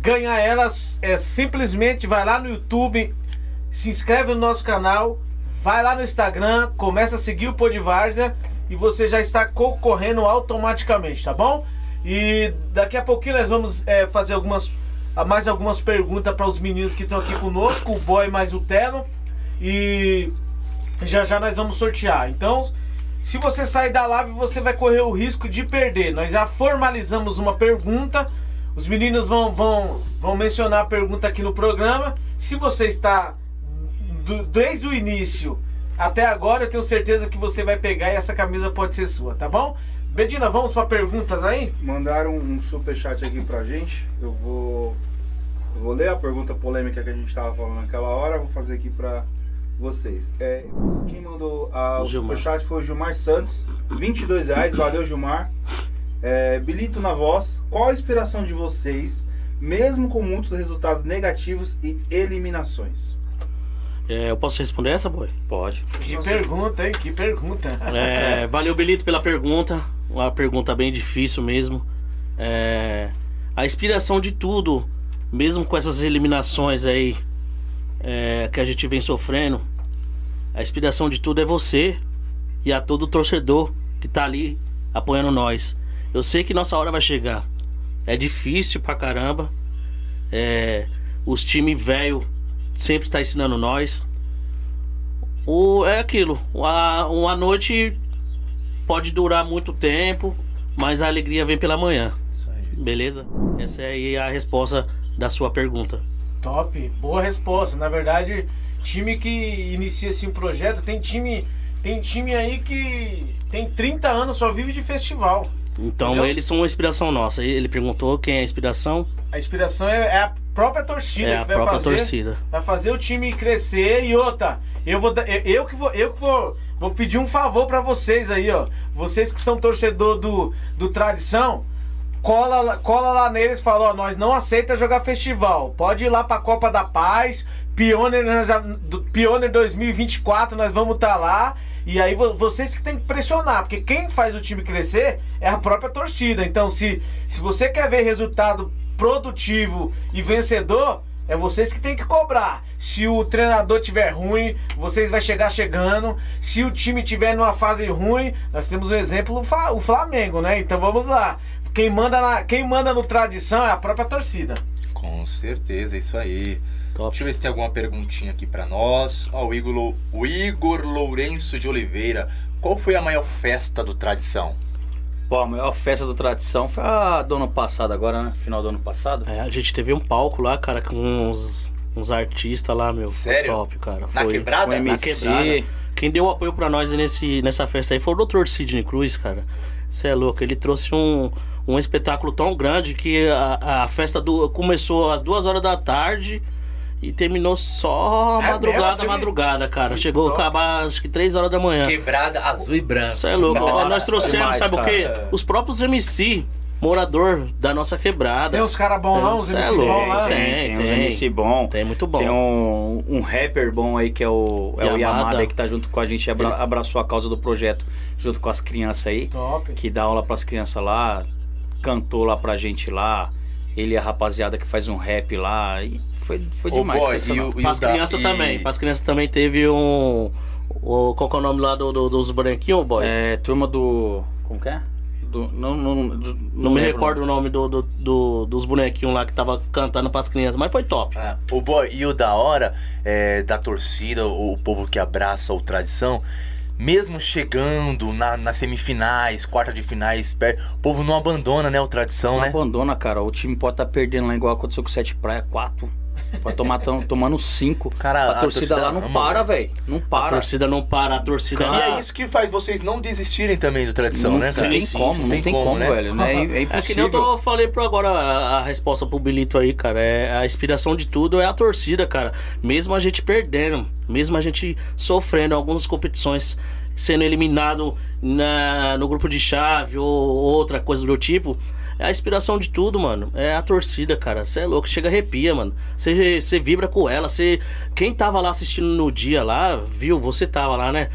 ganhar elas é simplesmente vai lá no YouTube, se inscreve no nosso canal, vai lá no Instagram, começa a seguir o Podvárzea e você já está concorrendo automaticamente, tá bom? E daqui a pouquinho nós vamos é, fazer algumas mais algumas perguntas para os meninos que estão aqui conosco, o Boy mais o Telo e já já nós vamos sortear. Então, se você sair da live, você vai correr o risco de perder. Nós já formalizamos uma pergunta os meninos vão, vão, vão mencionar a pergunta aqui no programa. Se você está do, desde o início até agora, eu tenho certeza que você vai pegar e essa camisa pode ser sua, tá bom? Bedina, vamos para perguntas aí? Mandaram um superchat aqui pra gente. Eu vou, eu vou ler a pergunta polêmica que a gente estava falando naquela hora. Vou fazer aqui para vocês. É, quem mandou a, o, o superchat foi o Gilmar Santos. 22 reais. Valeu, Gilmar. É, Bilito na voz, qual a inspiração de vocês, mesmo com muitos resultados negativos e eliminações? É, eu posso responder essa, boy? Pode. Que pergunta, hein? Que pergunta. É, valeu, Belito, pela pergunta. Uma pergunta bem difícil mesmo. É, a inspiração de tudo mesmo com essas eliminações aí é, que a gente vem sofrendo, a inspiração de tudo é você e a todo torcedor que tá ali apoiando nós. Eu sei que nossa hora vai chegar. É difícil pra caramba. É, os times velho sempre tá ensinando nós. O, é aquilo. Uma, noite pode durar muito tempo, mas a alegria vem pela manhã. Beleza? Essa é a resposta da sua pergunta. Top, boa resposta. Na verdade, time que inicia assim projeto, tem time, tem time aí que tem 30 anos, só vive de festival. Então Entendeu? eles são uma inspiração nossa. Ele perguntou quem é a inspiração. A inspiração é, é a própria torcida É que a vai própria fazer. torcida. Vai fazer o time crescer e outra. Eu vou eu, eu que vou eu que vou vou pedir um favor pra vocês aí, ó. Vocês que são torcedor do do tradição, cola cola lá neles e fala, ó, nós não aceita jogar festival. Pode ir lá pra Copa da Paz, Pioneer Pioneer 2024, nós vamos estar lá. E aí vo- vocês que tem que pressionar, porque quem faz o time crescer é a própria torcida. Então, se, se você quer ver resultado produtivo e vencedor, é vocês que tem que cobrar. Se o treinador tiver ruim, vocês vai chegar chegando. Se o time tiver numa fase ruim, nós temos um exemplo, o Flamengo, né? Então vamos lá. Quem manda, na, quem manda no tradição é a própria torcida. Com certeza, é isso aí. Top. Deixa eu ver se tem alguma perguntinha aqui pra nós. Ó, o Igor, o Igor Lourenço de Oliveira. Qual foi a maior festa do Tradição? Pô, a maior festa do Tradição foi a do ano passado agora, né? Final do ano passado. É, a gente teve um palco lá, cara, com uns, uns artistas lá, meu. Foi Sério? top, cara. Na Foi. quebrada? Com Na MC. quebrada. Quem deu apoio pra nós nesse, nessa festa aí foi o Dr. Sidney Cruz, cara. Você é louco. Ele trouxe um, um espetáculo tão grande que a, a festa do, começou às duas horas da tarde e terminou só É madrugada, mesmo? madrugada, cara. Chegou a acabar acho que três horas da manhã. Quebrada azul e branco. Você é louco. Nossa, nós trouxemos, demais, sabe o quê? cara. Os próprios MC, morador da nossa quebrada. Tem uns caras bons lá, uns é MC bons lá. Tem, tem, tem. uns MC bom. Tem muito bom. Tem um, um rapper bom aí que é o, é o Yamada. Yamada aí que tá junto com a gente, abra- abraçou a causa do projeto junto com as crianças aí. Top. Que dá aula pras crianças lá, cantou lá pra gente lá. Ele e a rapaziada que faz um rap lá. E foi, foi demais. boy, e o- Para as da- crianças e- também. As crianças também teve um. O, qual que é o nome lá do, do- dos bonequinhos, boy? É, turma do. Como que é? Do, não, não, do- não me lembro. recordo o nome do, do- do- dos bonequinhos lá que tava cantando para as crianças, mas foi top. Ah, o boy, e o da hora é, da torcida, o, o povo que abraça o tradição, mesmo chegando na, nas semifinais, quarta de finais, per- o povo não abandona, né, o tradição, Não né? abandona, cara. O time pode estar perdendo lá igual aconteceu com o Sete Praia 4. Pode tomar tão, tomando 5. Cara, a, a torcida, torcida lá não ama, para, velho. Não A para. torcida não para, a torcida. E é isso que faz vocês não desistirem também do tradição, não né, cara? tem Sim, como, sim, não tem tem, como, como, né? velho. Né? É, é É que nem impossível. eu tô- falei pro agora a, a resposta pro Bilito aí, cara. É, a inspiração de tudo é a torcida, cara. Mesmo a gente perdendo, mesmo a gente sofrendo algumas competições, sendo eliminado na, no grupo de chave ou outra coisa do tipo. É a inspiração de tudo, mano. É a torcida, cara. Você é louco, chega arrepia, mano. Você você vibra com ela. Você quem tava lá assistindo no dia lá, viu? Você tava lá, né?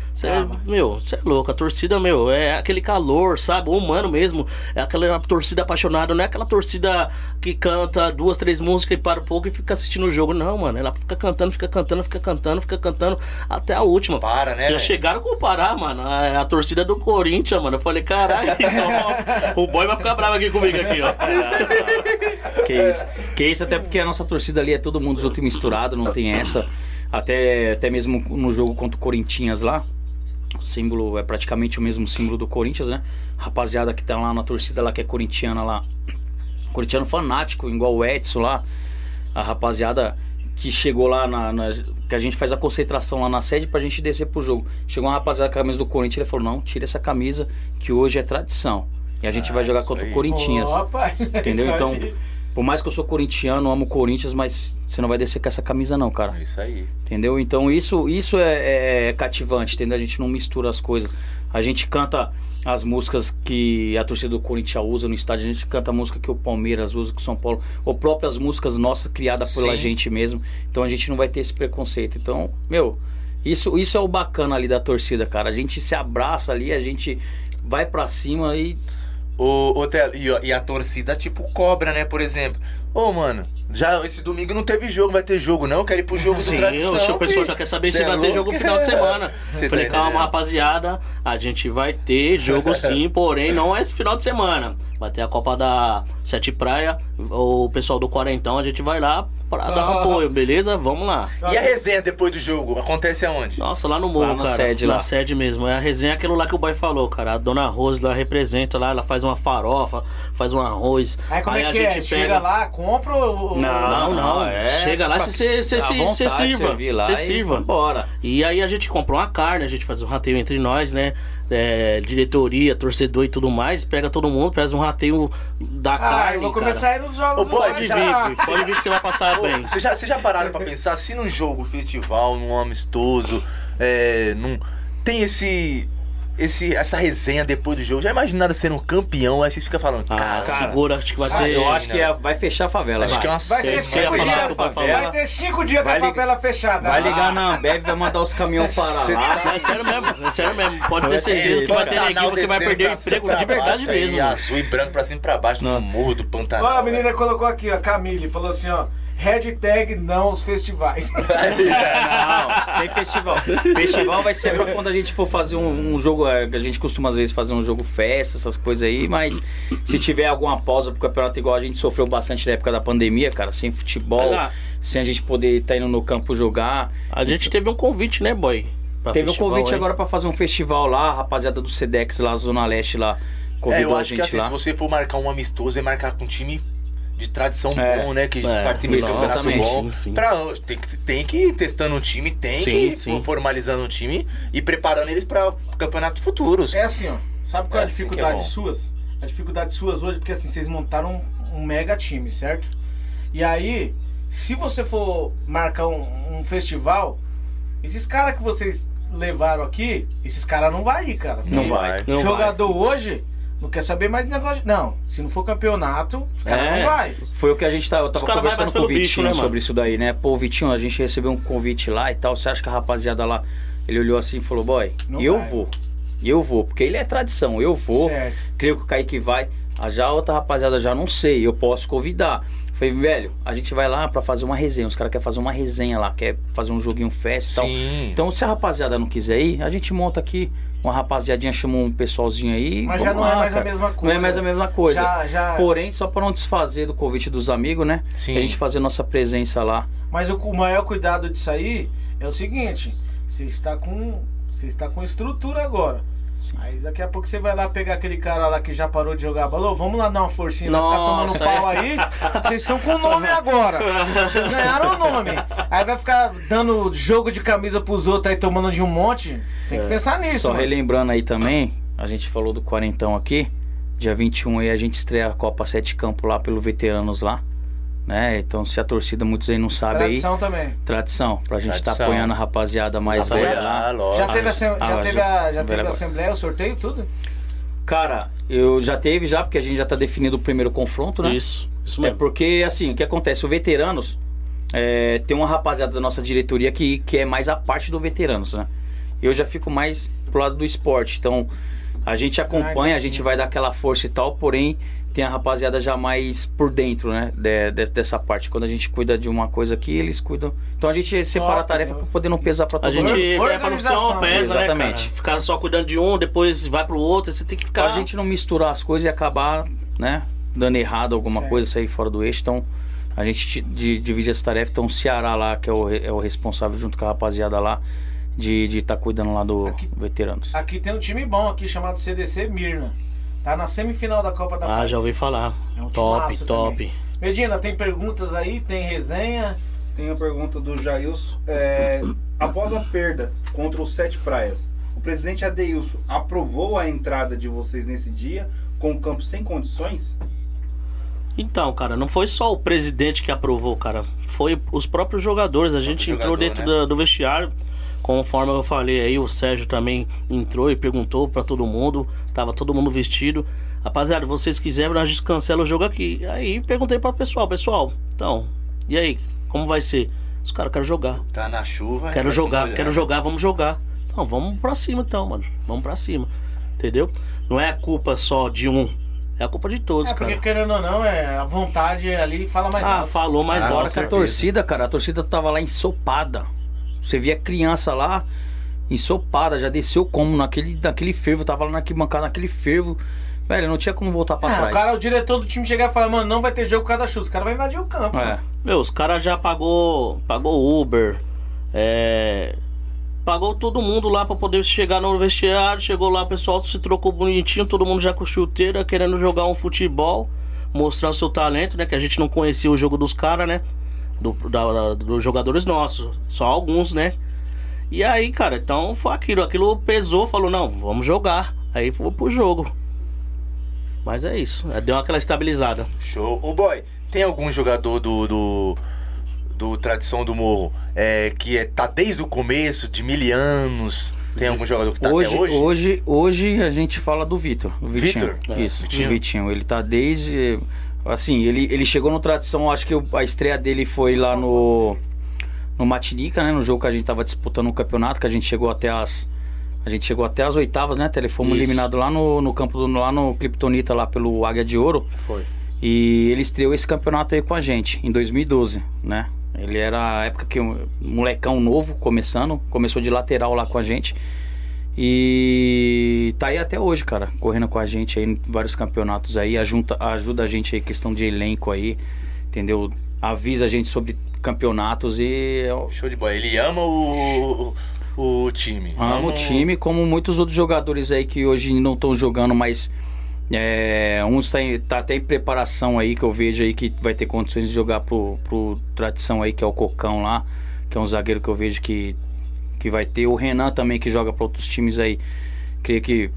Meu, você é louco. A torcida, meu, é aquele calor, sabe? O humano mesmo. É aquela torcida apaixonada. Não é aquela torcida que canta duas, três músicas e para um pouco e fica assistindo o jogo. Não, mano. Ela fica cantando, fica cantando, fica cantando, fica cantando até a última. Para, né, Já velho? chegaram a comparar, mano. A, a torcida do Corinthians, mano. Eu falei, caralho, ó, o boy vai ficar bravo aqui comigo aqui, ó. Que isso. Que isso, até porque a nossa torcida ali é todo mundo junto e misturado, não tem essa. Até, até mesmo no jogo contra o Corinthians lá. O símbolo é praticamente o mesmo símbolo do Corinthians, né? Rapaziada que tá lá na torcida lá, que é corintiana lá. Corintiano fanático, igual o Edson lá. A rapaziada que chegou lá na, na- Que a gente faz a concentração lá na sede pra gente descer pro jogo. Chegou uma rapaziada com a camisa do Corinthians, ele falou: não, tira essa camisa, que hoje é tradição. E a gente vai jogar contra aí. o Corinthians. Opa, Entendeu? isso aí. Então, por mais que eu sou corintiano, amo o Corinthians, mas você não vai descer com essa camisa não, cara. É isso aí. Entendeu? Então isso, isso é, é cativante, entendeu? A gente não mistura as coisas. A gente canta as músicas que a torcida do Corinthians usa no estádio, a gente canta a música que o Palmeiras usa, que o São Paulo, ou próprias músicas nossas criadas pela Sim. gente mesmo. Então a gente não vai ter esse preconceito. Então, meu, isso, isso é o bacana ali da torcida, cara. A gente se abraça ali, a gente vai pra cima e O, o Telo, e, e a torcida, tipo, cobra, né? Por exemplo, Ô, mano, já esse domingo não teve jogo, vai ter jogo não? Quero ir pro jogo do Sim, tradição. o pessoal já quer saber se é vai ter jogo no final de semana. Cê Falei, tá calma, rapaziada, a gente vai ter jogo sim, porém não é esse final de semana. Vai ter a Copa da Sete Praia, o pessoal do Quarentão, a gente vai lá pra dar um apoio, beleza? Vamos lá. E a resenha depois do jogo? Acontece aonde? Nossa, lá no morro, Lá na cara. sede, na lá. sede mesmo. É a resenha aquilo lá que o boy falou, cara. A dona Rose lá representa lá, ela faz uma farofa, faz um arroz. Aí como é a que é? gente Chega pega lá, compra ou... Não, não. é Chega lá, você se você sirva. Você e sirva. vambora. E aí a gente comprou uma carne, a gente faz um rateio entre nós, né? É, diretoria, torcedor e tudo mais. Pega todo mundo, faz um rateio da Ah, carne. eu vou cara. começar a ir nos jogos Ô, pode vir, pode vir que você vai passar Ô, bem. Vocês já, vocês já pararam pra pensar se num jogo, festival, num amistoso, é, num, tem esse, esse, essa resenha depois do jogo? Já imaginaram sendo um campeão? Aí vocês ficam falando, Ah, cara, segura, acho que vai ter. Eu acho que é- vai fechar a favela. acho vai. que é uma Vai ser cinco dias, falou? vai ter cinco dias com a Vai favela fechada. Vai Ah, ligar na Ambev e vai mandar os caminhões parar lá. É sério mesmo, é sério mesmo. Pode ter É, certeza que vai ter neguinho que vai perder o emprego de verdade mesmo. Azul e branco pra cima e pra baixo no morro do Pantanal. Ó, a menina colocou aqui, ó, Camille, falou assim, ó, hashtag não os festivais. Não, sem festival. Festival vai ser pra quando a gente for fazer um, um jogo. é, A gente costuma às vezes fazer um jogo festa, essas coisas aí, mas se tiver alguma pausa pro campeonato, igual a gente sofreu bastante na época da pandemia, cara, sem futebol, sem a gente poder estar indo no campo jogar. A gente teve um convite, né, boy? Teve um convite aí. agora pra fazer um festival lá, a rapaziada do Sedex lá, Zona Leste lá, É, convidou eu a acho que gente assim, lá. se você for marcar um amistoso, é marcar com um time de tradição É. bom, né? Que É, participa de isso, campeonato exatamente. bom. Sim, sim. Pra, tem, que, tem que ir testando um time, tem Sim, que ir sim. formalizando um time e preparando eles pra campeonatos futuros. É assim, ó, sabe qual é a É assim que é dificuldade bom. suas? A dificuldade suas hoje, porque assim, vocês montaram um, um mega time, certo? E aí, se você for marcar um, um festival, esses caras que vocês levaram aqui, esses caras não vai ir, cara. Não vai. Não Jogador hoje não quer saber mais de negócio. Não, se não for campeonato, os caras É. não vai. Foi o que a gente tá, eu tava conversando com o pelo bicho, Vitinho né, sobre isso daí, né? Pô, Vitinho, a gente recebeu um convite lá e tal. Você acha que a rapaziada lá, ele olhou assim e falou, boy, Não eu vai. vou. Eu vou, porque ele é tradição, eu vou. Certo. Creio que o Kaique vai. Ah, Já a outra rapaziada já não sei, eu posso convidar. Falei, velho, a gente vai lá pra fazer uma resenha. Os caras querem fazer uma resenha lá, quer fazer um joguinho festa e tal. Então, se a rapaziada não quiser ir, a gente monta aqui. Uma rapaziadinha chama um pessoalzinho aí. Mas já não é lá, mais a cara. mesma Não é coisa. mais a mesma coisa. Já- já- Porém, só para não desfazer do convite dos amigos, né? Sim. A gente fazer nossa presença lá. Mas o, o maior cuidado disso aí é o seguinte: você está com. Você está com estrutura agora. Sim. Aí daqui a pouco você vai lá pegar aquele cara lá que já parou de jogar bola. Vamos lá dar uma forcinha, vai ficar tomando Nossa, pau aí. Vocês são com o nome agora. Vocês ganharam o nome. Aí vai ficar dando jogo de camisa pros outros aí tomando de um monte. Tem que pensar nisso. Só mano. relembrando aí também, a gente falou do quarentão aqui. Dia 21 aí a gente estreia a Copa Sete Campo lá pelo Veteranos lá. Né? Então se a torcida, muitos aí não sabem Tradição aí. também. Tradição, pra gente estar Tradição. apoiando a rapaziada mais Já velha lá. Ah, lógico. Já teve, assem- Ah, já mas teve, a, já teve a assembleia, o sorteio, tudo? Cara, eu já teve já, porque a gente já tá definindo o primeiro confronto, né? Isso, isso É mesmo. porque, assim, o que acontece? O veteranos é, tem uma rapaziada da nossa diretoria que, que é mais a parte do veteranos, né? Eu já fico mais pro lado do esporte. Então, a gente acompanha, a gente vai dar aquela força e tal, porém, tem a rapaziada já mais por dentro, né? de- de- dessa parte. Quando a gente cuida de uma coisa aqui, eles cuidam. Então a gente separa a tarefa né? pra poder não pesar pra todo A gente mundo. é pra pesa, né, exatamente. cara? Ficar só cuidando de um, depois vai pro outro, você tem que ficar... Pra gente não misturar as coisas e acabar, né, dando errado alguma Certo. coisa, sair fora do eixo. Então, a gente divide essa tarefa. Então, o Ceará lá, que é o, é o responsável junto com a rapaziada lá, de estar tá cuidando lá do Aqui- veteranos. Aqui tem um time bom aqui chamado CDC Mirna. Tá na semifinal da Copa da Ah, Paz. já ouvi falar. É um top, top. também. Medina, tem perguntas aí? Tem resenha? Tem a pergunta do Jailson. É, após a perda contra o Sete Praias, o presidente Adeilson aprovou a entrada de vocês nesse dia com o campo sem condições? Então, cara, não foi só o presidente que aprovou, cara. Foi os próprios jogadores. A gente entrou jogador, dentro né? da- do vestiário. Conforme eu falei aí, o Sérgio também entrou e perguntou pra todo mundo. Tava todo mundo vestido. Rapaziada, vocês quiserem, a gente cancela o jogo aqui. Aí perguntei pra pessoal, pessoal, então, e aí, como vai ser? Os caras querem jogar. Tá na chuva. Quero jogar, quero jogar, vamos jogar. Não, vamos pra cima então, mano. Vamos pra cima. Entendeu? Não é a culpa só de um. É a culpa de todos, É, porque cara. querendo ou não, é, a vontade ali fala mais Ah, alto. falou mais Mas a hora alto. que a torcida, cara, a torcida tava lá ensopada. Você via criança lá, ensopada, já desceu como naquele, naquele fervo, tava lá na arquibancada, naquele fervo. Velho, não tinha como voltar pra Ah, trás. o cara, o diretor do time chegar e falar, mano, não vai ter jogo por causa da chuva. O cara vai invadir o campo. É. Meu, os caras já pagou, pagou Uber, é, pagou todo mundo lá pra poder chegar no vestiário. Chegou lá, o pessoal se trocou bonitinho, todo mundo já com chuteira, querendo jogar um futebol, mostrar o seu talento, né? Que a gente não conhecia o jogo dos caras, né? Do, da- da- dos jogadores nossos, só alguns, né? E aí, cara, então foi aquilo, aquilo pesou, falou, não, vamos jogar. Aí foi pro jogo. Mas é isso, deu aquela estabilizada. Show. Ô boy, tem algum jogador do. do, do Tradição do Morro é, que é, tá desde o começo, de mil anos? Tem algum jogador que tá hoje, até hoje? hoje, hoje a gente fala do Vitor. Vitor? Isso, Vitinho. o Vitinho. Ele tá desde. Assim, ele, ele chegou no Tradição, acho que a estreia dele foi lá no. No Matinica, né? No jogo que a gente tava disputando o campeonato, que a gente chegou até as. A gente chegou até as oitavas, né? Tele? Fomos Isso. eliminados lá no, no campo do. lá no Kryptonita, lá pelo Águia de Ouro. Foi. E ele estreou esse campeonato aí com a gente, em 2012, né? Ele era a época que um molecão novo, começando, começou de lateral lá com a gente. E tá aí até hoje, cara, correndo com a gente aí em vários campeonatos aí, ajuda, ajuda a gente aí, questão de elenco aí, entendeu? Avisa a gente sobre campeonatos e é Show de bola. Ele ama o, o, o time. Amo o time, como muitos outros jogadores aí que hoje não estão jogando, mas é, uns tá, em- tá até em preparação aí, que eu vejo aí que vai ter condições de jogar pro, pro Tradição aí, que é o Cocão lá, que é um zagueiro que eu vejo que, que vai ter. O Renan também, que joga para outros times aí, creio que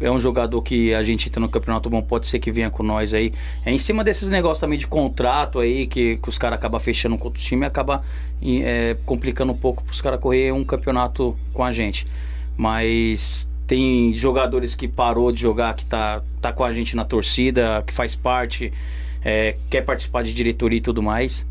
é um jogador que a gente entra no campeonato bom, pode ser que venha com nós aí. É em cima desses negócios também de contrato aí, que, que os caras acabam fechando com outro time e acaba é, complicando um pouco pros caras correr um campeonato com a gente. Mas tem jogadores que parou de jogar, que tá, tá com a gente na torcida, que faz parte, é, quer participar de diretoria e tudo mais.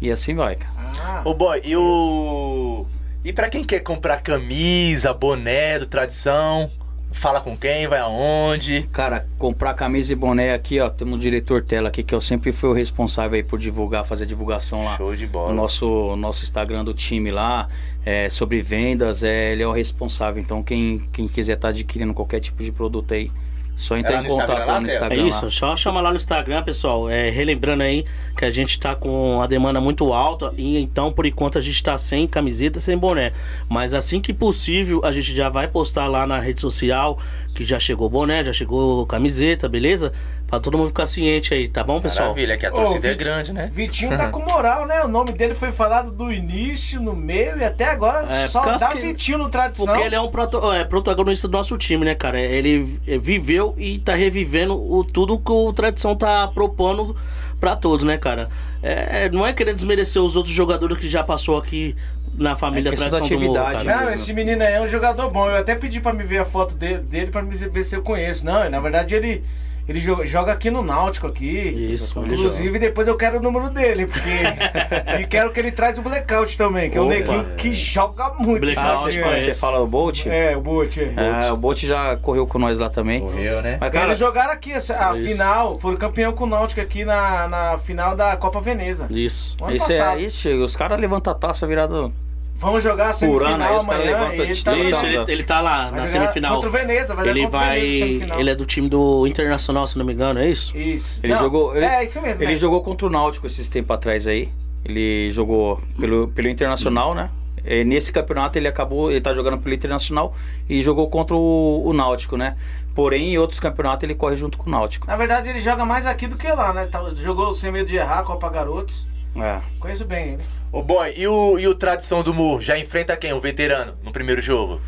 E assim vai, cara. Ah, Ô boy, e o. E pra quem quer comprar camisa, boné do Tradição, fala com quem, vai aonde? Cara, comprar camisa e boné aqui, ó, temos um diretor tela aqui que eu sempre fui o responsável aí por divulgar, fazer a divulgação lá. Show de bola. nosso, nosso Instagram do time lá, é, sobre vendas, é, ele é o responsável. Então, quem, quem quiser estar adquirindo qualquer tipo de produto aí, só entrar em contato Instagram lá no? Instagram. É isso, só chamar lá no Instagram, pessoal. É, relembrando aí que a gente tá com a demanda muito alta e então, por enquanto, a gente tá sem camiseta, sem boné. Mas assim que possível, a gente já vai postar lá na rede social que já chegou boné, já chegou camiseta, beleza? Pra todo mundo ficar ciente aí, tá bom, pessoal? Maravilha, que a Ô, torcida é Vit- grande, né? Vitinho tá com moral, né? O nome dele foi falado do início, no meio e até agora É, só dá que- Vitinho no tradição. Porque ele é um proto- é, protagonista do nosso time, né, cara? Ele é, viveu e tá revivendo o, tudo que o Tradição tá propondo pra todos, né, cara? É, não é querer desmerecer os outros jogadores que já passou aqui na família É Tradição da do Morro, cara. né? Não, esse menino aí é um jogador bom. Eu até pedi pra me ver a foto dele, dele pra me ver se eu conheço. Não, na verdade ele, ele jo- joga aqui no Náutico aqui. Isso, Inclusive, depois eu quero o número dele, porque. e quero que ele traz o Blackout também, que é um Opa. neguinho que joga muito. Blackout, sabe? Você, fala o Bolt? É, o Bolt. É, o Bolt já correu com nós lá também. Correu, né? Mas, cara, Eles jogaram aqui a Isso. final, foram campeão com o Náutico aqui na, na final da Copa Veneza. Isso. O ano esse é passado. chega, os caras levantam a taça virado. Vamos jogar a semifinal caras amanhã ele título. tá Isso, ele, ele tá lá vai na semifinal. Contra o Veneza, vai jogar Ele contra o vai. Veneza. Ele é do time do Internacional, se não me engano, é isso? Isso. Ele Não, jogou. Ele, é, isso mesmo. Ele né? jogou contra o Náutico esses tempos atrás aí. Ele jogou pelo, pelo Internacional, né? E nesse campeonato ele acabou, ele tá jogando pelo Internacional e jogou contra o, o Náutico, né? Porém, em outros campeonatos ele corre junto com o Náutico. Na verdade, ele joga mais aqui do que lá, né? Tá- Jogou sem medo de errar, Copa Garotos. É. Conheço bem ele. Ô boy, e o, e o Tradição do Morro? Já enfrenta quem? O veterano no primeiro jogo?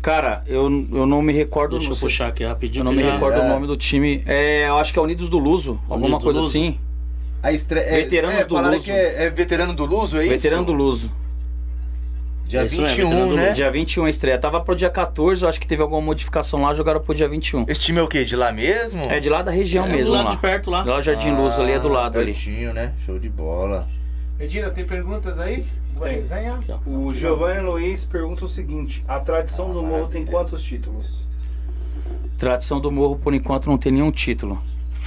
Cara, eu, eu não me recordo. Deixa eu sei- puxar aqui rapidinho. Eu não me Já- recordo É. o nome do time. É, eu acho que é Unidos do Luso, alguma Unidos do coisa Luso? assim. A estreia. Veteranos é, do falaram Luso. que é, é veterano do Luso, é isso? Veterano do Luso. Dia É mesmo, 21, veterano do né? Dia 21 a estreia. Tava pro dia 14, eu acho que teve alguma modificação lá, jogaram pro dia 21. Esse time é o quê? De lá mesmo? É de lá da região É, mesmo, do lado lá. de perto lá. Lá Jardim Luz ali é do lado ali. Pertinho, né? Show de bola. Medina, tem perguntas aí? Boa Tem. resenha? O Giovanni Luiz pergunta o seguinte: a tradição do morro tem quantos títulos? Tradição do Morro, por enquanto, não tem nenhum título.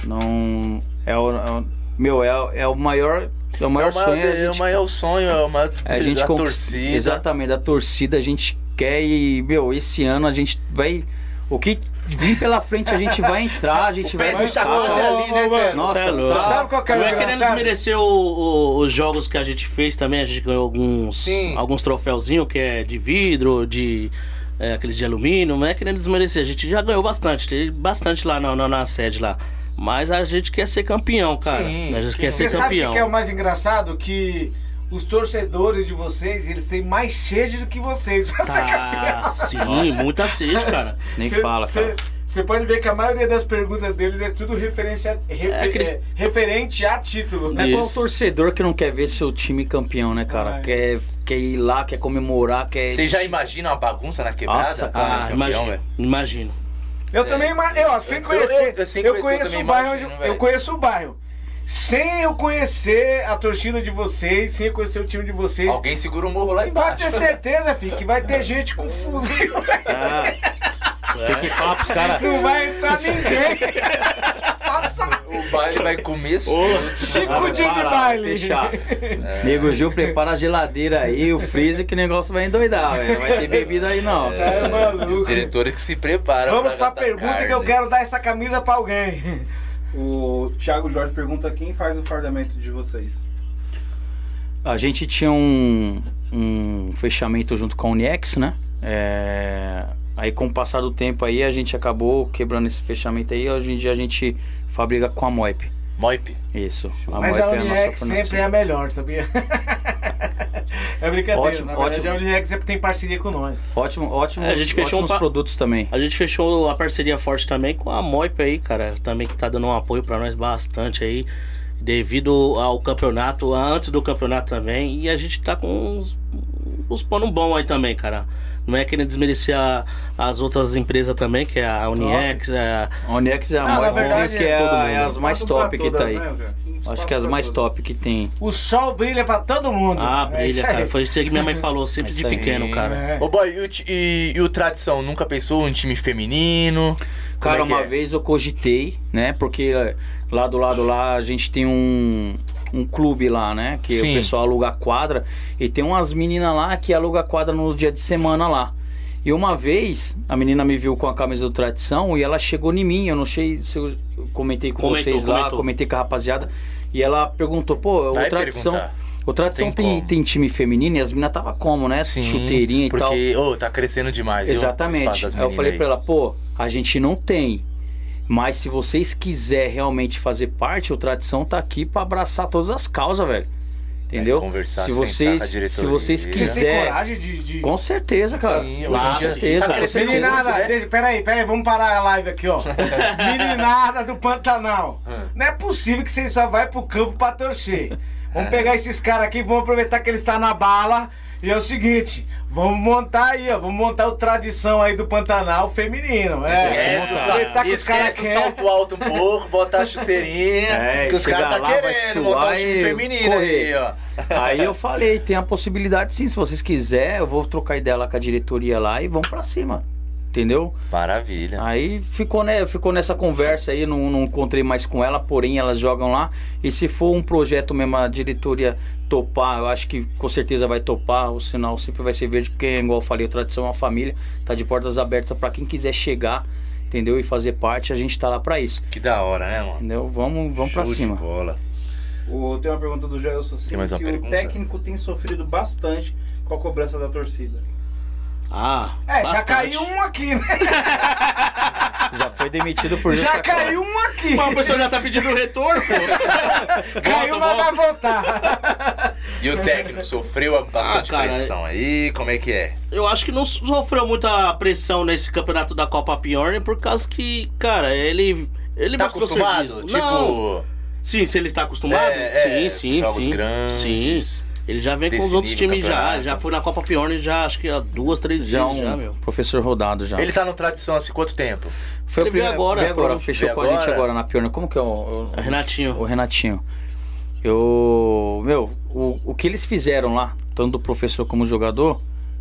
Não. É o. é o- meu, é, o- é o maior. É o maior é o maior, sonho. a é o gente- maior sonho, é o maior a gente da torcida. Exatamente, da torcida a gente quer e, meu, esse ano a gente vai. O que vir pela frente a gente vai entrar, a gente O vai. pezinho tá quase ali, né, velho? Nossa, é louco. tá- Sabe qual que é o Não é querendo desmerecer o- o- os jogos que a gente fez também, a gente ganhou alguns, Sim. alguns troféuzinhos que é de vidro, de é, aqueles de alumínio, não é querendo desmerecer, a gente já ganhou bastante, tem bastante lá na, na, na sede lá. Mas a gente quer ser campeão, cara. Sim. A gente quer Você ser sabe o que campeão. que é o mais engraçado? Que os torcedores de vocês, eles têm mais sede do que vocês. Tá, sim, muita sede, cara. Nem Cê- fala, cê- cara. Você pode ver que a maioria das perguntas deles é tudo referência, refe- É aqueles- é, referente a título. É igual o torcedor que não quer ver seu time campeão, né, cara? Ai. Quer, quer ir lá, quer comemorar, quer. Vocês já imaginam uma bagunça na quebrada? Nossa, Ah, campeão, imagino. Eu também, ima- eu, ó, sem Eu- conhecer, eu- conheço também o bairro, imagino, onde- velho. eu conheço o bairro. Sem eu conhecer a torcida de vocês, sem eu conhecer o time de vocês, Alguém segura o morro lá pode embaixo. ter certeza, filho, que vai ter gente com fuzil. Tem que falar pros caras. Não vai entrar ninguém. O baile vai comer cinco dias de baile. Fechar. Nego Gil, prepara a geladeira aí, o freezer, que o negócio vai endoidar, velho. Não vai ter bebida aí, não. É, maluco. Os diretores que se preparam Vamos pra gastar pergunta carne. que eu quero dar essa camisa pra alguém. O Thiago Jorge pergunta quem faz o fardamento de vocês. A gente tinha um, um fechamento junto com a Uniex, né? É, Aí com o passar do tempo aí, a gente acabou quebrando esse fechamento aí. Hoje em dia a gente fabrica com a Moip. Moip. Isso. Mas a Moip Uniex fornecedora. sempre é a melhor, sabia? é brincadeira. Ótimo, Na verdade, ótimo. a Uniex sempre tem parceria com nós. Ótimo, ótimos, É, a gente fechou um ótimos pa- produtos também. A gente fechou a parceria forte também com a Moip aí, cara. Também que tá dando um apoio pra nós bastante aí. Devido ao campeonato, antes do campeonato também. E a gente tá com uns, uns pano bom aí também, cara. Não é querendo desmerecer a- as outras empresas também, que é a Uniex, é, A Uniex é a Ah, Moip verdade, que é, todo a- mundo. é as mais top que todas, tá aí. né, Acho que é as mais todas. top que tem. O sol brilha pra todo mundo. Ah, É brilha, aí. cara. Foi isso aí que minha mãe falou, sempre É de pequeno, cara. É. Ô boy, e e, e o Tradição, nunca pensou em time feminino? Cara, é uma é? vez eu cogitei, né? Porque eh, lá do lado lá a gente tem um, um clube lá, né? Que Sim. o pessoal aluga quadra. E tem umas meninas lá que aluga quadra no dia de semana lá. E uma vez a menina me viu com a camisa do Tradição e ela chegou em mim. Eu não sei se eu comentei com Comentou, vocês lá, comentou. comentei com a rapaziada. E ela perguntou, pô, Vai o Tradição. perguntar. O Tradição Tem tem, tem time feminino e as meninas tava como, né? Sim, Chuteirinha e tal. porque, ô, tá crescendo demais. Exatamente. das Aí eu falei meninas pra ela, pô, a gente não tem. Mas se vocês quiserem realmente fazer parte, o Tradição tá aqui pra abraçar todas as causas, velho. Entendeu? É, conversar, se vocês, com a diretoria. se vocês Você Você tem quiserem, coragem de. de... com certeza, cara. Sim, certeza. tá certeza. Meninada, né? deixa, peraí, peraí, vamos parar a live aqui, ó. Meninada do Pantanal. Ah. Não é possível que vocês só vai pro campo pra torcer. Vamos pegar esses caras aqui, vamos aproveitar que eles estão na bala. E é o seguinte, vamos montar aí, ó. Vamos montar o tradição aí do Pantanal feminino. É, Esquece, o, sal... que os caras Esquece o querem. salto alto um pouco, botar a chuteirinha. É, que os caras tá lá, querendo montar um time feminino correr. aí, ó. Aí eu falei, tem a possibilidade sim, se vocês quiserem, eu vou trocar ideia lá com a diretoria lá e vamos pra cima. Entendeu? Maravilha. Aí ficou, né, ficou nessa conversa aí, não, não encontrei mais com ela, porém elas jogam lá. E se for um projeto mesmo, a diretoria topar, eu acho que com certeza vai topar, o sinal sempre vai ser verde, porque, igual eu falei, a tradição é uma família, tá de portas abertas pra quem quiser chegar, entendeu? E fazer parte, a gente tá lá pra isso. Que da hora, né, mano? Entendeu? Vamos, vamos pra Show de cima. bola. O, tem uma pergunta do Jailson Tem mais Sim, uma se pergunta? o técnico tem sofrido bastante com a cobrança da torcida. Ah, É, já bastante. caiu um aqui, né? Já foi demitido por Já causa. caiu um aqui. Mas o pessoal já tá pedindo retorno. Caiu, mas vai volta. voltar. E o técnico sofreu bastante Ah, cara, pressão aí? Como é que é? Eu acho que não sofreu muita pressão nesse campeonato da Copa Piorne, por causa que, cara, ele. Ele Tá acostumado? serviço. Tipo. Não. Sim, se ele tá acostumado? É, é, sim, sim, jogos sim. grandes, Sim. Ele já vem com os outros times já. Já foi na Copa Piorne já, acho que há duas, três Já vezes um já, meu. professor rodado já. Ele tá no tradição assim quanto tempo? Foi ele o primeiro, agora, veio agora, fechou com a gente agora? agora na Piorna. Como que é o, o, É Renatinho. o Renatinho? Eu. Meu, o, o que eles fizeram lá, tanto do professor como jogador,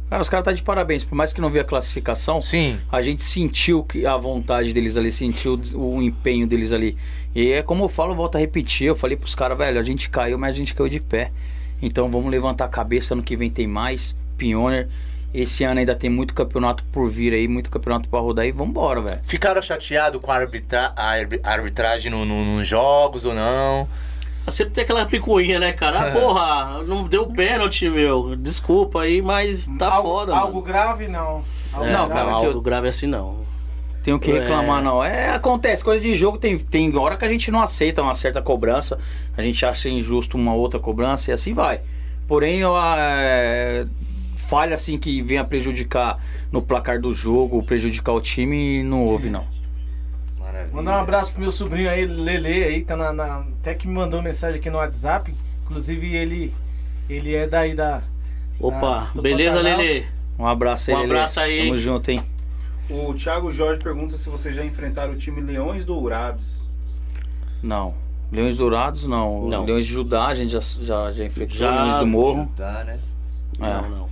Cara, os caras tá de parabéns. Por mais que não veio a classificação, Sim. a gente sentiu que a vontade deles ali, sentiu o empenho deles ali. E é como eu falo, eu volto a repetir. Eu falei pros caras, velho, a gente caiu, mas a gente caiu de pé. Então vamos levantar a cabeça. Ano que vem tem mais. Pioneer. Esse ano ainda tem muito campeonato por vir aí, muito campeonato pra rodar e vambora, velho. Ficaram chateados com a, arbitra a arbi- a arbitragem no- no- nos jogos ou não? Sempre tem aquela picuinha, né, cara? Ah, porra, não deu pênalti, meu. Desculpa aí, mas tá algo, foda. algo mano. grave, não. Algo É, Não, cara, que algo eu- grave assim não. Tenho que É. reclamar, não. É, acontece, coisa de jogo tem, tem hora que a gente não aceita uma certa cobrança, a gente acha injusto uma outra cobrança e assim vai. Porém, eu, é, falha assim que venha prejudicar no placar do jogo, prejudicar o time, não houve, não. Maravilha. Mandar um abraço pro meu sobrinho aí, Lele, aí, tá na, na- Até que me mandou mensagem aqui no WhatsApp. Inclusive ele. Ele é daí da. Opa, Ah, do beleza, Pantanal. Lele? Um abraço aí, Um Lelê. abraço aí. Tamo junto, hein? O Thiago Jorge pergunta se vocês já enfrentaram o time Leões Dourados. Não. Leões Dourados, não. Não. Leões de Judá, a gente já, já, já enfrentou. Já- Leões do Morro. Dá, né? É. Não, não.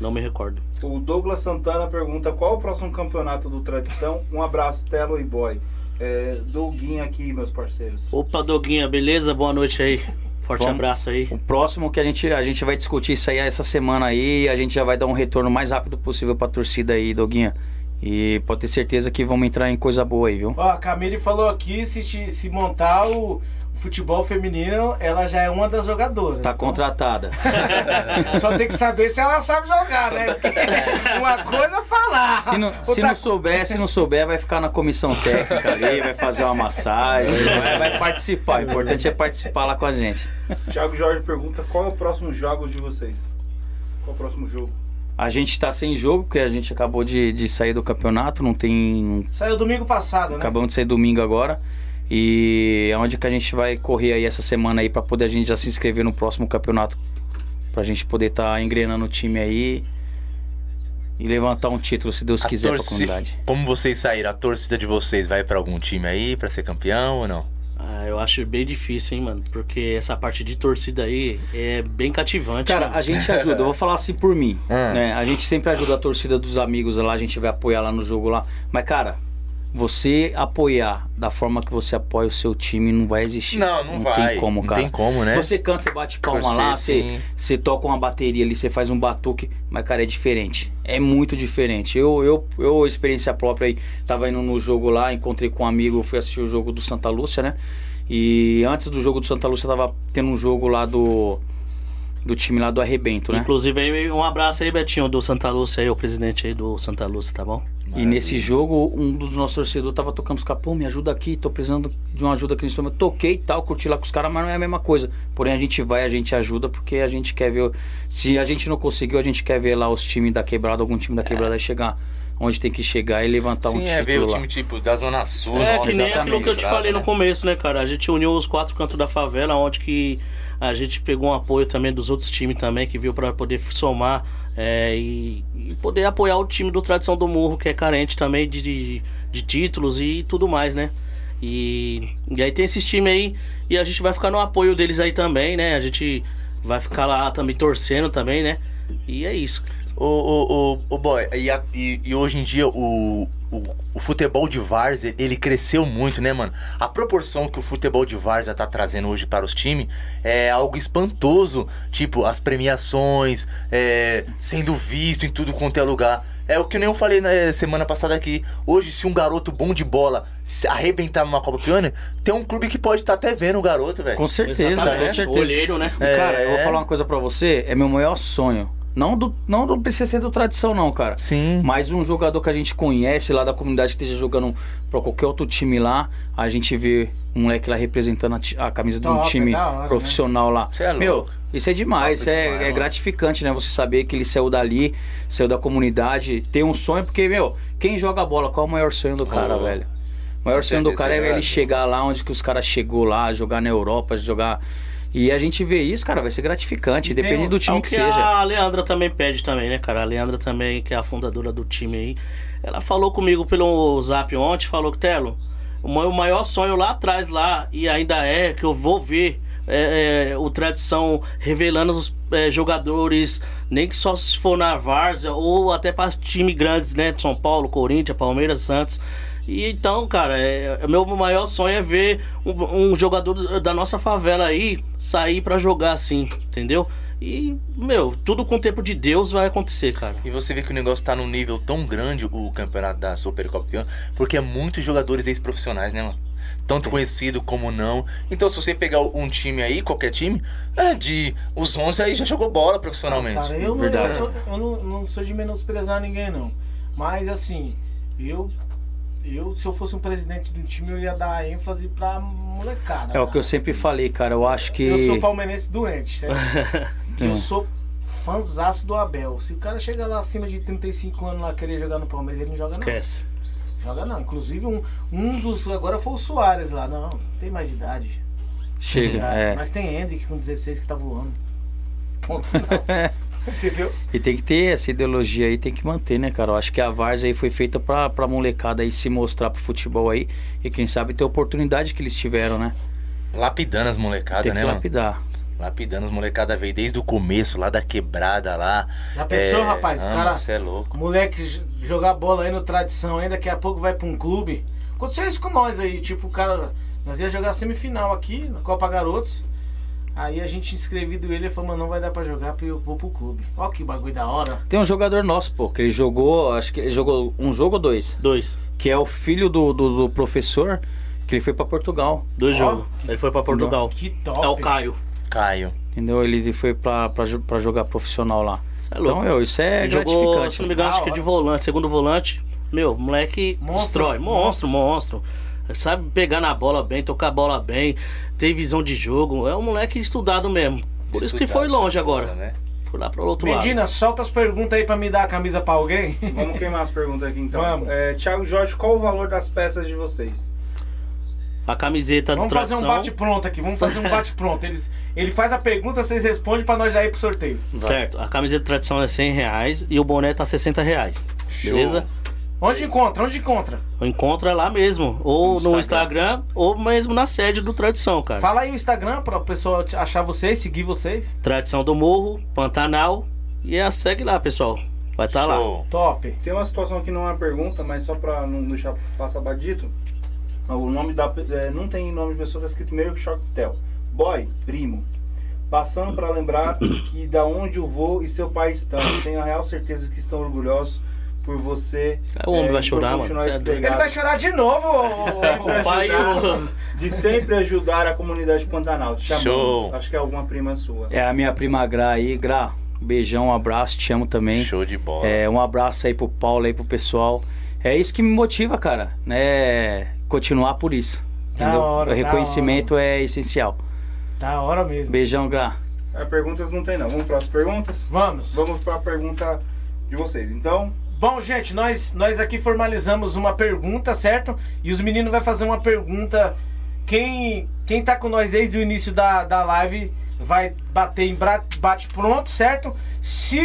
Não me recordo. O Douglas Santana pergunta qual o próximo campeonato do Tradição. Um abraço, Telo e Boy. É, Douguinho aqui, meus parceiros. Opa, Doguinha, beleza? Boa noite aí. Forte Vamos. abraço aí. O próximo que a gente, a gente vai discutir isso aí essa semana aí e a gente já vai dar um retorno o mais rápido possível pra torcida aí, Doguinha. E pode ter certeza que vamos entrar em coisa boa aí, viu? Ó, a Camille falou aqui: se, se se montar o, futebol feminino, ela já é uma das jogadoras. Tá Então, contratada. Só tem que saber se ela sabe jogar, né? Uma coisa é falar. Se não, se não souber, se não souber, vai ficar na comissão técnica ali, vai fazer uma massagem, vai, vai participar. O importante é participar lá com a gente. Thiago Jorge pergunta qual é o próximo jogo de vocês. Qual é o próximo jogo? A gente tá sem jogo, porque a gente acabou de, de sair do campeonato, não tem. Saiu domingo passado, né? Acabamos de sair domingo agora. E é onde que a gente vai correr aí essa semana aí pra poder a gente já se inscrever no próximo campeonato. Pra gente poder estar tá engrenando o time aí e levantar um título, se Deus A quiser, torci- pra comunidade. Como vocês saíram? A torcida de vocês vai pra algum time aí pra ser campeão ou não? Ah, eu acho bem difícil, hein, mano? Porque essa parte de torcida aí é bem cativante. Cara, mano. a gente ajuda, eu vou falar assim por mim, Ah. né? A gente sempre ajuda a torcida dos amigos lá, a gente vai apoiar lá no jogo lá. Mas, cara, você apoiar da forma que você apoia o seu time não vai existir. Não, não, vai. tem como, não cara. tem como, né? Você canta, você bate palma lá, você, você toca uma bateria ali, você faz um batuque, mas, cara, é diferente. É muito diferente. Eu, eu, eu experiência própria aí, tava indo no jogo lá, encontrei com um amigo, fui assistir o jogo do Santa Lúcia, né? E antes do jogo do Santa Lúcia, tava tendo um jogo lá do. Do time lá do Arrebento, né? Inclusive, aí, um abraço aí, Betinho, do Santa Lúcia aí, o presidente aí do Santa Lúcia, tá bom? E nesse jogo, um dos nossos torcedores tava tocando os caras, pô, me ajuda aqui, tô precisando de uma ajuda aqui nesse momento. Toquei e tal, curti lá com os caras, mas não é a mesma coisa. Porém, a gente vai, a gente ajuda, porque a gente quer ver. Se a gente não conseguiu, a gente quer ver lá os times da quebrada, algum time da quebrada chegar onde tem que chegar e levantar um Sim, é ver título o lá. time tipo da Zona Sul. É, nossa, que nem aquilo que eu te falei no né? começo, né, cara? A gente uniu os quatro cantos da favela, onde que a gente pegou um apoio também dos outros times também, que viu pra poder somar é, e, e poder apoiar o time do Tradição do Morro, que é carente também de, de, de títulos e tudo mais, né? E, e aí tem esses times aí, e a gente vai ficar no apoio deles aí também, né? A gente vai ficar lá também torcendo também, né? E é isso. Ô, ô, ô, ô, boy, e, a- e- e hoje em dia o, o, o futebol de várzea, ele cresceu muito, né, mano? A proporção que o futebol de várzea tá trazendo hoje para os times é algo espantoso. Tipo, as premiações, é, sendo visto em tudo quanto é lugar. É o que nem eu falei na semana passada aqui. Hoje, se um garoto bom de bola se arrebentar numa Copa Pioneer, tem um clube que pode estar até vendo o garoto, velho. Com certeza, Exatamente. com certeza. Olheiro, né? É. Cara, eu vou falar uma coisa pra você, é meu maior sonho. Não do, não do PCC do tradição, não, cara. Sim. Mas um jogador que a gente conhece lá da comunidade que esteja jogando pra qualquer outro time lá, a gente vê um moleque lá representando a, a camisa de um Top, time é da hora, né? profissional lá. Cê é Meu, louco. isso é demais, Top é, demais, é gratificante, né? Você saber que ele saiu dali, saiu da comunidade, tem um sonho, porque, meu, quem joga bola, qual é o maior sonho do cara, Oh, velho? O maior sonho do cara é é ele chegar lá onde que os caras chegou lá, jogar na Europa, jogar. E a gente vê isso, cara, vai ser gratificante, E depende do É time que que seja. a Leandra também pede também, né, cara? A Leandra também, que é a fundadora do time aí. Ela falou comigo pelo zap ontem, falou que, Telo, o meu maior sonho lá atrás, lá, e ainda é, que eu vou ver é, é, o Tradição revelando os é, jogadores, nem que só se for na Várzea, ou até para time grandes, né? São Paulo, Corinthians, Palmeiras, Santos. E então, cara, é, meu maior sonho é ver um, um jogador da nossa favela aí sair para jogar assim, entendeu? E, meu, tudo com o tempo de Deus vai acontecer, cara. E você vê que o negócio tá num nível tão grande, o campeonato da Supercopa, porque é muitos jogadores ex-profissionais, né, mano? Tanto conhecido como não. Então, se você pegar um time aí, qualquer time, é de. Os 11 aí já jogou bola profissionalmente. Cara, eu, não, eu, sou- eu não, não sou de menosprezar ninguém, não. Mas, assim, eu, eu, se eu fosse um presidente de um time, eu ia dar ênfase pra molecada. É o cara. que eu sempre falei, cara. Eu acho que. Eu sou palmeirense doente, certo? Eu sou fãzaço do Abel. Se o cara chegar lá acima de 35 anos lá querer jogar no Palmeiras, ele não joga Esquece. não. Joga não. Inclusive, um, um dos. Agora foi o Soares lá. Não, tem mais idade. Chega, é. Mas tem Hendrick com 16 que tá voando. Ponto final. Entendeu? E tem que ter essa ideologia aí, tem que manter, né, cara? Eu acho que a Várzea aí foi feita pra, pra molecada aí se mostrar pro futebol aí. E quem sabe ter a oportunidade que eles tiveram, né? Lapidando as molecadas, Tem né, que mano? lapidar. Lapidando as molecadas veio desde o começo, lá da quebrada lá. Já pensou, rapaz? O ah, cara- Você é louco. Moleque jogar bola aí no tradição, aí daqui a pouco vai pra um clube. Aconteceu isso com nós aí, tipo, o cara. Nós ia jogar semifinal aqui, na Copa Garotos. Aí a gente inscrevido ele ele falou, mano, não vai dar pra jogar porque eu vou pro clube. Ó que bagulho da hora. Tem um jogador nosso, pô, que ele jogou, acho que ele jogou um jogo ou dois. Dois. Que é o filho do, do, do professor, que ele foi pra Portugal. Dois Ó, jogos. Ele foi pra Portugal. Que top. É o Caio. Caio. Entendeu? Ele foi pra, pra, pra jogar profissional lá. Isso é louco. Então, meu, isso é Ele jogou, gratificante. se não me engano, acho que é de volante, segundo volante. Meu, moleque Monstro, destrói. Monstro, monstro. Ele Sabe pegar na bola bem, tocar a bola bem, tem visão de jogo. É um moleque estudado mesmo. Por isso que Estudado, foi longe bola, agora. Né? Foi lá pro outro Medina, lado. solta as perguntas aí pra me dar a camisa pra alguém. Vamos queimar as perguntas aqui então. Vamos. É, Thiago Jorge, qual o valor das peças de vocês? A camiseta do Vamos fazer um bate-pronto aqui, vamos fazer um bate-pronto. Eles, ele faz a pergunta, vocês respondem pra nós já ir pro sorteio. Certo, a camiseta de tradição é 100 reais e o boné tá 60 reais. Show. Beleza? Onde encontra? Onde encontra? É lá mesmo. Ou No no Instagram, ou mesmo na sede do Tradição, cara. Fala aí o Instagram pra pessoa achar vocês, seguir vocês. Tradição do Morro, Pantanal. E a segue lá, pessoal. Vai estar lá. Show. Top. Tem uma situação que não é uma pergunta, mas só pra não deixar passar batido. O nome da. é, não tem nome de pessoa, tá escrito meio que Tel. Boy, primo. Passando pra lembrar que da onde o vô e seu pai estão. Tenho a real certeza que estão orgulhosos por você. O homem é, vai chorar, mano. é. Ele vai chorar de novo. ô- Sempre O pai ajudar- de sempre ajudar a comunidade Pantanal. Te chamamos. Show. Acho que é alguma prima sua. É a minha prima Gra aí. Gra, beijão, um abraço, te amo também. Show de bola. É, um abraço aí pro Paulo aí, pro pessoal. É isso que me motiva, cara, né? Continuar por isso. Da Entendeu? hora, o da reconhecimento é essencial. Da hora mesmo. Beijão, Gra. É, perguntas não tem não. Vamos para as perguntas? Vamos. Vamos para a pergunta de vocês. Então, Bom, gente, nós, nós aqui formalizamos uma pergunta, certo? E os meninos vão fazer uma pergunta. Quem, quem tá com nós desde o início da, da live vai bater em bra- bate-pronto, certo? Se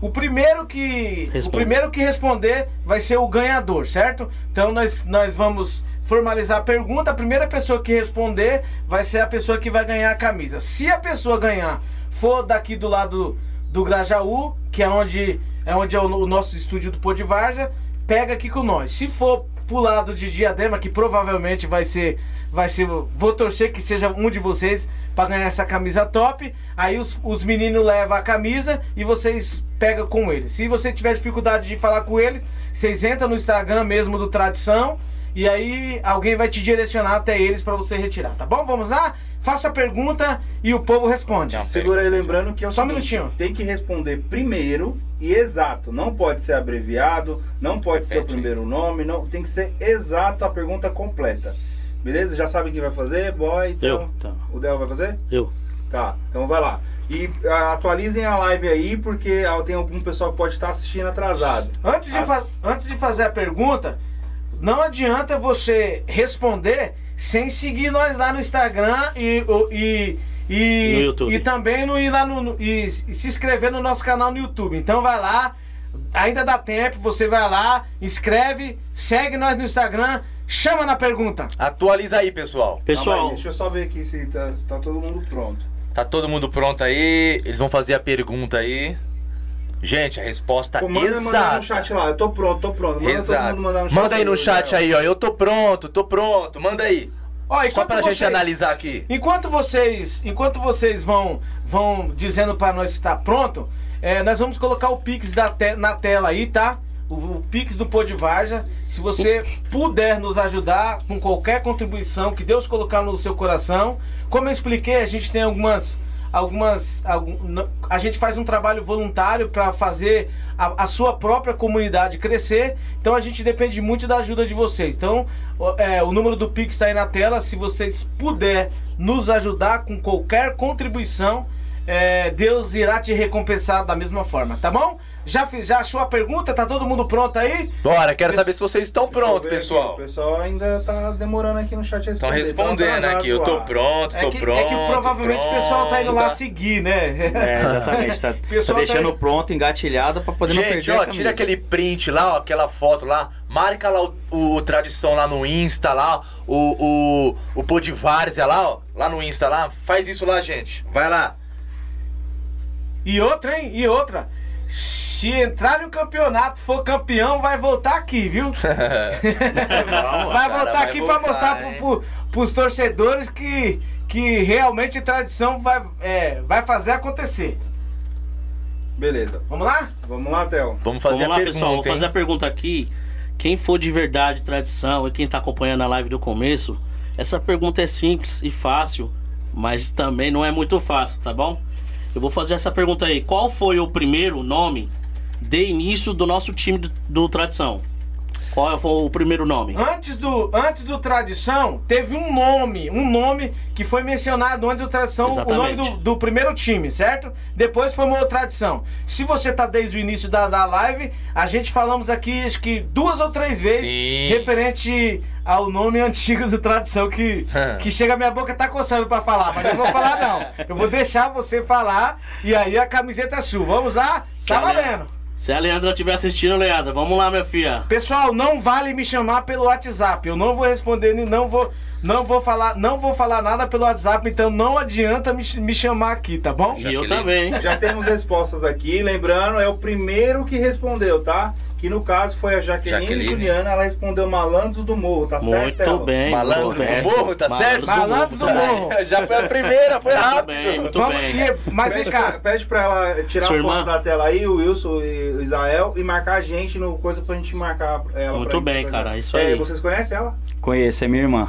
o primeiro que o Responde. primeiro que responder vai ser o ganhador, certo? Então nós, nós vamos formalizar a pergunta. A primeira pessoa que responder vai ser a pessoa que vai ganhar a camisa. Se a pessoa ganhar for daqui do lado do Grajaú, que é onde é onde é o, o nosso estúdio do Pô de Várzea, pega aqui com nós. Se for pro lado de Diadema, que provavelmente vai ser vai ser, vou torcer que seja um de vocês para ganhar essa camisa top. Aí os, os meninos levam a camisa e vocês pegam com eles. Se você tiver dificuldade de falar com eles, vocês entram no Instagram mesmo do Tradição e aí alguém vai te direcionar até eles para você retirar, tá bom? Vamos lá? Faça a pergunta e o povo responde. Não. segura aí lembrando que é o Só um seguinte, minutinho. Tem que responder primeiro e exato. Não pode ser abreviado, não pode ser o primeiro nome, não tem que ser exato a pergunta completa. Beleza? Já sabe quem vai fazer? Boy, então, Eu. Tá. O Del vai fazer? Eu. Tá, então vai lá. E atualizem a live aí, porque ah, tem algum pessoal que pode estar assistindo atrasado. Antes de, Ah. fa- antes de fazer a pergunta, não adianta você responder sem seguir nós lá no Instagram e, e, e, No YouTube. e também no, ir lá no, no- e, e se inscrever no nosso canal no YouTube. Então vai lá, ainda dá tempo, você vai lá, inscreve, segue nós no Instagram, chama na pergunta. Atualiza aí, pessoal. Pessoal, aí, deixa eu só ver aqui se tá, se tá todo mundo pronto. Tá todo mundo pronto aí? Eles vão fazer a pergunta aí. Gente, a resposta Pô, manda, manda aí no exata. chat lá. Eu tô pronto, tô pronto. Manda todo Exato. mundo mandar no chat. Manda aí no chat aí, ó. Eu tô pronto, tô pronto. Manda aí. Ó, Só pra gente vocês- analisar aqui. Enquanto vocês, enquanto vocês vão, vão dizendo pra nós se tá pronto, é, nós vamos colocar o Pix da te- na tela aí, tá? O, o Pix do Pô de Varja. Se você puder nos ajudar com qualquer contribuição que Deus colocar no seu coração. Como eu expliquei, a gente tem algumas. Algumas. algum- a gente faz um trabalho voluntário para fazer a, a sua própria comunidade crescer. Então a gente depende muito da ajuda de vocês. Então, o- é, o número do Pix está aí na tela. Se vocês puder nos ajudar com qualquer contribuição, é, Deus irá te recompensar da mesma forma, tá bom? Já, fiz, já achou a pergunta? Tá todo mundo pronto aí? Bora, quero saber se vocês estão prontos, ver aqui, pessoal. O pessoal ainda tá demorando aqui no chat Estão responder. respondendo Tão aqui. Eu tô pronto, É tô que, pronto. é que provavelmente o pessoal tá indo lá pronto. seguir, né? É, exatamente. Tá, tá Pessoal tá deixando aí- pronto, engatilhado pra poder não Gente, perder ó, a camisa. tira aquele print lá, ó, aquela foto lá, marca lá o, o- o Tradição lá no Insta lá, o, o, o Pô de Várzea lá, ó, lá no Insta lá, faz isso lá, gente, vai lá. E outra, hein? E outra. Se entrar no campeonato, for campeão, vai voltar aqui, viu? vai cara, voltar vai aqui pra voltar, mostrar pro, pro, pros torcedores que, que realmente tradição vai, é, vai fazer acontecer. Beleza. Vamos lá? Vamos lá, Theo. Vamos fazer Vamos lá, pergunta, pessoal. Vou fazer a pergunta aqui. Quem for de verdade tradição e quem tá acompanhando a live do começo, essa pergunta é simples e fácil, mas também não é muito fácil, tá bom? Eu vou fazer essa pergunta aí. Qual foi o primeiro nome de início do nosso time do, do Tradição? Qual foi o primeiro nome? Antes do, antes do Tradição, teve um nome, um nome que foi mencionado antes do Tradição, o nome Exatamente. do, do primeiro time, certo? Depois foi uma outra Tradição. Se você tá desde o início da, da live, a gente falamos aqui, acho que duas ou três vezes, Sim. referente ao nome antigo do Tradição, que, que chega a minha boca tá coçando pra falar, mas eu não vou falar não. Eu vou deixar você falar e aí a camiseta é sua. Vamos lá? Tá valendo. Se a Leandra estiver assistindo, Leandra, vamos lá, minha filha. Pessoal, não vale me chamar pelo WhatsApp. Eu não vou responder, não vou, não vou falar, não vou falar nada pelo WhatsApp, então não adianta me, me chamar aqui, tá bom? E eu também. Já temos respostas aqui. Lembrando, é o primeiro que respondeu, tá? Que no caso foi a Jaqueline, Jaqueline. Juliana. Ela respondeu Malandros do Morro, tá certo? Muito bem. Malandros muito do. Morro, tá certo? Malandros do Morro. Já foi a primeira, foi Muito rápido. bem, muito Vamos, bem. e- mas vem Pede pra, cá. pede pra ela tirar Sua a foto irmã? da tela aí, o Wilson e o Israel, e marcar a gente no coisa pra gente marcar ela. Muito bem, cara, isso É, aí. vocês conhecem ela? Conheço, é minha irmã.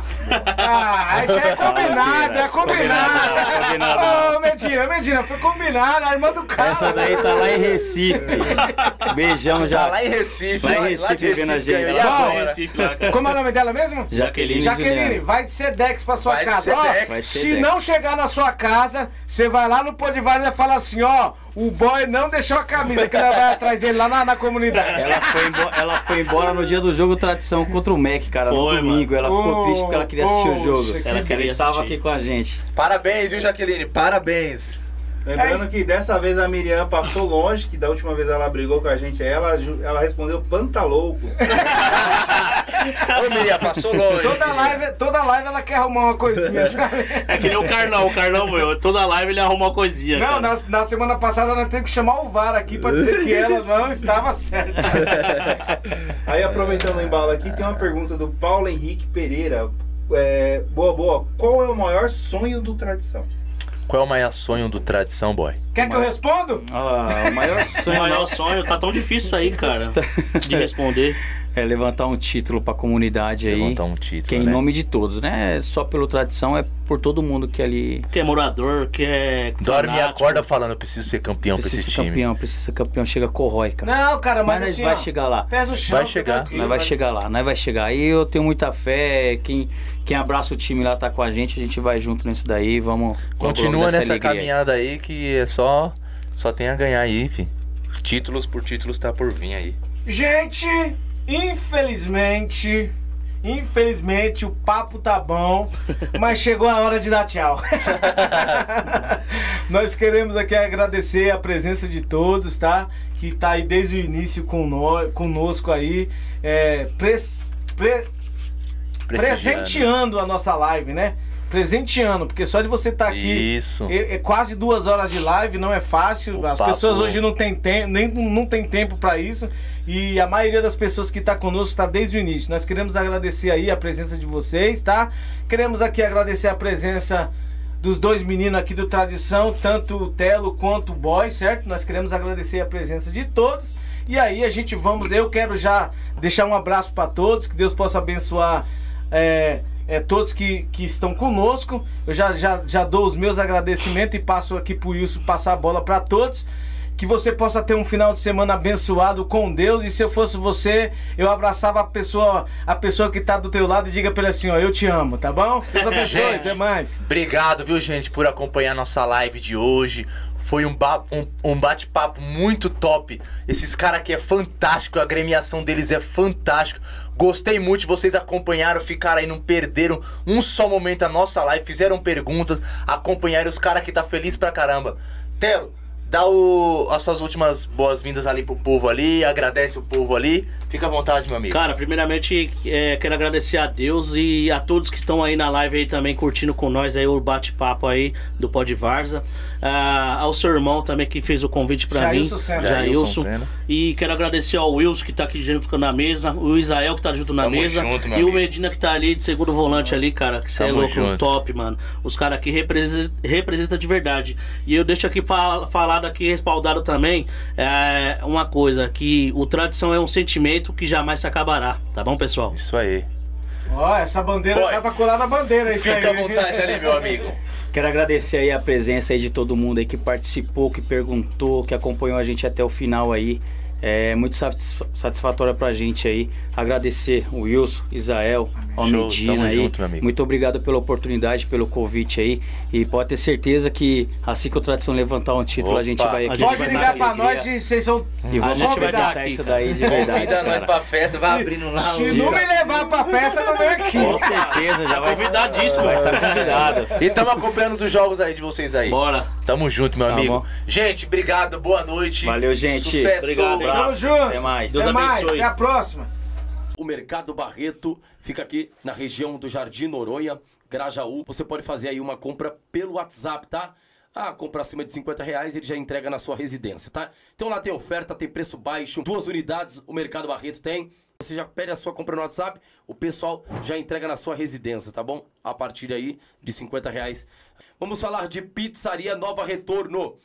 Ah, isso é combinado, é combinado. Combinado Ô, Medina, Medina, foi combinado, a irmã do cara. Essa daí tá lá em Recife. Beijão já. Tá lá em Recife. Lá em lá Recife vendo a gente. E Bom, agora? Recife lá, cara. Como é o nome dela mesmo? Jaqueline. Jaqueline, vai de Sedex pra sua Vai casa. Ó, se não chegar na sua casa, você vai lá no Podivar e fala assim, ó, o boy não deixou a camisa, que ela vai atrás dele lá na, na comunidade. Ela foi, embo- ela foi embora no dia do jogo tradição contra o Mac, cara, no Foi, domingo. Ela ficou Oh, triste porque ela queria assistir o jogo. que Ela Ela queria estava aqui com a gente. Parabéns, viu, Jaqueline? Parabéns. Lembrando que dessa vez a Miriam passou longe, que da última vez ela brigou com a gente, ela, ela respondeu pantaloucos. Ô, Miriam, passou longe. Toda live, toda live ela quer arrumar uma coisinha, sabe? É que nem o Carlão, o Carlão, meu. Toda live ele arruma uma coisinha. Não, na, na semana passada nós temos que chamar o VAR aqui pra dizer que ela não estava certa. Aí aproveitando o embalo aqui, tem uma pergunta do Paulo Henrique Pereira. É, boa, boa. Qual é o maior sonho do Tradição? Qual é o maior sonho do Tradição, boy? Quer que eu respondo? Ah, o maior O sonho maior nosso sonho tá tão difícil aí, cara, de responder. É levantar um título pra comunidade aí. Levantar um título, Que é em né? nome de todos, né? Só pelo tradição, é por todo mundo que ali Que é morador, que é. Dorme e acorda falando, eu preciso ser campeão pra precisa esse ser time. campeão, precisa ser campeão. Chega corrói, cara. Não, cara, mas, Mas assim, vai ó, chegar lá. Pés no chão, Vai chegar. Nós vai vai- chegar lá, nós vai chegar. Aí eu tenho muita fé. Quem, quem abraça o time lá tá com a gente, a gente vai junto nisso daí. Vamos. Continua nessa alegria caminhada aí que é só, só tem a ganhar aí, fi. Títulos por títulos tá por vir aí. Gente, infelizmente, infelizmente o papo tá bom, mas chegou a hora de dar tchau. Nós queremos aqui agradecer a presença de todos, tá? Que tá aí desde o início conosco aí, é, pres- pre- presenteando a nossa live, né? Presenteando, porque só de você estar aqui Isso. é, é quase duas horas de live, não é fácil. O As papo- pessoas hoje não têm tempo, nem não tem tempo para isso. E a maioria das pessoas que está conosco está desde o início. Nós queremos agradecer aí a presença de vocês, tá? Queremos aqui agradecer a presença dos dois meninos aqui do Tradição, tanto o Telo quanto o Boy, certo? Nós queremos agradecer a presença de todos. E aí a gente vamos, eu quero já deixar um abraço para todos, que Deus possa abençoar é, é, todos que, que estão conosco. Eu já, já, já dou os meus agradecimentos e passo aqui pro Wilson passar a bola para todos. Que você possa ter um final de semana abençoado com Deus. E se eu fosse você, eu abraçava a pessoa, a pessoa que tá do teu lado e diga pra ele assim, ó, eu te amo, tá bom? Deus abençoe, Gente. até mais. Obrigado, viu, gente, por acompanhar nossa live de hoje. Foi um, um- um bate-papo muito top. Esses caras aqui é fantástico, a agremiação deles é fantástico. Gostei muito vocês acompanharam, ficaram aí, não perderam um só momento a nossa live, fizeram perguntas, acompanharam os caras que tá feliz pra caramba. Telo, dá o- as suas últimas boas-vindas ali pro povo ali, agradece o povo ali. Fica à vontade, meu amigo. Cara, primeiramente é, quero agradecer a Deus e a todos que estão aí na live aí também curtindo com nós aí o bate-papo aí do Pod Varza. Ah, ao seu irmão também que fez o convite pra Jailson mim. Sena. Jailson. E quero agradecer ao Wilson que tá aqui junto na mesa, o Israel que tá junto na Tamo mesa junto, meu e o. Medina que tá ali de segundo volante ali, cara. Que você é louco, junto. top, mano. Os caras aqui representam representa de verdade. E eu deixo aqui fal- falado aqui, respaldado também, é, uma coisa, que o tradição é um sentimento que jamais se acabará, tá bom, pessoal? Isso aí. Ó, essa bandeira Boy. dá pra colar na bandeira, isso Fica à aí. vontade ali, meu amigo. Quero agradecer aí a presença aí de todo mundo aí que participou, que perguntou, que acompanhou a gente até o final aí. É muito satisfa- satisfatório pra gente aí. Agradecer o Wilson, Israel, ao Show, Medina tamo aí. junto, meu amigo. Muito obrigado pela oportunidade, pelo convite aí. E pode ter certeza que assim que o Tradição levantar um título, a gente Opa. vai A aqui. gente Pode vai ligar pra nós se vocês são E vamos gente vai dar aqui, isso daí de verdade. Convida nós pra festa, vai abrindo lá. Se um não me levar pra festa, não vem aqui. Com certeza, já vai Convidadíssimo. Vai estar convidado. E tamo acompanhando os jogos aí de vocês aí. Bora. Tamo junto, meu Tá amigo. bom. Gente, obrigado, boa noite. Valeu, gente. Sucesso. Obrigado, Tamo junto. Até mais. Deus Até mais. abençoe. Até a próxima. O Mercado Barreto fica aqui na região do Jardim Noronha, Grajaú. Você pode fazer aí uma compra pelo WhatsApp, tá? Ah, compra acima de 50 reais, ele já entrega na sua residência, tá? Então lá tem oferta, tem preço baixo, duas unidades o Mercado Barreto tem. Você já pede a sua compra no WhatsApp, o pessoal já entrega na sua residência, tá bom? A partir aí de 50 reais. Vamos falar de Pizzaria Nova Retorno.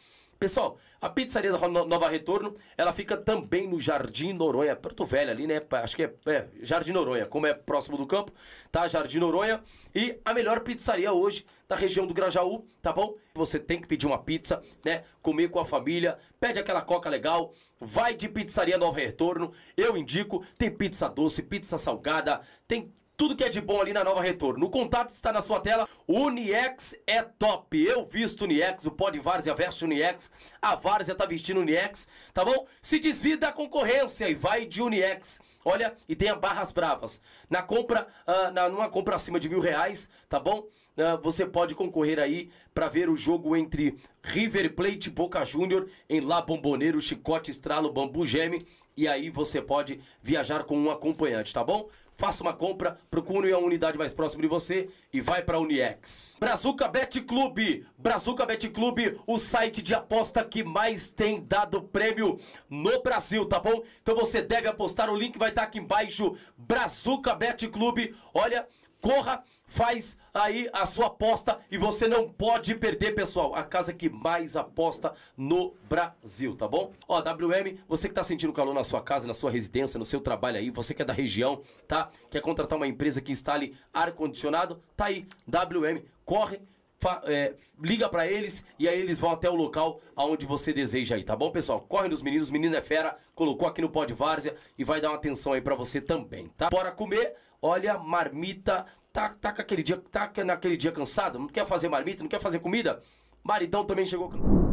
Pessoal, a pizzaria da No- Nova Retorno, ela fica também no Jardim Noronha, Porto Velho ali, né? Acho que é, é, Jardim Noronha, como é próximo do campo, tá? Jardim Noronha. E a melhor pizzaria hoje da região do Grajaú, tá bom? Você tem que pedir uma pizza, né? Comer com a família, pede aquela coca legal, vai de pizzaria Nova Retorno. Eu indico, tem pizza doce, pizza salgada, tem tudo que é de bom ali na Nova Retorno. O contato está na sua tela. Uniex é top. Eu visto Uniex, o pó de Várzea veste Uniex. A Várzea tá vestindo Uniex, tá bom? Se desvia da concorrência e vai de Uniex. Olha, e tenha barras bravas. Na compra, ah, na, numa compra acima de mil reais, tá bom? Ah, você pode concorrer aí para ver o jogo entre River Plate e Boca Júnior em La Bomboneiro, Chicote, Estralo, Bambu Geme. E aí você pode viajar com um acompanhante, tá bom? Faça uma compra, procure a unidade mais próxima de você e vai para Uniex. Brazuca Bet Clube. Brazuca Bet Clube, o site de aposta que mais tem dado prêmio no Brasil, tá bom? Então você deve apostar, o link vai estar aqui embaixo. Brazuca Bet Clube. Olha, corra, faz aí a sua aposta e você não pode perder, pessoal. A casa que mais aposta no Brasil, tá bom? Ó, WM, você que tá sentindo calor na sua casa, na sua residência, no seu trabalho aí, você que é da região, tá? Quer contratar uma empresa que instale ar-condicionado? Tá aí, WM, corre. é, liga pra eles e aí eles vão até o local aonde você deseja aí, tá bom, pessoal? Corre nos meninos, menino é fera, colocou aqui no pó de várzea e vai dar uma atenção aí pra você também, tá? Bora comer, olha, marmita, tá, tá com aquele dia, tá naquele dia cansado, não quer fazer marmita, não quer fazer comida? Maridão também chegou. can-